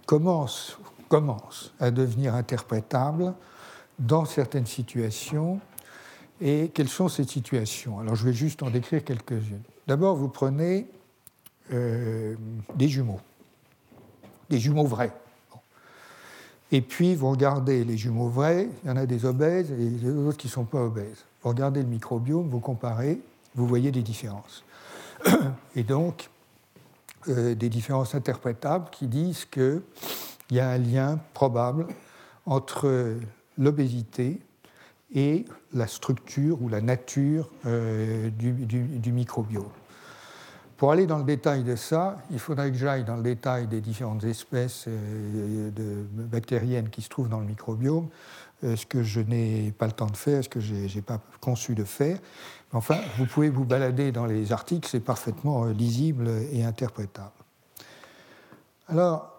commence, commence à devenir interprétable dans certaines situations. Et quelles sont ces situations? Alors, je vais juste en décrire quelques-unes. D'abord, vous prenez des jumeaux, des jumeaux vrais. Et puis, vous regardez les jumeaux vrais, il y en a des obèses et des autres qui ne sont pas obèses. Vous regardez le microbiome, vous comparez, vous voyez des différences. (clears throat) Et donc, euh, des différences interprétables qui disent qu'il y a un lien probable entre l'obésité et la structure ou la nature euh, du microbiome. Pour aller dans le détail de ça, il faudrait que j'aille dans le détail des différentes espèces euh, bactériennes qui se trouvent dans le microbiome, euh, ce que je n'ai pas le temps de faire, ce que je n'ai pas conçu de faire. Enfin, vous pouvez vous balader dans les articles, c'est parfaitement euh, lisible et interprétable. Alors,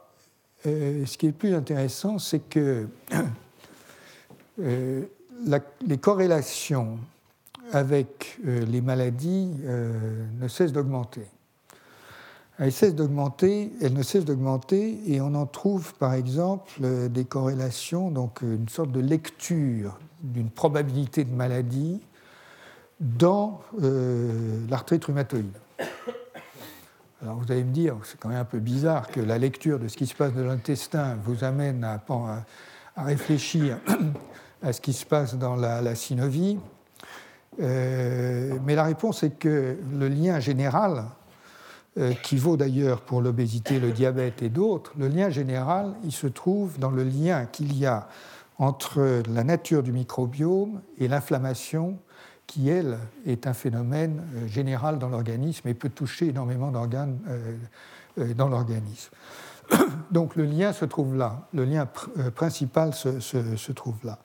ce qui est plus intéressant, c'est que (coughs) les corrélations avec euh, les maladies euh, ne cesse d'augmenter. Elle cesse d'augmenter, elle ne cesse d'augmenter, et on en trouve par exemple euh, des corrélations, donc une sorte de lecture d'une probabilité de maladie dans l'arthrite rhumatoïde. Alors vous allez me dire, c'est quand même un peu bizarre que la lecture de ce qui se passe dans l'intestin vous amène à, réfléchir (coughs) à ce qui se passe dans la synovie. Euh, mais la réponse est que le lien général qui vaut d'ailleurs pour l'obésité, le diabète et d'autres, le lien général, il se trouve dans le lien qu'il y a entre la nature du microbiome et l'inflammation qui, elle, est un phénomène euh, général dans l'organisme et peut toucher énormément d'organes euh, euh, dans l'organisme. (coughs) Donc le lien se trouve là, le lien principal se, trouve là.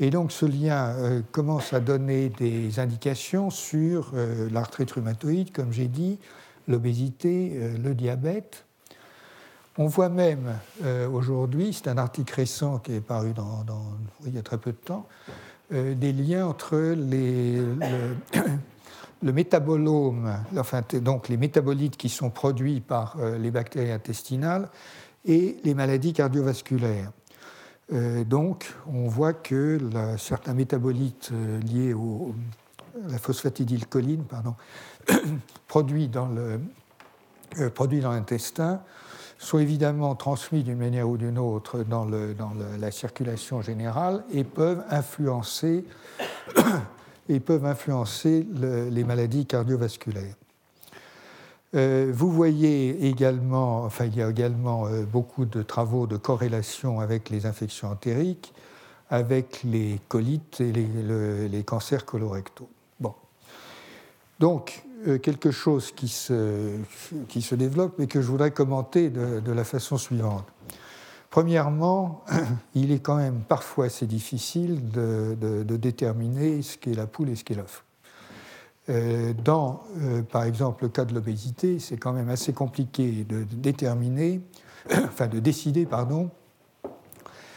Et donc ce lien commence à donner des indications sur l'arthrite rhumatoïde, comme j'ai dit, l'obésité, le diabète. On voit même aujourd'hui, c'est un article récent qui est paru il y a très peu de temps, euh, des liens entre les, le, (coughs) métabolome, enfin, donc les métabolites qui sont produits par euh, les bactéries intestinales et les maladies cardiovasculaires. Euh, donc, on voit que certains métabolites liés au, à la phosphatidylcholine pardon, (coughs) produits dans l'intestin sont évidemment transmis d'une manière ou d'une autre dans, la circulation générale et peuvent influencer (coughs) les maladies cardiovasculaires. Euh, vous voyez également, enfin il y a également euh, beaucoup de travaux de corrélation avec les infections entériques, avec les colites et les, cancers colorectaux. Bon. Donc, euh, quelque chose qui se, qui se développe et que je voudrais commenter de, la façon suivante. Premièrement, (clears throat) il est quand même parfois assez difficile de, de déterminer ce qu'est la poule et ce qu'est l'œuf. Euh, dans, euh, par exemple, le cas de l'obésité, c'est quand même assez compliqué de, déterminer, (coughs) enfin de décider, pardon,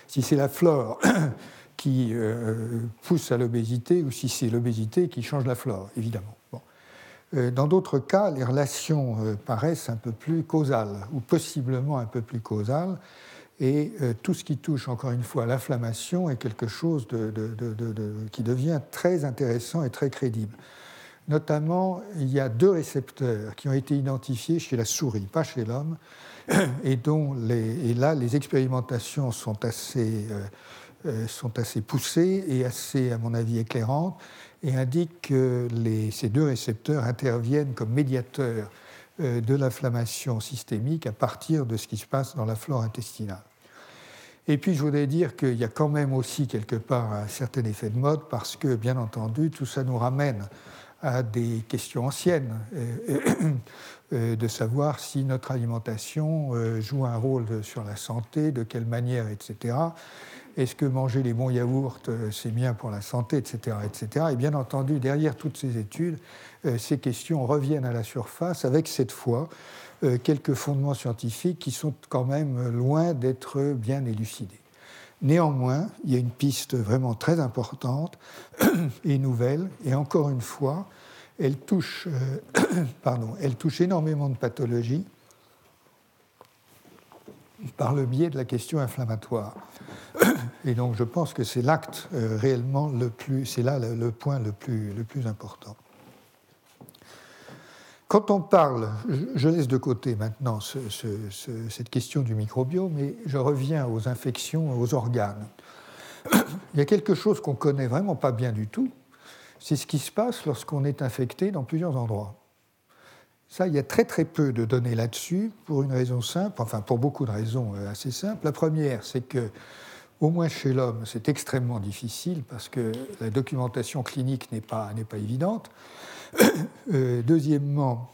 si c'est la flore (coughs) qui pousse à l'obésité ou si c'est l'obésité qui change la flore, évidemment. Euh, dans d'autres cas, les relations euh, paraissent un peu plus causales, ou possiblement un peu plus causales, et euh, tout ce qui touche, encore une fois, à l'inflammation est quelque chose qui devient très intéressant et très crédible. Notamment, il y a deux récepteurs qui ont été identifiés chez la souris, pas chez l'homme, et dont et là, les expérimentations sont assez, sont assez poussées et assez, à mon avis, éclairantes et indique que ces deux récepteurs interviennent comme médiateurs euh, de l'inflammation systémique à partir de ce qui se passe dans la flore intestinale. Et puis je voudrais dire qu'il y a quand même aussi quelque part un certain effet de mode parce que, bien entendu, tout ça nous ramène à des questions anciennes, euh, euh, de savoir si notre alimentation joue un rôle sur la santé, de quelle manière, etc est-ce que manger les bons yaourts, euh, c'est bien pour la santé, etc., etc. Et bien entendu, derrière toutes ces études, euh, ces questions reviennent à la surface avec cette fois euh, quelques fondements scientifiques qui sont quand même loin d'être bien élucidés. Néanmoins, il y a une piste vraiment très importante (clears throat) et nouvelle, et encore une fois, elle touche, (clears throat) pardon, elle touche énormément de pathologies par le biais de la question inflammatoire. Et donc je pense que c'est l'acte euh, réellement le plus, c'est là le, point le plus important. Quand on parle, je laisse de côté maintenant cette question du microbiome, mais je reviens aux infections, aux organes. (coughs) Il y a quelque chose qu'on connaît vraiment pas bien du tout, c'est ce qui se passe lorsqu'on est infecté dans plusieurs endroits. Ça, il y a très très peu de données là-dessus pour une raison simple, enfin pour beaucoup de raisons euh, assez simples. La première, c'est que au moins chez l'homme, c'est extrêmement difficile parce que la documentation clinique n'est pas, pas évidente. (coughs) Euh, deuxièmement,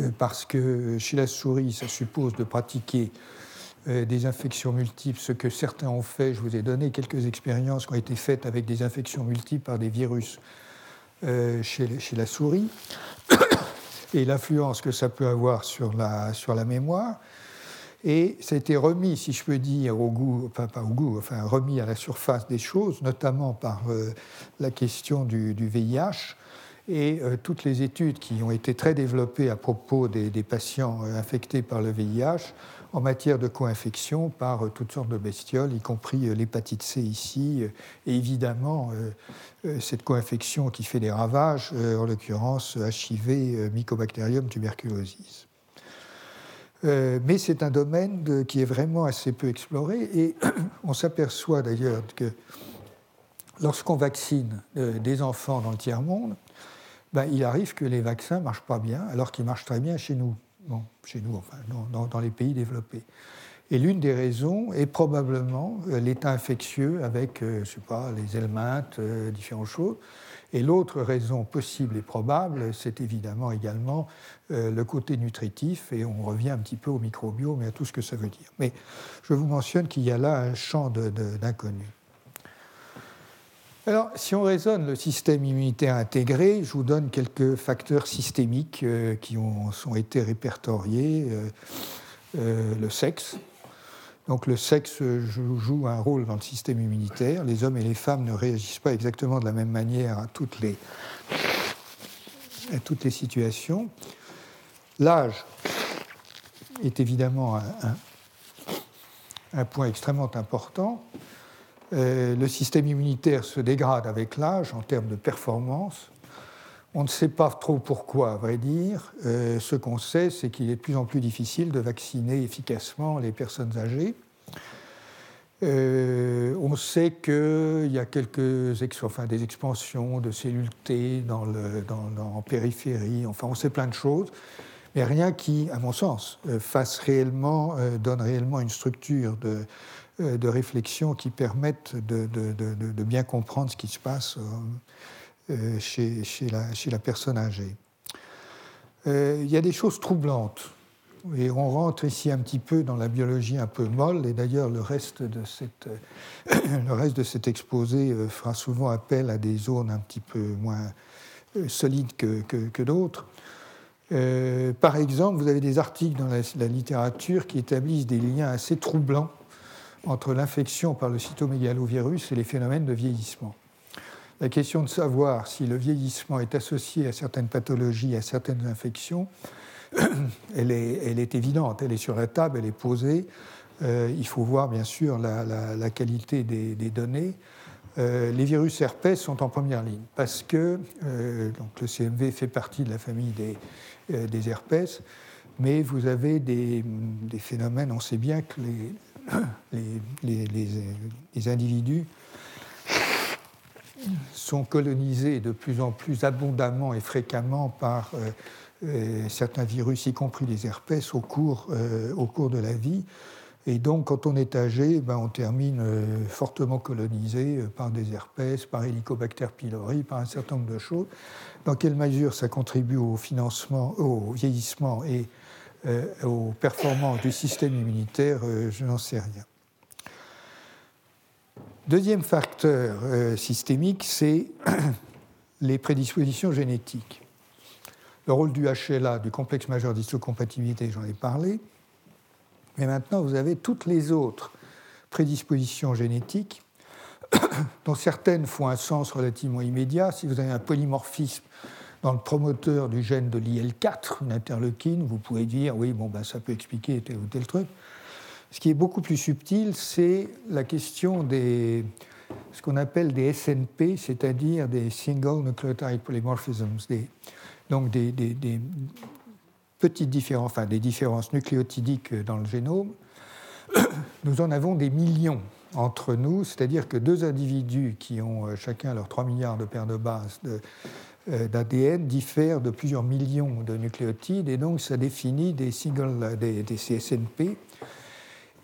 euh, parce que chez la souris, ça suppose de pratiquer euh, des infections multiples, ce que certains ont fait. Je vous ai donné quelques expériences qui ont été faites avec des infections multiples par des virus chez, la souris et l'influence que ça peut avoir sur la, sur la mémoire. Et ça a été remis, si je peux dire, au goût, enfin pas au goût, enfin remis à la surface des choses, notamment par la question du, VIH et euh, toutes les études qui ont été très développées à propos des, patients euh, infectés par le VIH en matière de co-infection par toutes sortes de bestioles, y compris l'hépatite C ici, et évidemment cette co-infection qui fait des ravages, en l'occurrence HIV, Mycobacterium tuberculosis. Euh, mais c'est un domaine qui est vraiment assez peu exploré et (clears throat) on s'aperçoit d'ailleurs que lorsqu'on vaccine euh, des enfants dans le tiers-monde, ben, il arrive que les vaccins ne marchent pas bien, alors qu'ils marchent très bien chez nous, chez nous, enfin, dans, les pays développés. Et l'une des raisons est probablement euh, l'état infectieux avec, euh, je sais pas, les helminthes, euh, différentes choses. Et l'autre raison possible et probable, c'est évidemment également le côté nutritif, et on revient un petit peu au microbiome et à tout ce que ça veut dire. Mais je vous mentionne qu'il y a là un champ d'inconnu. Alors, si on raisonne le système immunitaire intégré, je vous donne quelques facteurs systémiques euh, qui ont, été répertoriés. Euh, euh, le sexe. Donc, le sexe joue un rôle dans le système immunitaire. Les hommes et les femmes ne réagissent pas exactement de la même manière à toutes les, à toutes les situations. L'âge est évidemment un, un point extrêmement important. Euh, le système immunitaire se dégrade avec l'âge en termes de performance. On ne sait pas trop pourquoi, à vrai dire. Euh, ce qu'on sait, c'est qu'il est de plus en plus difficile de vacciner efficacement les personnes âgées. Euh, on sait qu'il y a quelques des expansions de cellules T dans le, en périphérie, enfin on sait plein de choses, mais rien qui, à mon sens, fasse réellement, donne réellement une structure de, de réflexion qui permettent de, bien comprendre ce qui se passe euh, euh, chez, la, personne âgée. il y a des choses troublantes. Et on rentre ici un petit peu dans la biologie un peu molle, et d'ailleurs le, reste de (coughs) le reste de cet exposé fera souvent appel à des zones un petit peu moins solides que, d'autres. par exemple, vous avez des articles dans la, littérature qui établissent des liens assez troublants entre l'infection par le cytomégalovirus et les phénomènes de vieillissement. La question de savoir si le vieillissement est associé à certaines pathologies, à certaines infections, (clears throat) elle est, évidente, elle est sur la table, elle est posée. Euh, il faut voir bien sûr la, qualité des, données. Euh, les virus herpès sont en première ligne parce que euh, donc le CMV fait partie de la famille des, des herpès, mais vous avez des, des, phénomènes, on sait bien que les, les, individus sont colonisés de plus en plus abondamment et fréquemment par euh, euh, certains virus, y compris les herpès, au cours, euh, au cours de la vie. Et donc, quand on est âgé, ben, on termine fortement colonisé par des herpès, par Helicobacter pylori, par un certain nombre de choses. Dans quelle mesure ça contribue au financement, au vieillissement et aux performances du système immunitaire, euh, je n'en sais rien. Deuxième facteur euh, systémique, c'est (clears throat) les prédispositions génétiques. Le rôle du HLA, du complexe majeur d'histocompatibilité, j'en ai parlé. Mais maintenant, vous avez toutes les autres prédispositions génétiques, (clears throat) dont certaines font un sens relativement immédiat. Si vous avez un polymorphisme dans le promoteur du gène de l'IL4, une interleukine, vous pouvez dire oui, bon, ben, ça peut expliquer tel ou tel truc. Ce qui est beaucoup plus subtil, c'est la question des ce qu'on appelle des SNP, c'est-à-dire des single nucleotide polymorphisms, donc des, petites différences, enfin des différences nucléotidiques dans le génome. (coughs) Nous en avons des millions entre nous, c'est-à-dire que deux individus qui ont euh, chacun leurs 3 milliards de paires de bases d'ADN diffèrent de plusieurs millions de nucléotides et donc ça définit des single, des, CSNP.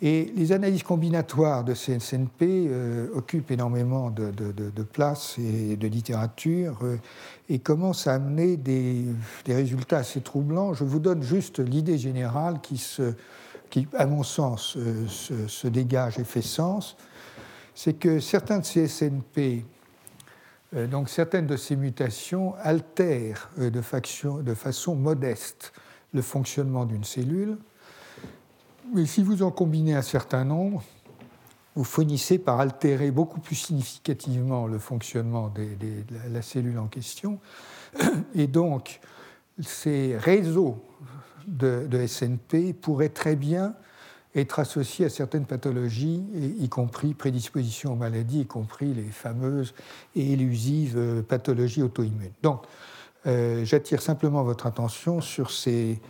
Et les analyses combinatoires de CSNP euh, occupent énormément de, place et de littérature euh, et commencent à amener des, résultats assez troublants. Je vous donne juste l'idée générale qui, se, qui, à mon sens, se, se dégage et fait sens. C'est que certains de ces SNP euh, donc certaines de ces mutations altèrent euh, de, façon modeste le fonctionnement d'une cellule, mais si vous en combinez un certain nombre, vous finissez par altérer beaucoup plus significativement le fonctionnement de la cellule en question. (clears throat) Et donc, ces réseaux de, de SNP pourraient très bien être associé à certaines pathologies, y compris prédisposition aux maladies, y compris les fameuses et élusives euh, pathologies auto-immunes. Donc, euh, j'attire simplement votre attention sur ces,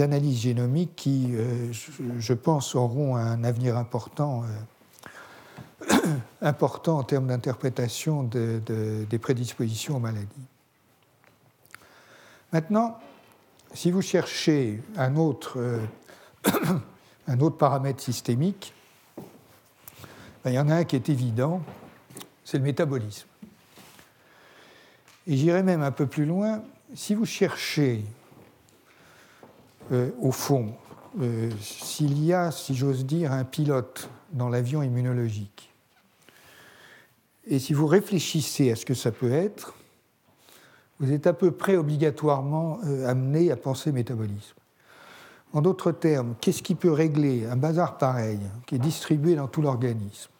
analyses génomiques qui, euh, je, pense, auront un avenir important, (coughs) important en termes d'interprétation de, des prédispositions aux maladies. Maintenant, si vous cherchez un autre, (coughs) un autre paramètre systémique, ben, il y en a un qui est évident, c'est le métabolisme. Et j'irai même un peu plus loin, si vous cherchez, euh, au fond, euh, s'il y a, si j'ose dire, un pilote dans l'avion immunologique, et si vous réfléchissez à ce que ça peut être, vous êtes à peu près obligatoirement euh, amené à penser métabolisme. En d'autres termes, qu'est-ce qui peut régler un bazar pareil, qui est distribué dans tout l'organisme?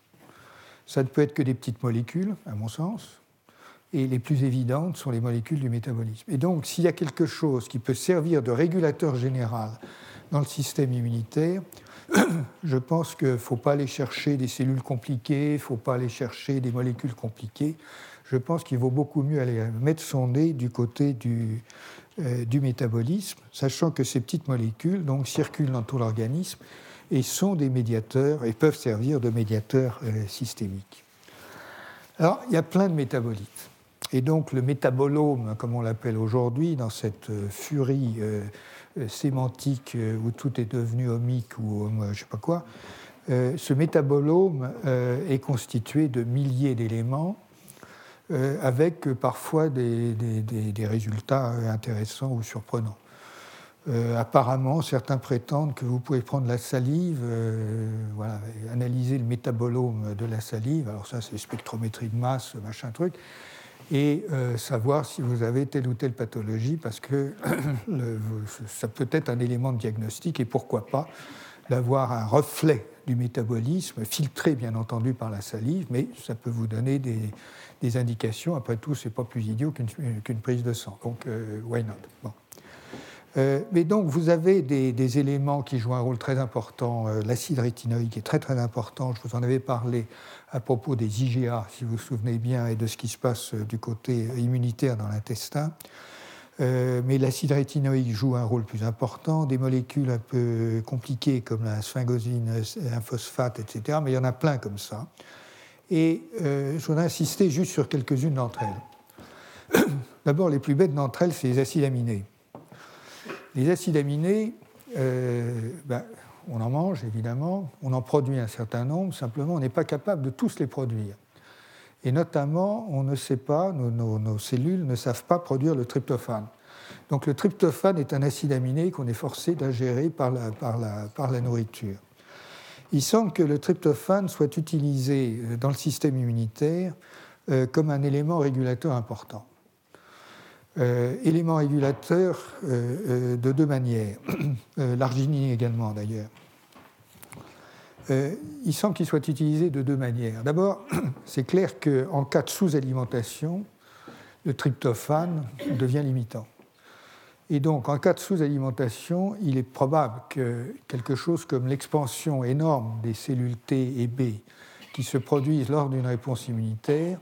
Ça ne peut être que des petites molécules, à mon sens, et les plus évidentes sont les molécules du métabolisme. Et donc, s'il y a quelque chose qui peut servir de régulateur général dans le système immunitaire, (clears throat) je pense qu'il ne faut pas aller chercher des cellules compliquées, il ne faut pas aller chercher des molécules compliquées. Je pense qu'il vaut beaucoup mieux aller mettre son nez du côté du, euh, du métabolisme, sachant que ces petites molécules donc, circulent dans tout l'organisme et sont des médiateurs et peuvent servir de médiateurs euh, systémiques. Alors, il y a plein de métabolites. Et donc, le métabolome, comme on l'appelle aujourd'hui, dans cette euh, furie sémantique où tout est devenu omique ou je ne sais pas quoi, ce métabolome est constitué de milliers d'éléments avec euh, parfois des, résultats intéressants ou surprenants. Euh, apparemment, certains prétendent que vous pouvez prendre la salive, analyser le métabolome de la salive, alors ça c'est spectrométrie de masse, machin truc, et savoir si vous avez telle ou telle pathologie, parce que (coughs) ça peut être un élément de diagnostic, et pourquoi pas d'avoir un reflet du métabolisme, filtré bien entendu par la salive, mais ça peut vous donner des, des indications. Après tout, c'est pas plus idiot qu'une prise de sang. Donc, euh, why not? Bon. Euh, mais donc, vous avez des, éléments qui jouent un rôle très important. Euh, l'acide rétinoïque est très très important. Je vous en avais parlé à propos des IgA, si vous vous souvenez bien, et de ce qui se passe du côté immunitaire dans l'intestin. mais l'acide rétinoïque joue un rôle plus important. Des molécules un peu compliquées comme la sphingosine, un phosphate, etc. Mais il y en a plein comme ça. Et euh, je voudrais insister juste sur quelques-unes d'entre elles. (clears throat) D'abord, les plus bêtes d'entre elles, c'est les acides aminés. Les acides aminés, euh, ben, on en mange évidemment, on en produit un certain nombre, simplement on n'est pas capable de tous les produire. Et notamment, on ne sait pas, nos, cellules ne savent pas produire le tryptophane. Donc le tryptophane est un acide aminé qu'on est forcé d'ingérer par la nourriture il semble que le tryptophane soit utilisé euh, dans le système immunitaire euh, comme un élément régulateur important. Euh, élément régulateur de deux manières, (clears throat) l'arginine également d'ailleurs. il semble qu'il soit utilisé de deux manières. D'abord, (clears throat) c'est clair qu'en cas de sous-alimentation, le tryptophane devient limitant. Et donc, en cas de sous-alimentation, il est probable que quelque chose comme l'expansion énorme des cellules T et B qui se produisent lors d'une réponse immunitaire,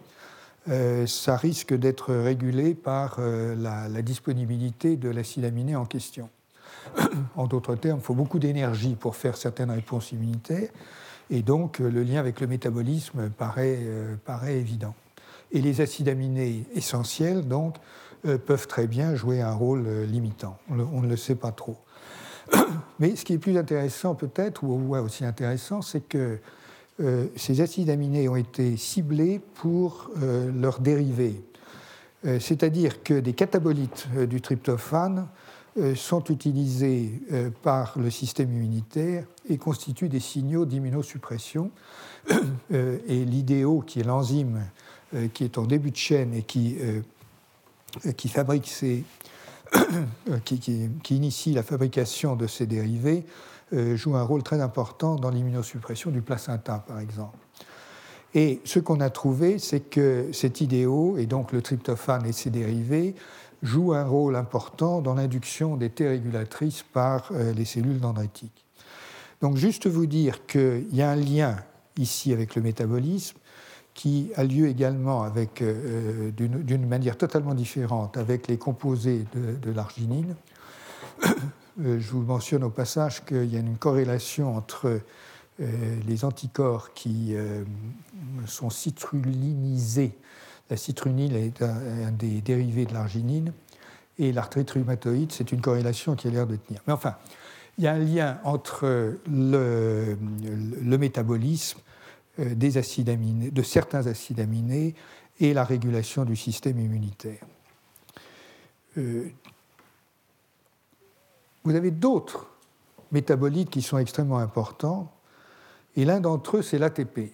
euh, ça risque d'être régulé par euh, la, disponibilité de l'acide aminé en question. en d'autres termes, il faut beaucoup d'énergie pour faire certaines réponses immunitaires, et donc le lien avec le métabolisme paraît, euh, paraît évident. Et les acides aminés essentiels, donc, euh, peuvent très bien jouer un rôle euh, limitant. On, ne le sait pas trop. (coughs) Mais ce qui est plus intéressant peut-être, ou aussi intéressant, c'est que euh, ces acides aminés ont été ciblés pour leurs dérivés. C'est-à-dire que des catabolites du tryptophane sont utilisés par le système immunitaire et constituent des signaux d'immunosuppression. (coughs) et l'idéo, qui est l'enzyme qui est en début de chaîne et qui euh, qui fabrique ces, (coughs) euh, qui, initie la fabrication de ces dérivés euh, joue un rôle très important dans l'immunosuppression du placenta, par exemple. Et ce qu'on a trouvé, c'est que cet idéo, et donc le tryptophane et ses dérivés, jouent un rôle important dans l'induction des T régulatrices par les cellules dendritiques. Donc juste vous dire qu'il y a un lien ici avec le métabolisme, qui a lieu également avec, euh, d'une manière totalement différente avec les composés de, l'arginine. (coughs) Euh, je vous mentionne au passage qu'il y a une corrélation entre euh, les anticorps qui sont citrulinisés. La citruline est un, des dérivés de l'arginine et l'arthrite rhumatoïde, c'est une corrélation qui a l'air de tenir. Mais enfin, il y a un lien entre le, métabolisme euh, aminés, de certains acides aminés et la régulation du système immunitaire. Euh, vous avez d'autres métabolites qui sont extrêmement importants, et l'un d'entre eux, c'est l'ATP.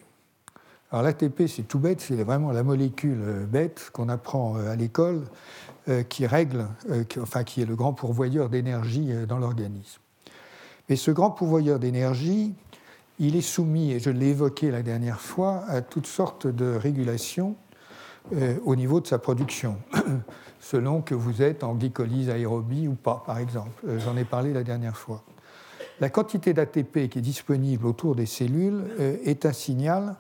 Alors l'ATP, c'est tout bête, c'est vraiment la molécule euh, bête qu'on apprend à l'école, qui règle, enfin qui est le grand pourvoyeur d'énergie dans l'organisme. Mais ce grand pourvoyeur d'énergie, il est soumis, et je l'ai évoqué la dernière fois, à toutes sortes de régulations euh, au niveau de sa production, (coughs) selon que vous êtes en glycolyse aérobie ou pas, par exemple. Euh, j'en ai parlé la dernière fois. La quantité d'ATP qui est disponible autour des cellules euh, est un signal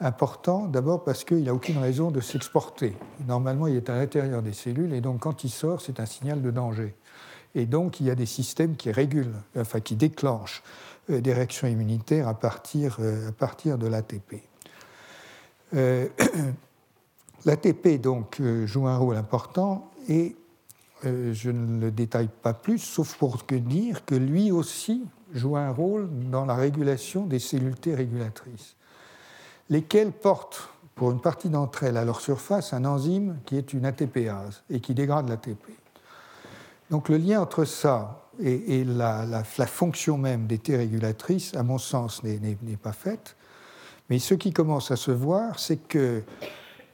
important, d'abord parce qu'il n'a aucune raison de s'exporter. Normalement, il est à l'intérieur des cellules, et donc quand il sort, c'est un signal de danger. Et donc, il y a des systèmes qui régulent, enfin qui déclenchent des réactions immunitaires à partir, euh, à partir de l'ATP. Euh, (clears throat) L'ATP donc joue un rôle important et je ne le détaille pas plus, sauf pour dire que lui aussi joue un rôle dans la régulation des cellules régulatrices, lesquelles portent pour une partie d'entre elles à leur surface un enzyme qui est une ATPase et qui dégrade l'ATP. Donc le lien entre ça et, la, fonction même des T régulatrices, à mon sens, n'est pas fait. Mais ce qui commence à se voir, c'est que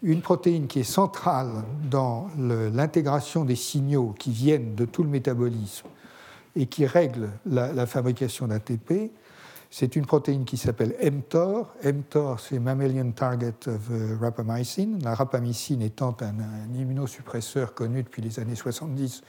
une protéine qui est centrale dans l'intégration des signaux qui viennent de tout le métabolisme et qui règle la, fabrication d'ATP, c'est une protéine qui s'appelle mTOR. mTOR, c'est Mammalian Target of euh, Rapamycin. La rapamycine étant un, un, immunosuppresseur connu depuis les années 70 euh,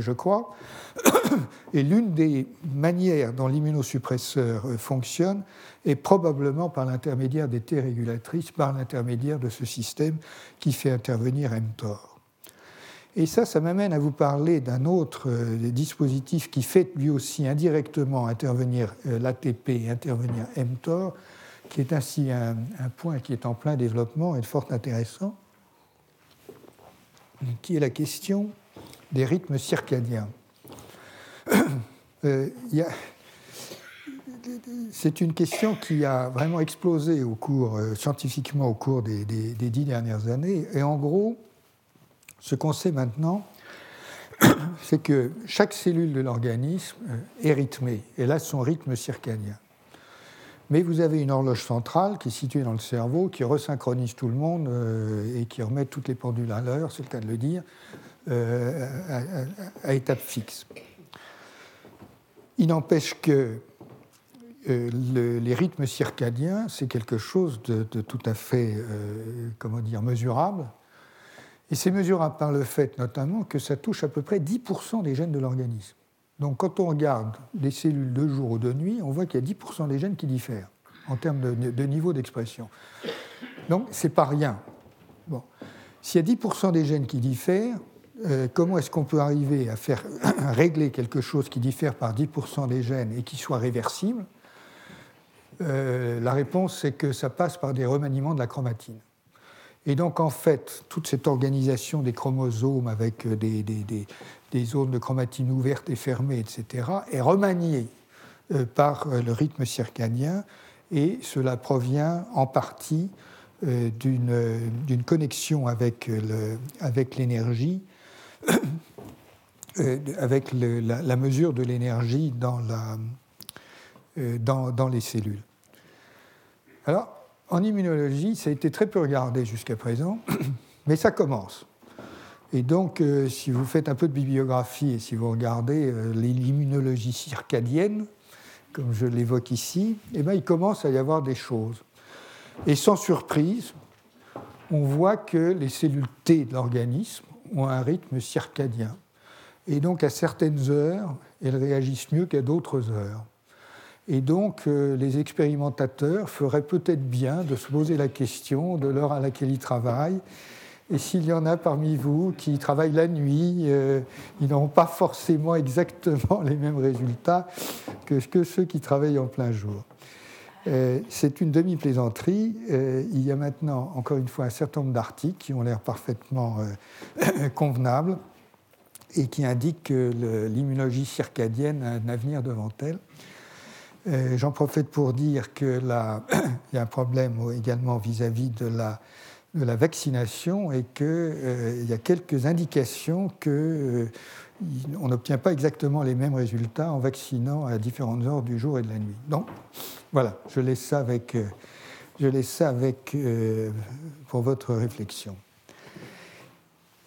je crois. (coughs) Et l'une des manières dont l'immunosuppresseur euh, fonctionne est probablement par l'intermédiaire des T régulatrices, par l'intermédiaire de ce système qui fait intervenir mTOR. Et ça, ça m'amène à vous parler d'un autre euh, dispositif qui fait lui aussi indirectement intervenir l'ATP et intervenir mTOR, qui est ainsi un, un, point qui est en plein développement et fort intéressant, qui est la question des rythmes circadiens. (clears throat) Euh, c'est une question qui a vraiment explosé au cours, euh, scientifiquement au cours des, dix dernières années. Et en gros, ce qu'on sait maintenant, (clears throat) c'est que chaque cellule de l'organisme euh, est rythmée. Elle a son rythme circadien. Mais vous avez une horloge centrale qui est située dans le cerveau, qui resynchronise tout le monde et qui remet toutes les pendules à l'heure, c'est le cas de le dire, euh, à, étape fixe. Il n'empêche que euh, les rythmes circadiens, c'est quelque chose de, tout à fait, euh, comment dire, mesurable. Et c'est mesurable par le fait notamment que ça touche à peu près 10% des gènes de l'organisme. Donc quand on regarde des cellules de jour ou de nuit, on voit qu'il y a 10% des gènes qui diffèrent en termes de, de niveau d'expression. Donc c'est pas rien. Bon. S'il y a 10% des gènes qui diffèrent, euh, comment est-ce qu'on peut arriver à faire (coughs) régler quelque chose qui diffère par 10% des gènes et qui soit réversible? Euh, La réponse, c'est que ça passe par des remaniements de la chromatine. Et donc, en fait, toute cette organisation des chromosomes avec des, des, zones de chromatine ouvertes et fermées, etc., est remaniée euh, par le rythme circadien et cela provient en partie d'une connexion avec l'énergie Euh, avec la, mesure de l'énergie dans, euh, dans, les cellules. Alors, en immunologie, ça a été très peu regardé jusqu'à présent, (coughs) mais ça commence. Et donc, euh, si vous faites un peu de bibliographie et si vous regardez l'immunologie circadienne, comme je l'évoque ici, eh bien, il commence à y avoir des choses. Et sans surprise, on voit que les cellules T de l'organisme ont un rythme circadien. Et donc à certaines heures, elles réagissent mieux qu'à d'autres heures. Et donc euh, les expérimentateurs feraient peut-être bien de se poser la question de l'heure à laquelle ils travaillent. Et s'il y en a parmi vous qui travaillent la nuit, euh, ils n'auront pas forcément exactement les mêmes résultats que, que ceux qui travaillent en plein jour. Euh, c'est une demi-plaisanterie. Euh, il y a maintenant, encore une fois, un certain nombre d'articles qui ont l'air parfaitement euh, (coughs) convenables et qui indique que l'immunologie circadienne a un avenir devant elle. J'en profite pour dire qu'il (coughs) y a un problème également vis-à-vis de, la, de la, vaccination et qu'il y a quelques indications qu'on euh, n'obtient pas exactement les mêmes résultats en vaccinant à différentes heures du jour et de la nuit. Donc voilà, je laisse ça avec, euh, je avec pour votre réflexion.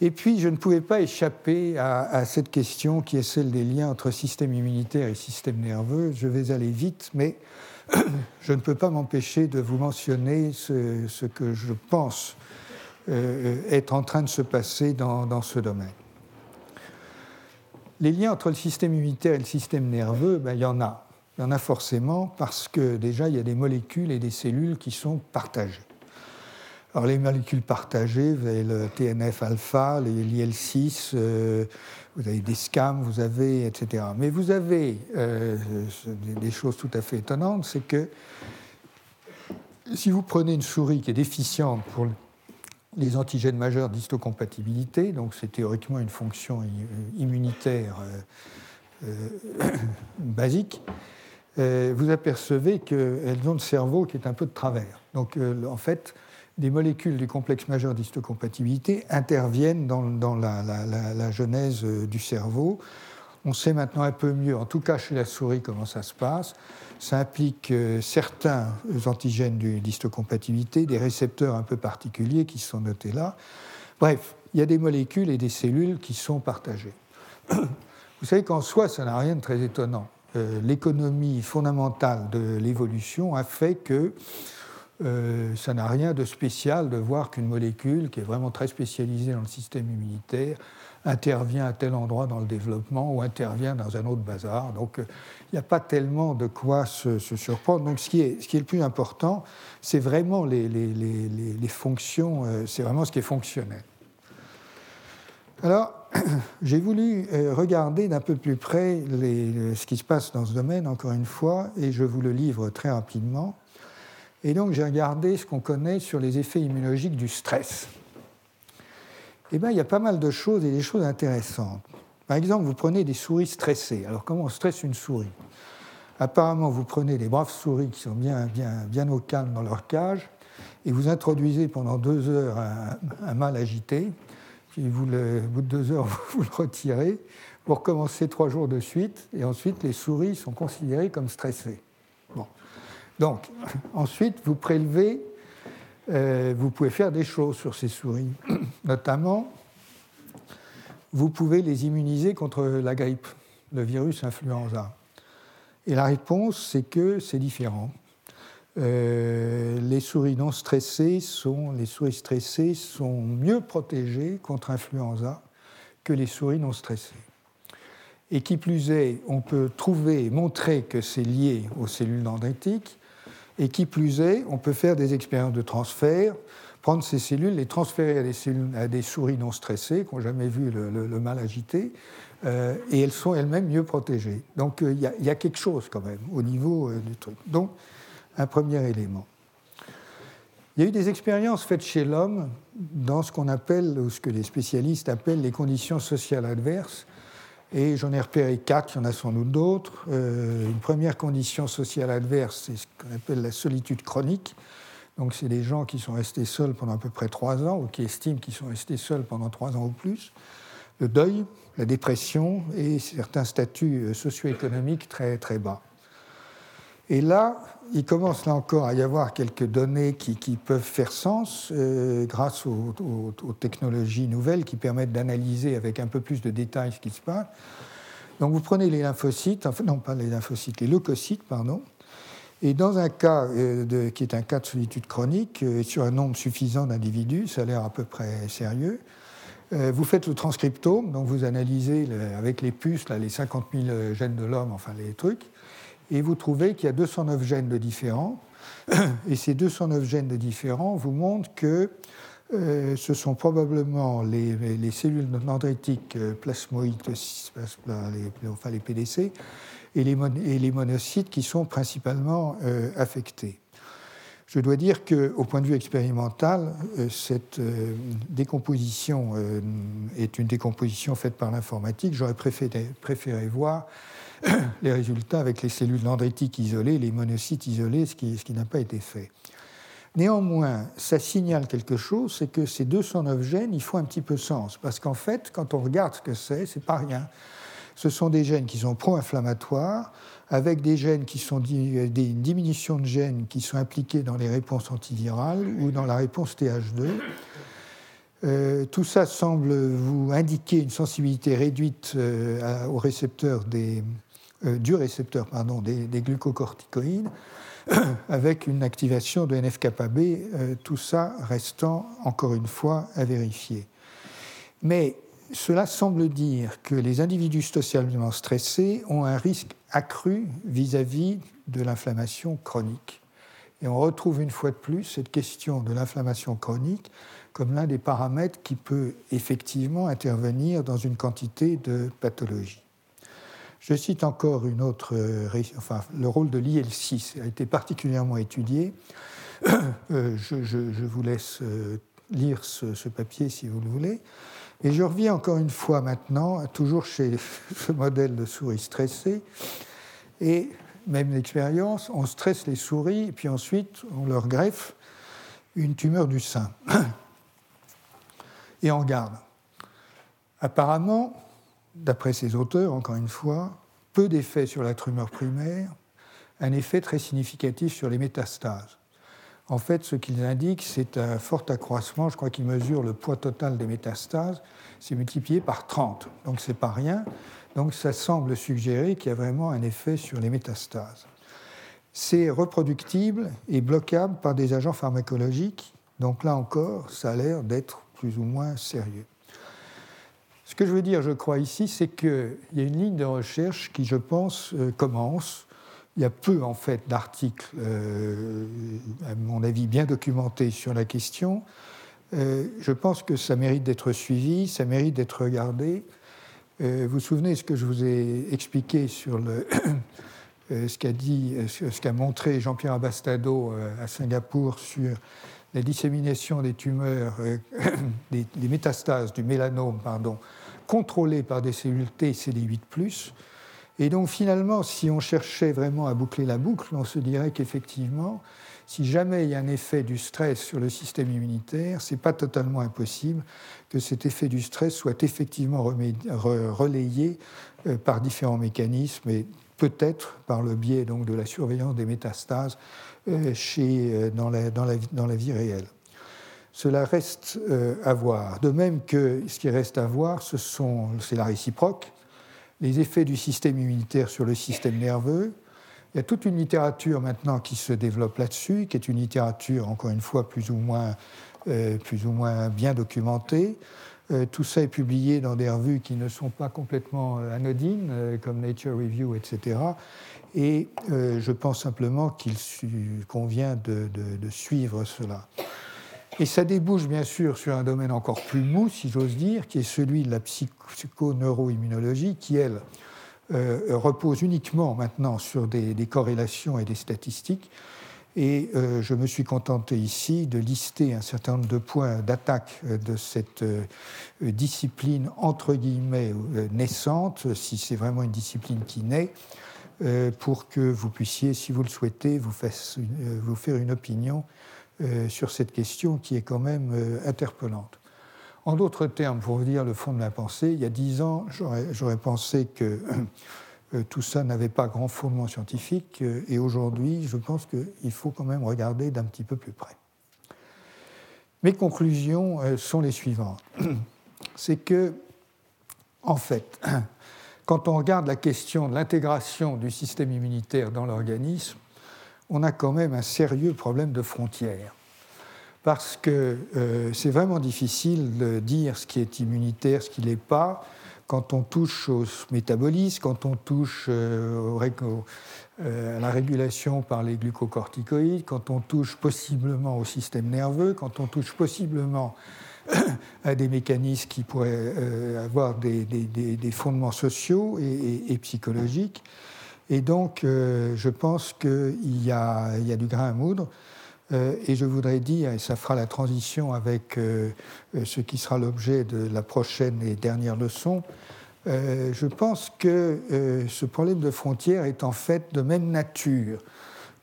Et puis, je ne pouvais pas échapper à, cette question qui est celle des liens entre système immunitaire et système nerveux. Je vais aller vite, mais (clears throat) je ne peux pas m'empêcher de vous mentionner ce, que je pense euh, être en train de se passer dans, ce domaine. Les liens entre le système immunitaire et le système nerveux, ben, il y en a. Il y en a forcément parce que déjà, il y a des molécules et des cellules qui sont partagées. Alors les molécules partagées, vous avez le TNF-alpha, l'IL-6, euh, vous avez des SCAM, vous avez, etc. Mais vous avez euh, des choses tout à fait étonnantes, c'est que si vous prenez une souris qui est déficiente pour les antigènes majeurs d'histocompatibilité, donc c'est théoriquement une fonction immunitaire euh, (coughs) basique, vous apercevez qu'elles ont le cerveau qui est un peu de travers. Donc en fait, des molécules du complexe majeur d'histocompatibilité interviennent dans, la, genèse euh, du cerveau. On sait maintenant un peu mieux, en tout cas chez la souris, comment ça se passe. Ça implique euh, certains antigènes d'histocompatibilité, des récepteurs un peu particuliers qui sont notés là. Bref, il y a des molécules et des cellules qui sont partagées. (clears throat) Vous savez qu'en soi, ça n'a rien de très étonnant. Euh, l'économie fondamentale de l'évolution a fait que euh, ça n'a rien de spécial de voir qu'une molécule qui est vraiment très spécialisée dans le système immunitaire intervient à tel endroit dans le développement ou intervient dans un autre bazar. Donc euh, il n'y a pas tellement de quoi se, surprendre. Donc ce qui, est, ce qui est le plus important, c'est vraiment les, les, les, les fonctions, euh, c'est vraiment ce qui est fonctionnel. Alors, (clears throat) j'ai voulu regarder d'un peu plus près ce qui se passe dans ce domaine, encore une fois, et je vous le livre très rapidement. Et donc j'ai regardé ce qu'on connaît sur les effets immunologiques du stress. Eh bien, il y a pas mal de choses et des choses intéressantes. Par exemple, vous prenez des souris stressées. Alors, comment on stresse une souris? Apparemment, vous prenez des braves souris qui sont bien, bien, bien au calme dans leur cage et vous introduisez pendant deux heures un, mâle agité. Puis, vous le, au bout de deux heures, (laughs) vous le retirez. Vous recommencez trois jours de suite et ensuite, les souris sont considérées comme stressées. Donc, ensuite, vous prélevez, euh, vous pouvez faire des choses sur ces souris. (clears throat) Notamment, vous pouvez les immuniser contre la grippe, le virus influenza. Et la réponse, c'est que c'est différent. Euh, les souris non stressées sont, les souris stressées sont mieux protégées contre influenza que les souris non stressées. Et qui plus est, on peut trouver, montrer que c'est lié aux cellules dendritiques, et qui plus est, on peut faire des expériences de transfert, prendre ces cellules, les transférer à des, souris non stressées, qui n'ont jamais vu le, mal agité, euh, et elles sont elles-mêmes mieux protégées. Donc euh, il y, a quelque chose quand même au niveau euh, du truc. Donc, un premier élément. Il y a eu des expériences faites chez l'homme dans ce qu'on appelle, ou ce que les spécialistes appellent les conditions sociales adverses, et j'en ai repéré quatre, il y en a sans doute d'autres. Euh, une première condition sociale adverse, c'est ce qu'on appelle la solitude chronique. Donc, c'est des gens qui sont restés seuls pendant à peu près trois ans ou qui estiment qu'ils sont restés seuls pendant trois ans ou plus. Le deuil, la dépression et certains statuts euh, socio-économiques très, très bas. Et là, il commence là encore à y avoir quelques données qui, peuvent faire sens euh, grâce aux, technologies nouvelles qui permettent d'analyser avec un peu plus de détails ce qui se passe. Donc vous prenez les lymphocytes, enfin non pas les lymphocytes, les leucocytes, pardon, et dans un cas euh, qui est un cas de solitude chronique, euh, sur un nombre suffisant d'individus, ça a l'air à peu près sérieux, vous faites le transcriptome, donc vous analysez avec les puces là, les 50 000 gènes de l'homme, enfin les trucs, et vous trouvez qu'il y a 209 gènes de différents. (clears throat) Et ces 209 gènes de différents vous montrent que euh, ce sont probablement les, les cellules dendritiques euh, plasmoïdes, les, enfin les PDC, et les, monocytes qui sont principalement euh, affectés. Je dois dire qu'au point de vue expérimental, cette décomposition est une décomposition faite par l'informatique. J'aurais préféré, voir (clears throat) les résultats avec les cellules dendritiques isolées, les monocytes isolés, ce qui, n'a pas été fait. Néanmoins, ça signale quelque chose, c'est que ces 209 gènes, ils font un petit peu sens, parce qu'en fait, quand on regarde ce que c'est, c'est pas rien. Ce sont des gènes qui sont pro-inflammatoires, avec des gènes qui sont des diminutions de gènes qui sont impliquées dans les réponses antivirales ou dans la réponse TH2. Euh, tout ça semble vous indiquer une sensibilité réduite euh, au récepteur des, euh, du récepteur pardon, des, des, glucocorticoïdes, (coughs) avec une activation de NF-κB, tout ça restant encore une fois à vérifier. Mais cela semble dire que les individus socialement stressés ont un risque accru vis-à-vis de l'inflammation chronique. Et on retrouve une fois de plus cette question de l'inflammation chronique comme l'un des paramètres qui peut effectivement intervenir dans une quantité de pathologies. Je cite encore une autre, enfin, le rôle de l'IL6 a été particulièrement étudié. (coughs) Euh, je, vous laisse euh, lire ce, papier si vous le voulez. Et je reviens encore une fois maintenant, toujours chez (laughs) ce modèle de souris stressée. Et même l'expérience, on stresse les souris, et puis ensuite on leur greffe une tumeur du sein. (coughs) Et on garde. Apparemment, d'après ces auteurs, encore une fois, peu d'effets sur la tumeur primaire, un effet très significatif sur les métastases. En fait, ce qu'ils indiquent, c'est un fort accroissement. Je crois qu'ils mesurent le poids total des métastases. C'est multiplié par 30. Donc, ce n'est pas rien. Donc, ça semble suggérer qu'il y a vraiment un effet sur les métastases. C'est reproductible et bloquable par des agents pharmacologiques. Donc, là encore, ça a l'air d'être plus ou moins sérieux. Ce que je veux dire, je crois, ici, c'est qu'il y a une ligne de recherche qui, je pense, euh, commence il y a peu en fait d'articles, euh, à mon avis, bien documentés sur la question. Euh, je pense que ça mérite d'être suivi, ça mérite d'être regardé. Vous vous souvenez ce que je vous ai expliqué sur le, (clears throat) ce qu'a dit, ce qu'a montré Jean-Pierre Abastado à Singapour sur la dissémination des tumeurs, (coughs) des, des, métastases du mélanome, pardon, contrôlées par des cellules T CD8+. Et donc finalement, si on cherchait vraiment à boucler la boucle, on se dirait qu'effectivement, si jamais il y a un effet du stress sur le système immunitaire, ce n'est pas totalement impossible que cet effet du stress soit effectivement relayé euh, par différents mécanismes et peut-être par le biais donc, de la surveillance des métastases euh, chez, euh, dans, la, dans, la, dans, la, vie réelle. Cela reste à voir. De même que ce qui reste à voir, c'est la réciproque les effets du système immunitaire sur le système nerveux. Il y a toute une littérature maintenant qui se développe là-dessus, qui est une littérature, encore une fois, plus ou moins, euh, plus ou moins bien documentée. Euh, tout ça est publié dans des revues qui ne sont pas complètement euh, anodines, comme Nature Review, etc. Et je pense simplement qu'il convient de, suivre cela. Et ça débouche bien sûr sur un domaine encore plus mou, si j'ose dire, qui est celui de la psychoneuroimmunologie, qui, elle, euh, repose uniquement maintenant sur des, corrélations et des statistiques. Et euh, je me suis contenté ici de lister un certain nombre de points d'attaque euh, de cette discipline entre guillemets naissante, si c'est vraiment une discipline qui naît, pour que vous puissiez, si vous le souhaitez, vous, vous faire une opinion euh, sur cette question qui est quand même euh, interpellante. En d'autres termes, pour vous dire le fond de la pensée, il y a dix ans, j'aurais pensé que euh, (clears throat) tout ça n'avait pas grand fondement scientifique, et aujourd'hui, je pense qu'il faut quand même regarder d'un petit peu plus près. Mes conclusions sont les suivantes. (clears throat) C'est que, en fait, (clears throat) quand on regarde la question de l'intégration du système immunitaire dans l'organisme, on a quand même un sérieux problème de frontières. Parce que euh, c'est vraiment difficile de dire ce qui est immunitaire, ce qui ne l'est pas, quand on touche au métabolisme, quand on touche euh, euh, à la régulation par les glucocorticoïdes, quand on touche possiblement au système nerveux, quand on touche possiblement (coughs) à des mécanismes qui pourraient avoir des, fondements sociaux et psychologiques. Et donc, euh, je pense qu'il y, a du grain à moudre. Et je voudrais dire, et ça fera la transition avec ce qui sera l'objet de la prochaine et dernière leçon, je pense que ce problème de frontière est en fait de même nature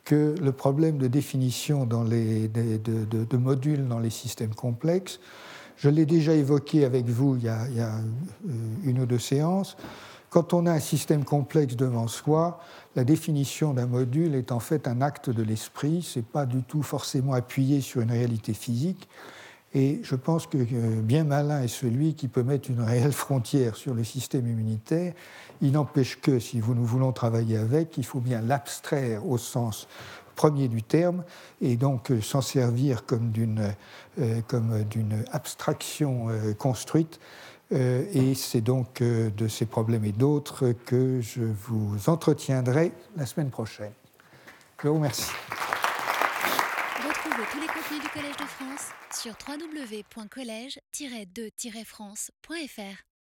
que le problème de définition dans les, de, modules dans les systèmes complexes. Je l'ai déjà évoqué avec vous il y, a, euh, une ou deux séances. Quand on a un système complexe devant soi, la définition d'un module est en fait un acte de l'esprit, ce n'est pas du tout forcément appuyé sur une réalité physique. Et je pense que euh, bien malin est celui qui peut mettre une réelle frontière sur le système immunitaire. Il n'empêche que, si nous voulons travailler avec, il faut bien l'abstraire au sens premier du terme et donc euh, s'en servir comme d'une euh, comme d'une abstraction construite. Et c'est donc de ces problèmes et d'autres que je vous entretiendrai la semaine prochaine. Je vous remercie. Retrouvez tous les contenus du Collège de France sur www.colège-2-france.fr.